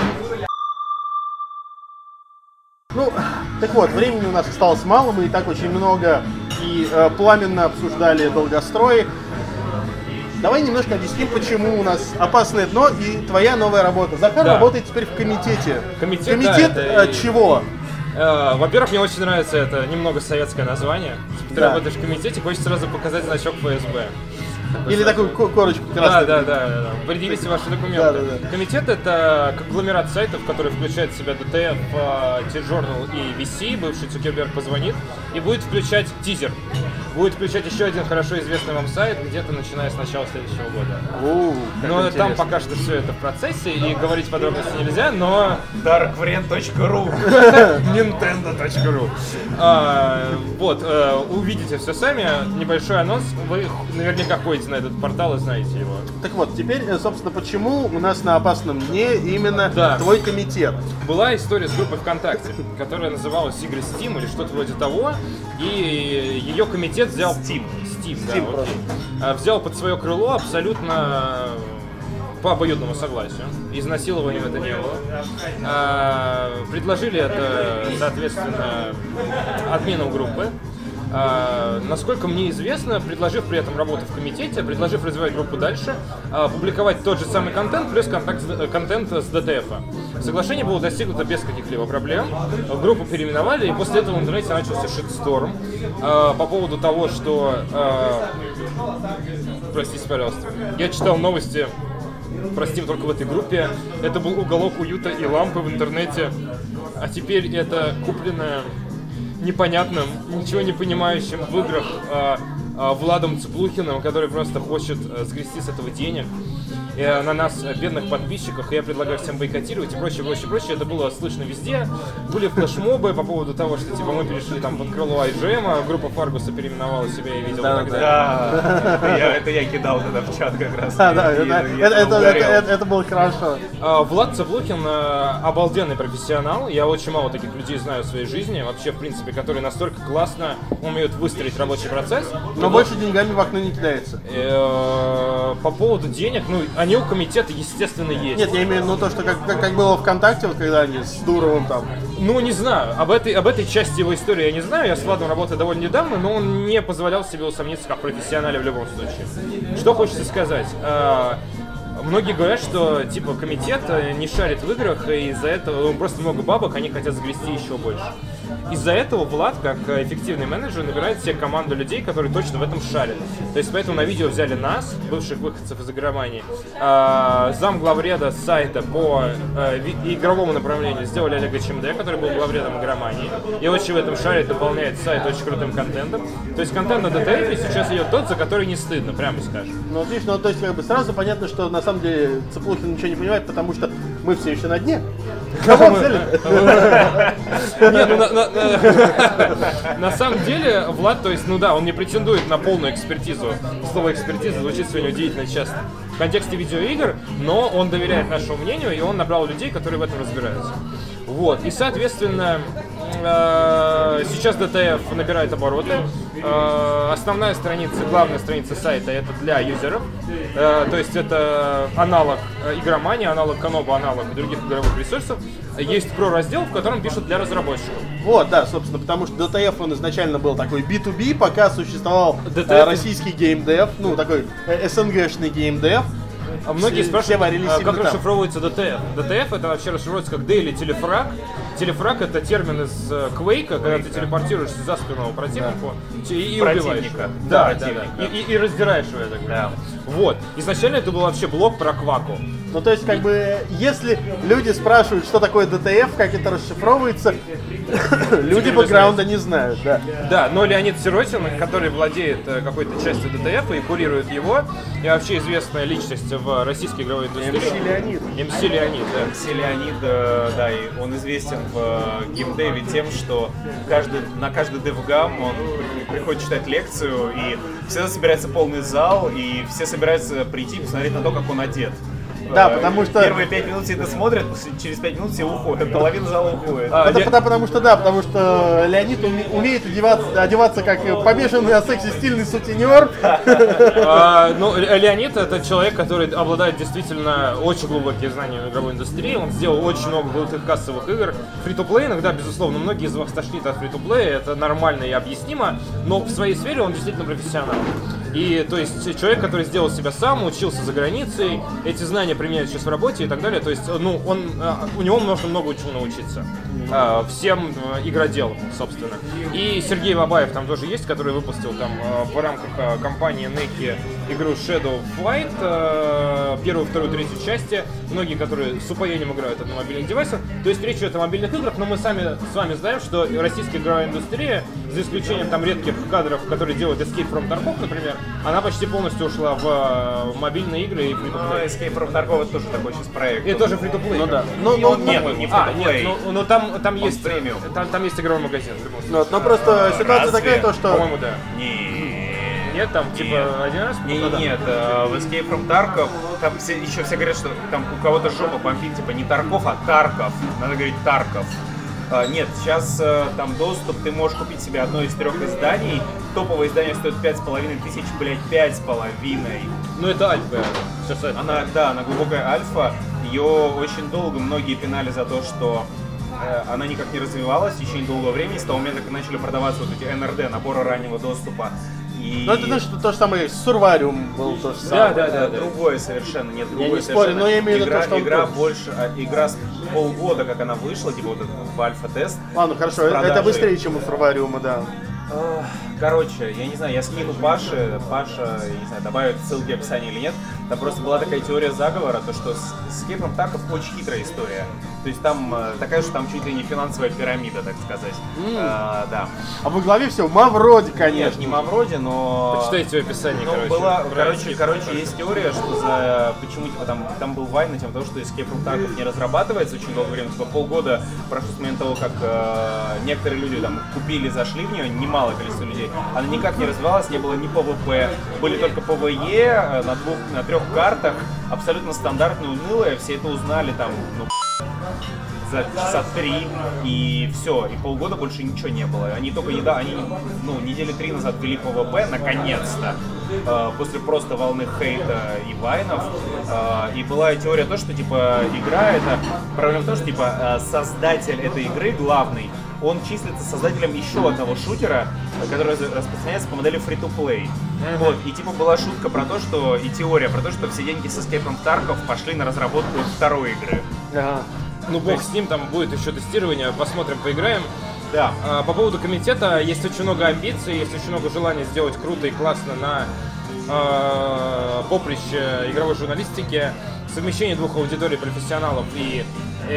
B: Ну, так вот, времени у нас осталось мало, мы и так очень много и э, пламенно обсуждали долгострой. Давай немножко объясним, почему у нас опасное дно и твоя новая работа. Захар
C: Да.
B: работает теперь в комитете.
C: Комитет,
B: Комитет
C: да, это
B: э,
C: и-
B: чего?
C: Э, Во-первых, мне очень нравится это немного советское название. Типа, ты
B: Да.
C: работаешь в комитете, хочешь сразу показать значок ФСБ.
B: Или такую ко- корочку красную.
C: да, да, да, да. Ваши документы.
B: Да, да, да.
C: Комитет это конгломерат сайтов, который включает в себя DTF, э, T-Journal и VC. Бывший Цукерберг позвонит и будет включать тизер. Будет включать еще один хорошо известный вам сайт где-то начиная с начала следующего года.
B: Как
C: Но там
B: интересно.
C: пока что все это в процессе и говорить подробности нельзя, но
A: darkvriend.ru [LAUGHS]
C: Nintendo.ru А, Вот, э, увидите все сами. Небольшой анонс. Вы наверняка ходите на этот портал и знаете его.
B: Так вот, теперь, э, собственно, почему у нас на опасном дне именно
C: Да.
B: твой комитет?
C: Была история с группой ВКонтакте, которая называлась Игры Steam или что-то вроде того, и ее комитет взял... Steam. Steam, да,
B: Steam.
C: А, Взял под свое крыло абсолютно по обоюдному согласию. Изнасилованием это не было. А, предложили это, соответственно, админам группы. А, насколько мне известно, предложив при этом работу в комитете, предложив развивать группу дальше, а, публиковать тот же самый контент плюс контакт э, контент с DTF. Соглашение было достигнуто без каких-либо проблем. Группу переименовали, и после этого в интернете начался шитсторм а, по поводу того, что... простите, пожалуйста. Я читал новости простим только в этой группе. Это был уголок уюта и лампы в интернете. А теперь это купленное непонятным, ничего не понимающим в играх а, а, Владом Цыплухиным, который просто хочет а, сгрести с этого денег. Э, на нас, э, бедных подписчиков, и я предлагаю всем бойкотировать и прочее, прочее, прочее. Это было слышно везде. Были флешмобы по поводу того, что типа мы перешли там под крыло IGM, а группа Фаргуса переименовала себя и видел
B: Да,
C: так
B: да.
A: это я, это я кидал тогда в чат как раз. [LAUGHS]
B: Да, да, это, было хорошо.
C: А, Влад Цыплухин э, обалденный профессионал. Я очень мало таких людей знаю в своей жизни, вообще, в принципе, которые настолько классно умеют выстроить рабочий процесс.
B: Но больше деньгами в окно не кидается.
C: Э, По поводу денег, ну, они у комитета, естественно, есть.
B: Нет, я имею в виду ну, то, что как, как, как было ВКонтакте, вот когда они с Дуровым там.
C: Ну, не знаю. Об этой, об этой части его истории я не знаю. Я с Владом работаю довольно недавно, но он не позволял себе усомниться как профессионале в любом случае. Что хочется сказать? А, Многие говорят, что типа комитет э, не шарит в играх, и из-за этого ну, просто много бабок, они хотят сгрести еще больше. Из-за этого Влад, как э, эффективный менеджер, набирает себе команду людей, которые точно в этом шарят. То есть поэтому на видео взяли нас, бывших выходцев из игромании, а, зам главреда сайта по э, игровому направлению сделали Олега ЧМД, который был главредом игромании. И очень в этом шарит, дополняет сайт очень крутым контентом. То есть контент на ДТФ сейчас идет тот, за который не стыдно, прямо скажем.
B: Ну, вот видишь, ну, то есть, как бы сразу понятно, что на самом деле Цыплухин ничего не понимает, потому что мы все еще на дне. Кого взяли?
C: Не, ну, [LAUGHS] на, самом деле, Влад, то есть, ну да, он не претендует на полную экспертизу. Слово экспертиза звучит сегодня удивительно часто. В контексте видеоигр, но он доверяет нашему мнению, и он набрал людей, которые в этом разбираются. Вот, и, соответственно, сейчас DTF набирает обороты. Э, Основная страница, главная страница сайта это для юзеров. Э, То есть это аналог э, игромании, аналог Каноба, аналог других игровых ресурсов. Есть про раздел, в котором пишут для разработчиков.
B: Вот, да, собственно, потому что DTF он изначально был такой B2B, пока существовал
C: DTF
B: э, российский геймдев, ну, такой э, СНГшный геймдев.
C: А многие
B: Все-
C: спрашивают,
B: все
C: а, как
B: там.
C: расшифровывается DTF. DTF это вообще расшифровывается как Daily Телефраг. Телефраг это термин из э, Квейка, когда ты телепортируешься за спину противнику и, и убиваешь.
A: Противника.
C: Да, да,
A: Противника.
C: да. И, и- и раздираешь его, я так понимаю. Вот. Изначально это был вообще блок про Кваку.
B: Ну, то есть, как бы, если люди спрашивают, что такое DTF, как это расшифровывается, люди бэкграунда не знают, да.
C: Да, но Леонид Сиротин, который владеет э, какой-то частью ДТФ и курирует его, и вообще известная личность в российской игровой индустрии.
B: MC Леонид.
C: МС Леонид, да.
A: Все Леонид, э, да, и он известен в э, геймдеве тем, что каждый, на каждый девгам он при- приходит читать лекцию, и всегда собирается полный зал, и все собираются прийти и посмотреть на то, как он одет.
B: Да,
A: Э,
B: потому что-
A: Первые пять минут все это смотрят, через пять минут все уходят, половина зала уходит.
C: А,
B: Это
C: Ле-
B: потому, потому что да, потому что Леонид уме- умеет одеваться, одеваться как побеженный на сексе стильный сутенер. [LAUGHS] [LAUGHS]
C: А, ну, Ле- Леонид это человек, который обладает действительно очень глубокими знаниями игровой индустрии. Он сделал очень много крутых кассовых игр. Фри-то-плей иногда, безусловно, многие из вас тошнит от фри-то-плея, это нормально и объяснимо, но в своей сфере он действительно профессионал. И то есть человек, который сделал себя сам, учился за границей, эти знания применяет сейчас в работе и так далее. То есть, ну, он, а, у него можно много чему научиться. А, Всем э, игроделам, собственно. И Сергей Бабаев там тоже есть, который выпустил там э, в рамках э, компании Neki игру Shadow Flight, э, первую, вторую, третью части. Многие, которые с упоением играют на мобильных девайсах. То есть речь идет о мобильных играх, но мы сами с вами знаем, что российская игровая индустрия, за исключением там редких кадров, которые делают Escape from Tarkov, например, она почти полностью ушла в э, мобильные игры и фри
A: Ну, Escape from Tarkov это тоже такой сейчас проект.
C: И тоже фри Ну да.
B: Ну,
A: И
B: ну,
A: он нет, он не
C: А, нет, ну, ну там, там есть
A: премиум.
C: Там, там есть игровой магазин. в.
B: Вот, но просто ситуация
A: Разве?
B: такая, то что...
C: По-моему, да.
A: Не.
C: Нет, там типа
A: Нет.
C: один раз?
A: Не, не, нет, э, в Escape from Tarkov, там все, еще все говорят, что там у кого-то жопа бомбит, типа не Тарков, а Тарков. Надо говорить Тарков. А, нет, сейчас э, там доступ, ты можешь купить себе одно из трех изданий. Топовое издание стоит пять с половиной тысяч, блять, пять с половиной.
C: Ну это альфа. Сейчас это.
A: Она, да, она глубокая альфа. Ее очень долго многие пинали за то, что э, она никак не развивалась в течение долгого времени, с того момента, как начали продаваться вот эти НРД, наборы раннего доступа. И...
B: Ну это знаешь, то же самое, Сурвариум был то же самое.
C: Да, да,
A: Э, другое совершенно, нет, другое
B: не спорю, но я имею в виду
A: игра,
B: то, что
A: игра больше, а, игра с полгода, как она вышла, типа вот этот в альфа-тест.
B: Ладно, хорошо,
A: с
B: это быстрее, чем у Сурвариума, да.
A: Короче, я не знаю, я скину Паше, Паша, я не знаю, добавит ссылки в описании или нет. Там просто была такая теория заговора, то что с с Tarkov очень хитрая история. То есть там э, такая, что там чуть ли не финансовая пирамида, так сказать. Э, да.
B: А во главе все, Мавроди,
A: Нет,
B: конечно.
A: не Мавроди, но...
C: Почитайте в описании,
A: Ну,
C: короче.
A: была, короче, короче, есть теория, что за почему типа там там был whine на того, что Escape from Tarkov не разрабатывается очень долгое время, типа полгода прошло с момента того, как э, некоторые люди там купили, зашли в нее, немалое количество людей, она никак не развивалась, не было ни ПВП, были только ПВЕ э, на двух, на трех картах, абсолютно стандартные, унылые, все это узнали там, ну, за часа три, и все, и полгода больше ничего не было. Они только не они, ну, недели три назад ввели ПВП, наконец-то, э, после просто волны хейта и whine ов. Э, и была теория то, что, типа, игра это... Проблема в том, что, типа, э, создатель этой игры, главный, он числится создателем еще одного шутера, который распространяется по модели free-to-play. Вот, и типа была шутка про то, что, и теория про то, что все деньги с Escape Tarkov пошли на разработку второй игры.
B: Ага.
C: Ну бог с ним, там будет еще тестирование, посмотрим, поиграем.
A: Да.
C: А, По поводу комитета, есть очень много амбиций, есть очень много желания сделать круто и классно на э, поприще игровой журналистики. Совмещение двух аудиторий профессионалов и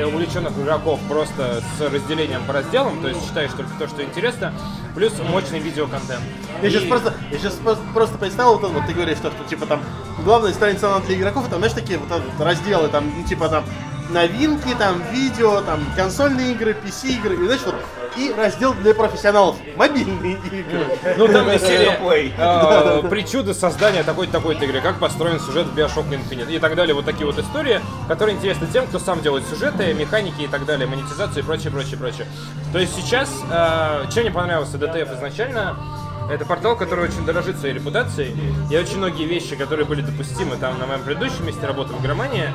C: увлеченных игроков просто с разделением по разделам, то есть читаешь только то, что интересно, плюс мощный видеоконтент.
B: Я сейчас
C: И-
B: просто, я сейчас просто, представил, вот, вот ты говоришь, что, что типа там главная страница она для игроков, там, знаешь, такие вот э, разделы, там, ну, типа там новинки, там, видео, там, консольные игры, PC-игры, и, знаешь, вот, и раздел для профессионалов, мобильные игры.
C: Ну там из серии
A: Free-to-play.
C: э, причуды создания такой-то такой-то игры, как построен сюжет в Bioshock Infinite и так далее. Вот такие вот истории, которые интересны тем, кто сам делает сюжеты, механики и так далее, монетизацию и прочее, прочее, прочее. То есть сейчас, э, чем мне понравился DTF изначально, это портал, который очень дорожит своей репутацией. И очень многие вещи, которые были допустимы там на моем предыдущем месте работы в Громании,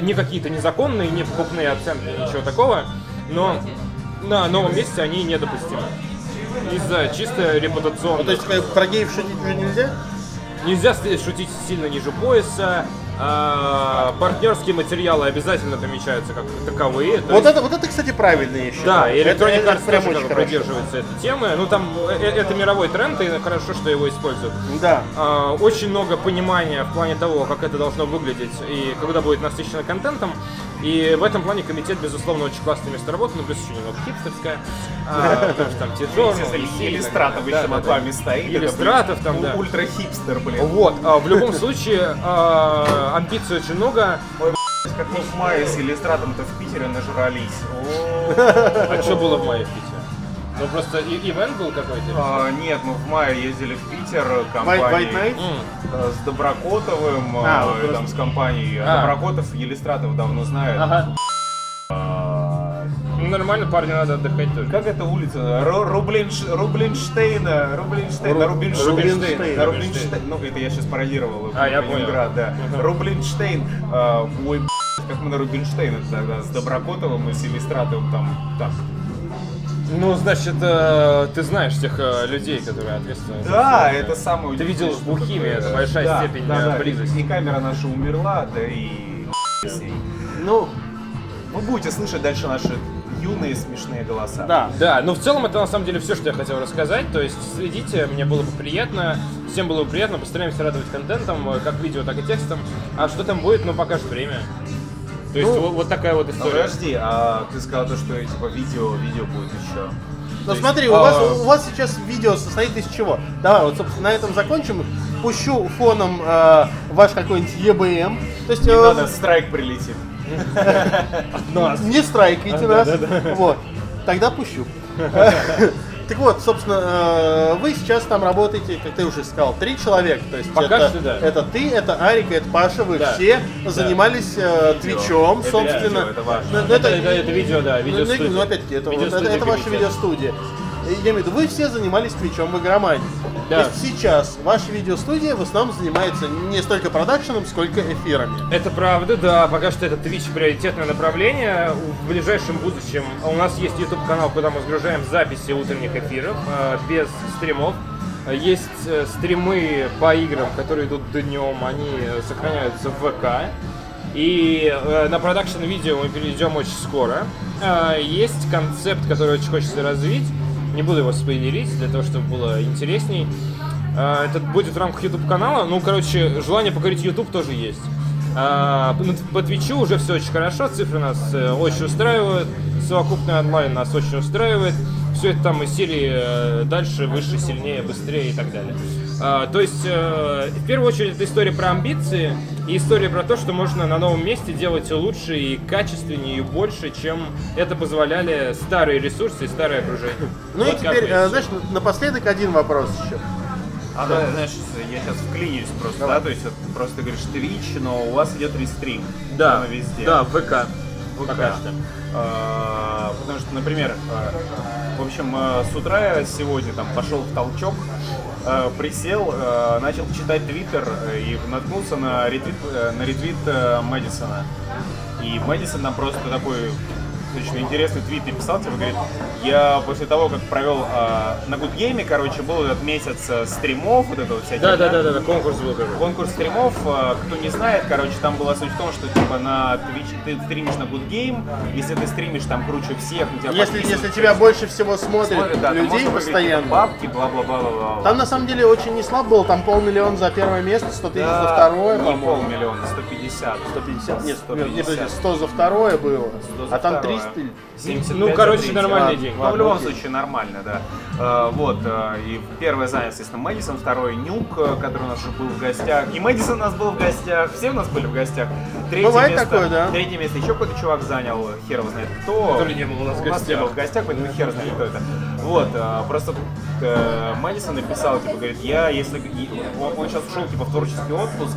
C: не какие-то незаконные, не покупные оценки, ничего такого, но на новом месте они недопустимы. Из-за чисто репутационных.
B: То есть про геев шутить уже нельзя?
C: Нельзя шутить сильно ниже пояса. А, партнерские материалы обязательно помечаются как таковые.
B: Вот
C: есть-
B: это, вот это, кстати, правильно считаю.
C: да, и Electronic Arts тоже
B: очень
C: как придерживается этой темы. Ну там э, э, это мировой тренд, и хорошо, что его используют.
B: Да.
C: А, очень много понимания в плане того, как это должно выглядеть и когда будет насыщено контентом. И в этом плане комитет, безусловно, очень классное место работы, но плюс еще немного хипстерская. А, Потому что там TJournal,
A: Если Иллюстратов еще над вами стоит.
C: Иллюстратов там, да.
A: Ультра-хипстер, блин.
C: Вот, а, в любом случае, а, амбиций очень много.
A: Как мы в мае с иллюстратом-то в Питере нажрались.
C: А что было в мае в Питере? Ну просто и- ивент был какой-то.
A: А, нет, мы в мае ездили в Питер,
B: White,
A: компанией
B: White
A: э, с Доброкотовым, э,
B: А, вот
A: и
B: просто-
A: там с компанией.
C: А.
A: Доброкотов Елистратов давно знает.
B: Ага.
A: А,
C: Ну нормально, парню надо отдыхать тоже.
A: Как эта улица? Ру- Рублинш... Рублинштейна, Рублинштейна,
B: Ру-
A: Рубинштейн,
B: Рубинштейн.
A: на Рубинштейн. Ну, это я сейчас пародировал.
C: А, я
A: Ленинград, да. Рублинштейн. А, Ой, как мы на Рубинштейн это тогда с Доброкотовым и с Елистратовым там так.
C: Ну, значит, э, ты знаешь тех э, людей, которые ответственны. за
A: Да,
C: всё
A: это самое
C: Ты видел в Бухиме, это большая
A: Да,
C: степень,
A: да,
C: э,
A: да,
C: близости.
A: И камера наша умерла, да и.
B: Ну,
A: Вы будете слышать дальше наши юные смешные голоса.
B: да.
C: Да, но в целом это на самом деле все, что я хотел рассказать. То есть следите, мне было бы приятно, всем было бы приятно, постараемся радовать контентом, э, как видео, так и текстом. А что там будет, ну покажет время. То есть
B: Ну,
C: вот, вот такая вот
A: Ну,
C: история.
A: подожди, а ты сказал то, что типа видео, видео будет еще.
B: Ну смотри, у вас, у вас сейчас видео состоит из чего? Давай, вот, собственно, на этом закончим. Пущу фоном э, ваш какой-нибудь EBM. То есть
A: Не
B: э,
A: надо, страйк прилетит. [LAUGHS]
B: не страйкайте [LAUGHS] нас. Вот. Тогда пущу. [LAUGHS] Так вот, собственно, э, вы сейчас там работаете, как ты уже сказал, три человека. То есть
C: Пока
B: это,
C: что да.
B: это ты, это Арик, это Паша, вы
C: Да.
B: все занимались э, твичом,
A: Это
B: собственно.
A: видео, это важно.
B: Ну,
C: Это, это- это видео, да,
B: Ну, ну,
C: видеостудия.
B: ну, опять-таки, это, это, это ваша видеостудия. Я имею в виду, вы все занимались твичом в игромании.
C: Да.
B: То есть сейчас ваша видеостудия в основном занимается не столько продакшеном, сколько эфирами.
C: Это правда, да. Пока что это Twitch приоритетное направление. В ближайшем будущем у нас есть YouTube канал, куда мы сгружаем записи утренних эфиров э, без стримов. Есть э, стримы по играм, которые идут днем, они э, сохраняются в ВК. И э, на продакшн видео мы перейдем очень скоро. Э, есть концепт, который очень хочется развить. Не буду его спойлерить, для того, чтобы было интересней. Э, это будет в рамках YouTube канала. Ну, короче, желание покорить YouTube тоже есть. А, по- по Твичу уже все очень хорошо, цифры нас э, очень устраивают, совокупный онлайн нас очень устраивает. Все это там из серии э, дальше, выше, сильнее, быстрее и так далее. А, то есть, э, в первую очередь, это история про амбиции и история про то, что можно на новом месте делать лучше и качественнее и больше, чем это позволяли старые ресурсы и старое окружение. [LAUGHS]
B: Ну
C: Вот
B: и теперь, э, знаешь, напоследок один вопрос еще.
A: А, да, знаешь, я сейчас вклинюсь просто, да, то есть вот просто говоришь Twitch, но у вас идет рестрим.
C: Да,
A: везде.
C: да, ВК.
A: ВК.
C: Пока что.
A: А, потому что, например, а, в общем, а, с утра сегодня там пошел в толчок, присел, начал читать твиттер э, и наткнулся на ретвит, э, на ретвит э, Мэдисона. И Мэдисон нам просто такой достаточно интересный твит написал, типа, говорит, я после того, как провел а, на Good Game, короче, был этот месяц э, стримов, вот это вот вся
C: Да, да, да, да, да, конкурс был такой.
A: Конкурс стримов, э, кто не знает, короче, там была суть в том, что типа на Twitch ты стримишь на Good Game, если ты стримишь там круче всех, на тебя
B: Если, если тебя больше всего смотрят
A: смотрят, да,
B: людей
A: выиграть
B: постоянно.
A: бабки, бла-бла-бла-бла-бла.
B: Там на самом деле очень не слабо было, там полмиллиона за первое место, 100 тысяч за второе,
A: не
B: по-моему.
A: полмиллиона, 150.
B: 150, нет,
A: 150.
B: нет, подожди, 100 за второе было,
A: 100 за
B: а там
A: второе.
B: 300 или-
A: 75
C: Ну,
A: за
C: короче,
A: третье.
C: нормальный
A: А,
C: день.
A: Ну, в любом
B: окей.
A: случае, нормально, да. Э, Вот, э, и первое заняло, естественно, Мэдисон, второй Нюк, э, который у нас уже был в гостях. И Мэдисон у нас был в гостях, все у нас были в гостях. Третье
B: Бывает
A: место,
B: такое, да.
A: Третье место еще какой-то чувак занял, хер его знает кто.
C: Который не был у нас в
A: У нас не
C: гостях.
A: был в гостях, поэтому хер знает, кто это. Вот, э, просто э, Мэдисон написал, типа, говорит, я, если... и Он, он сейчас ушел, типа, в творческий отпуск,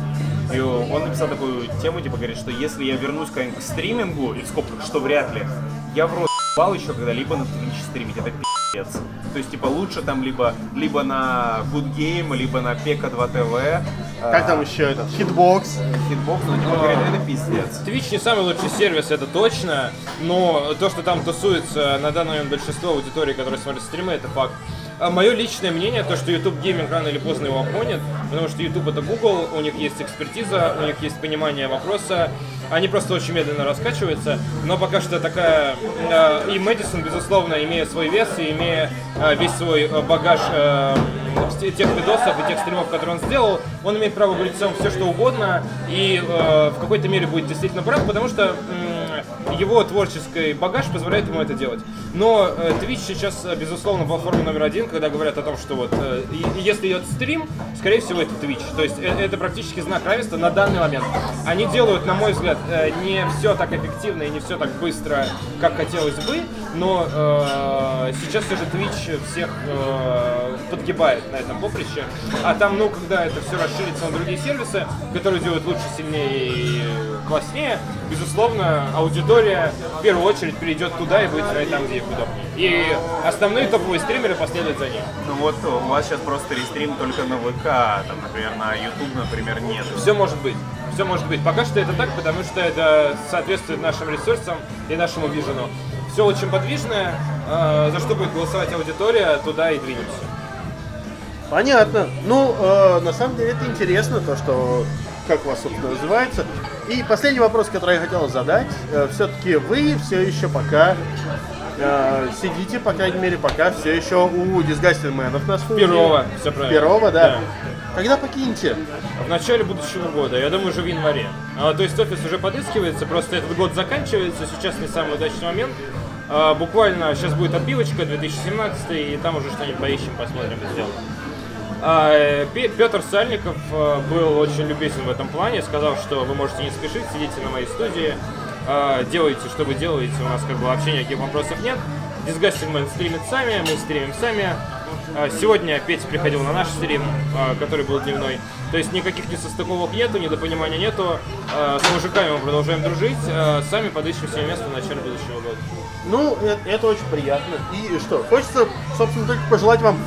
A: и он написал такую тему, типа, говорит, что если я вернусь к стримингу, и в скобках, что вряд ли, я в рот ебал еще когда-либо на Twitch стримить, это пиздец. То есть, типа, лучше там либо, либо на Good Game, либо на Peka2.tv.
B: Как там еще этот, Hitbox.
A: Hitbox, ну, типа, говорит, это пиздец.
C: Twitch не самый лучший сервис, это точно, но то, что там тусуется на данный момент большинство аудитории, которые смотрят стримы, это факт. Мое личное мнение, то, что YouTube Gaming рано или поздно его обгонит, потому что YouTube это Google, у них есть экспертиза, у них есть понимание вопроса, они просто очень медленно раскачиваются, но пока что такая... э, И Мэдисон, безусловно, имея свой вес и имея э, весь свой багаж те- тех видосов и тех стримов, которые он сделал, он имеет право говорить всем все, что угодно, и в какой-то мере будет действительно прав, потому что его творческий багаж позволяет ему это делать. Но э, Twitch сейчас, э, безусловно, платформа номер один, когда говорят о том, что вот э, если идет стрим, скорее всего, это Twitch. То есть э, это практически знак равенства на данный момент. Они делают, на мой взгляд, э, не все так эффективно и не все так быстро, как хотелось бы, но э, сейчас все же Twitch всех э, подгибает на этом поприще. А там, ну, когда это все расширится на другие сервисы, которые делают лучше, сильнее и класснее, безусловно, аудитория в первую очередь перейдет туда и будет смотреть там, где им удобнее. И основные топовые стримеры последуют за ним.
A: Ну вот у вас сейчас просто рестрим только на ВК, там, например, на YouTube, например, нет.
C: Все может быть. Все может быть. Пока что это так, потому что это соответствует нашим ресурсам и нашему вижену. Все очень подвижное, э, за что будет голосовать аудитория, туда и двинемся.
B: Понятно. Ну, э, на самом деле это интересно, то, что как вас, собственно, называется. И последний вопрос, который я хотел задать. все-таки вы все еще пока э, сидите, по крайней мере, пока все еще у Disgusting на студии.
C: Перова, все правильно.
B: Перова, да. Когда покинете?
C: В начале будущего года, я думаю, уже в январе. А, то есть офис уже подыскивается, просто этот год заканчивается, сейчас не самый удачный момент. А, буквально сейчас будет отбивочка 2017, и там уже что-нибудь поищем, посмотрим и сделаем. А, Пе- Петр Сальников а, был очень любезен в этом плане, сказал, что вы можете не спешить, сидите на моей студии, делайте, что вы делаете, у нас как бы вообще никаких вопросов нет. Disgusting Man стримит сами, мы стримим сами. Сегодня Петя приходил на наш стрим, который был дневной. То есть никаких несостыковок нету, недопонимания нету. С мужиками мы продолжаем дружить, сами подыщем себе место в начале будущего года.
B: Ну, это, это очень приятно. И что, хочется, собственно, только пожелать вам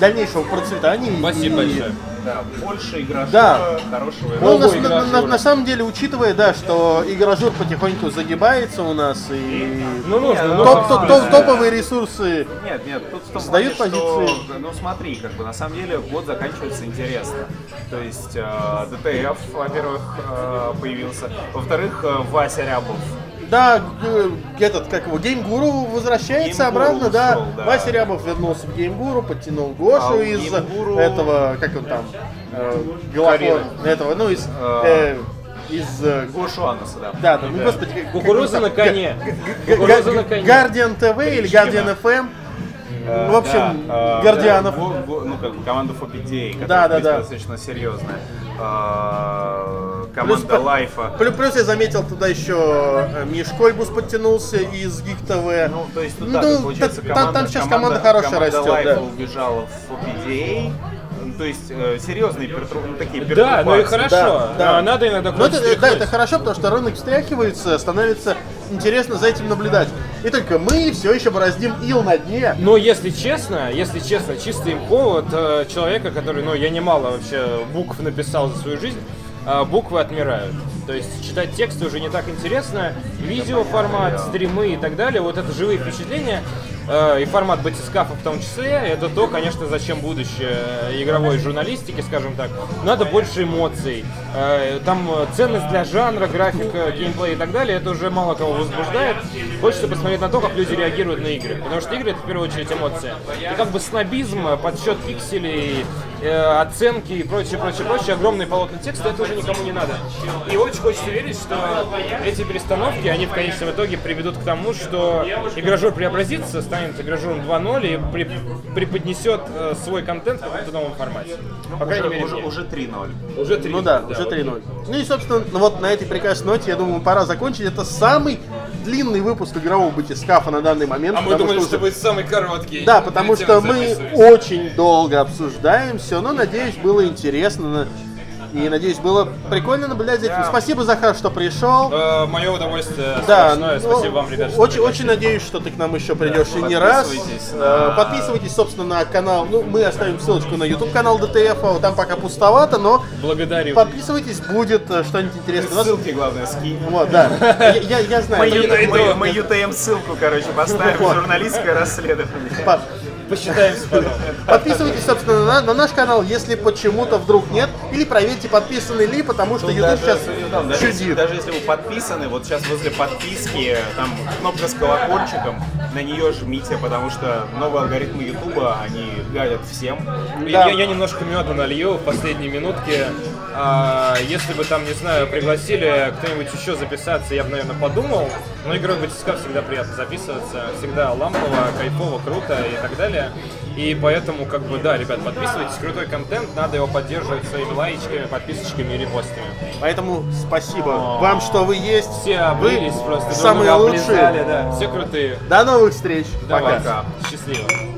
B: дальнейшего процветания.
C: Спасибо
B: и-
C: большое.
A: Да, больше игра
B: Да.
A: хорошего
B: Ну, на, на- на- на самом деле, учитывая, да, что игражур потихоньку загибается у нас, и
C: Ну, нужно,
A: Не, ну,
C: нужно.
B: топ- топ- топ- топовые ресурсы
A: Нет, нет, тут в том
B: Сдают
A: плане, что,
B: позиции.
A: ну смотри, как бы на самом деле год заканчивается интересно. То есть э, ДТФ, во-первых, э, появился, во-вторых, э, Вася Рябов.
B: Да, г- этот, как его, Геймгуру возвращается
A: Геймгуру
B: обратно, да.
A: ушел, да.
B: Вася Рябов вернулся в Геймгуру, подтянул Гошу
A: А
B: из
A: Геймгуру-
B: этого, как он там, э, Голофон, этого, ну, из, э, из, э,
A: Гошу Ануса, да.
B: да, да, ну, господи, как-
C: Кукуруза на коне. Кукуруза на коне.
B: Guardian TV или Guardian FM.
A: Э,
B: В общем,
A: да, э,
B: Гардианов.
A: да, ну, как бы команда FOPDA, которая,
B: Да, да, да.
A: достаточно серьезная.
B: Плюс,
A: команда Лайфа.
B: плю- плюс я заметил туда еще э, Миш Кольбус подтянулся из Гик ТВ.
A: Ну, то есть,
B: Ну,
A: да,
B: да,
A: тут получается,
B: та-
A: команда,
B: там сейчас команда хорошая
A: команда
B: растет,
A: Лайфа
B: да.
A: убежала в FOPDA. Ну, То есть, э, серьезные пертру... ну, такие
C: Да, ну и хорошо.
B: Да, да.
C: А, Надо иногда
B: Ну, это, да, это хорошо, потому что рынок встряхивается, становится интересно за этим наблюдать. И только мы все еще бороздим ил на дне.
C: Но если честно, если честно, чистый имхо от э, человека, который, ну, я немало вообще букв написал за свою жизнь, а, буквы отмирают. То есть читать тексты уже не так интересно, видео формат, стримы и так далее, вот это живые впечатления, э, и формат батискафа в том числе, это то, конечно, зачем будущее э, игровой журналистики, скажем так. Надо больше эмоций, э, там э, ценность для жанра, графика, геймплей и так далее, это уже мало кого возбуждает. Хочется посмотреть на то, как люди реагируют на игры, потому что игры это в первую очередь эмоции. И как бы снобизм, э, подсчет пикселей, э, оценки и прочее, прочее, прочее, огромные полотна текста, это уже никому не надо. И очень хочется верить, что эти перестановки, они в конечном итоге приведут к тому, что игражур преобразится, станет игражуром 2.0 и при- преподнесет э, свой контент в каком-то новом формате. По крайней
A: Уже,
C: мере,
A: уже,
C: мне.
A: уже 3-0.
C: уже 3.
B: Ну да, уже 3-0. Ну и, собственно, ну вот на этой прекрасной ноте, я думаю, пора закончить. Это самый длинный выпуск игрового батискафа на данный момент.
C: А мы думали,
B: что
C: что будет самый короткий.
B: Да, потому что мы очень долго обсуждаем все, но надеюсь, было интересно. И надеюсь, было прикольно наблюдать за этим. Спасибо, Захар, что пришел.
C: Э, Мое удовольствие
B: Да, ну,
C: Спасибо вам, ребят. что
B: Очень, очень надеюсь, что ты к нам еще придешь и не раз.
A: Подписывайтесь
B: Э,
A: на-
B: Подписывайтесь, собственно, на канал. Ну, мы оставим ссылочку на YouTube канал ДТФ. а Там пока пустовато, но
C: Благодарю.
B: подписывайтесь, будет э, что-нибудь интересное. У нас-
A: Ссылки, главное, скинь.
B: Вот, да. Я, я- я знаю.
A: Мы,
C: найду.
A: мы- мы UTM ссылку, короче, [LAUGHS] поставим. Журналистское расследование.
B: По-
C: Посчитаемся потом.
B: Подписывайтесь, собственно, на, на наш канал, если почему-то вдруг нет. Или проверьте, подписаны ли, потому что
A: Тут
B: YouTube сейчас
A: там, даже, если, даже если вы подписаны, вот сейчас возле подписки там кнопка с колокольчиком, на нее жмите, потому что новые алгоритмы Ютуба, они гадят всем.
C: Я, я немножко меда налью в последние минутки. А, если бы там, не знаю, пригласили кто-нибудь еще записаться, я бы, наверное, подумал. Но игрой батискаф всегда приятно записываться. Всегда лампово, кайфово, круто и так далее. И поэтому, как бы, да, ребят, подписывайтесь, крутой контент, надо его поддерживать своими лайчками, подписочками и репостами.
B: Поэтому спасибо вам, что вы есть.
C: Все
B: вы
C: облились просто, друг
B: самые лучшие.
C: да. Все крутые.
B: До новых встреч.
C: Давай,
B: Пока.
C: счастливо.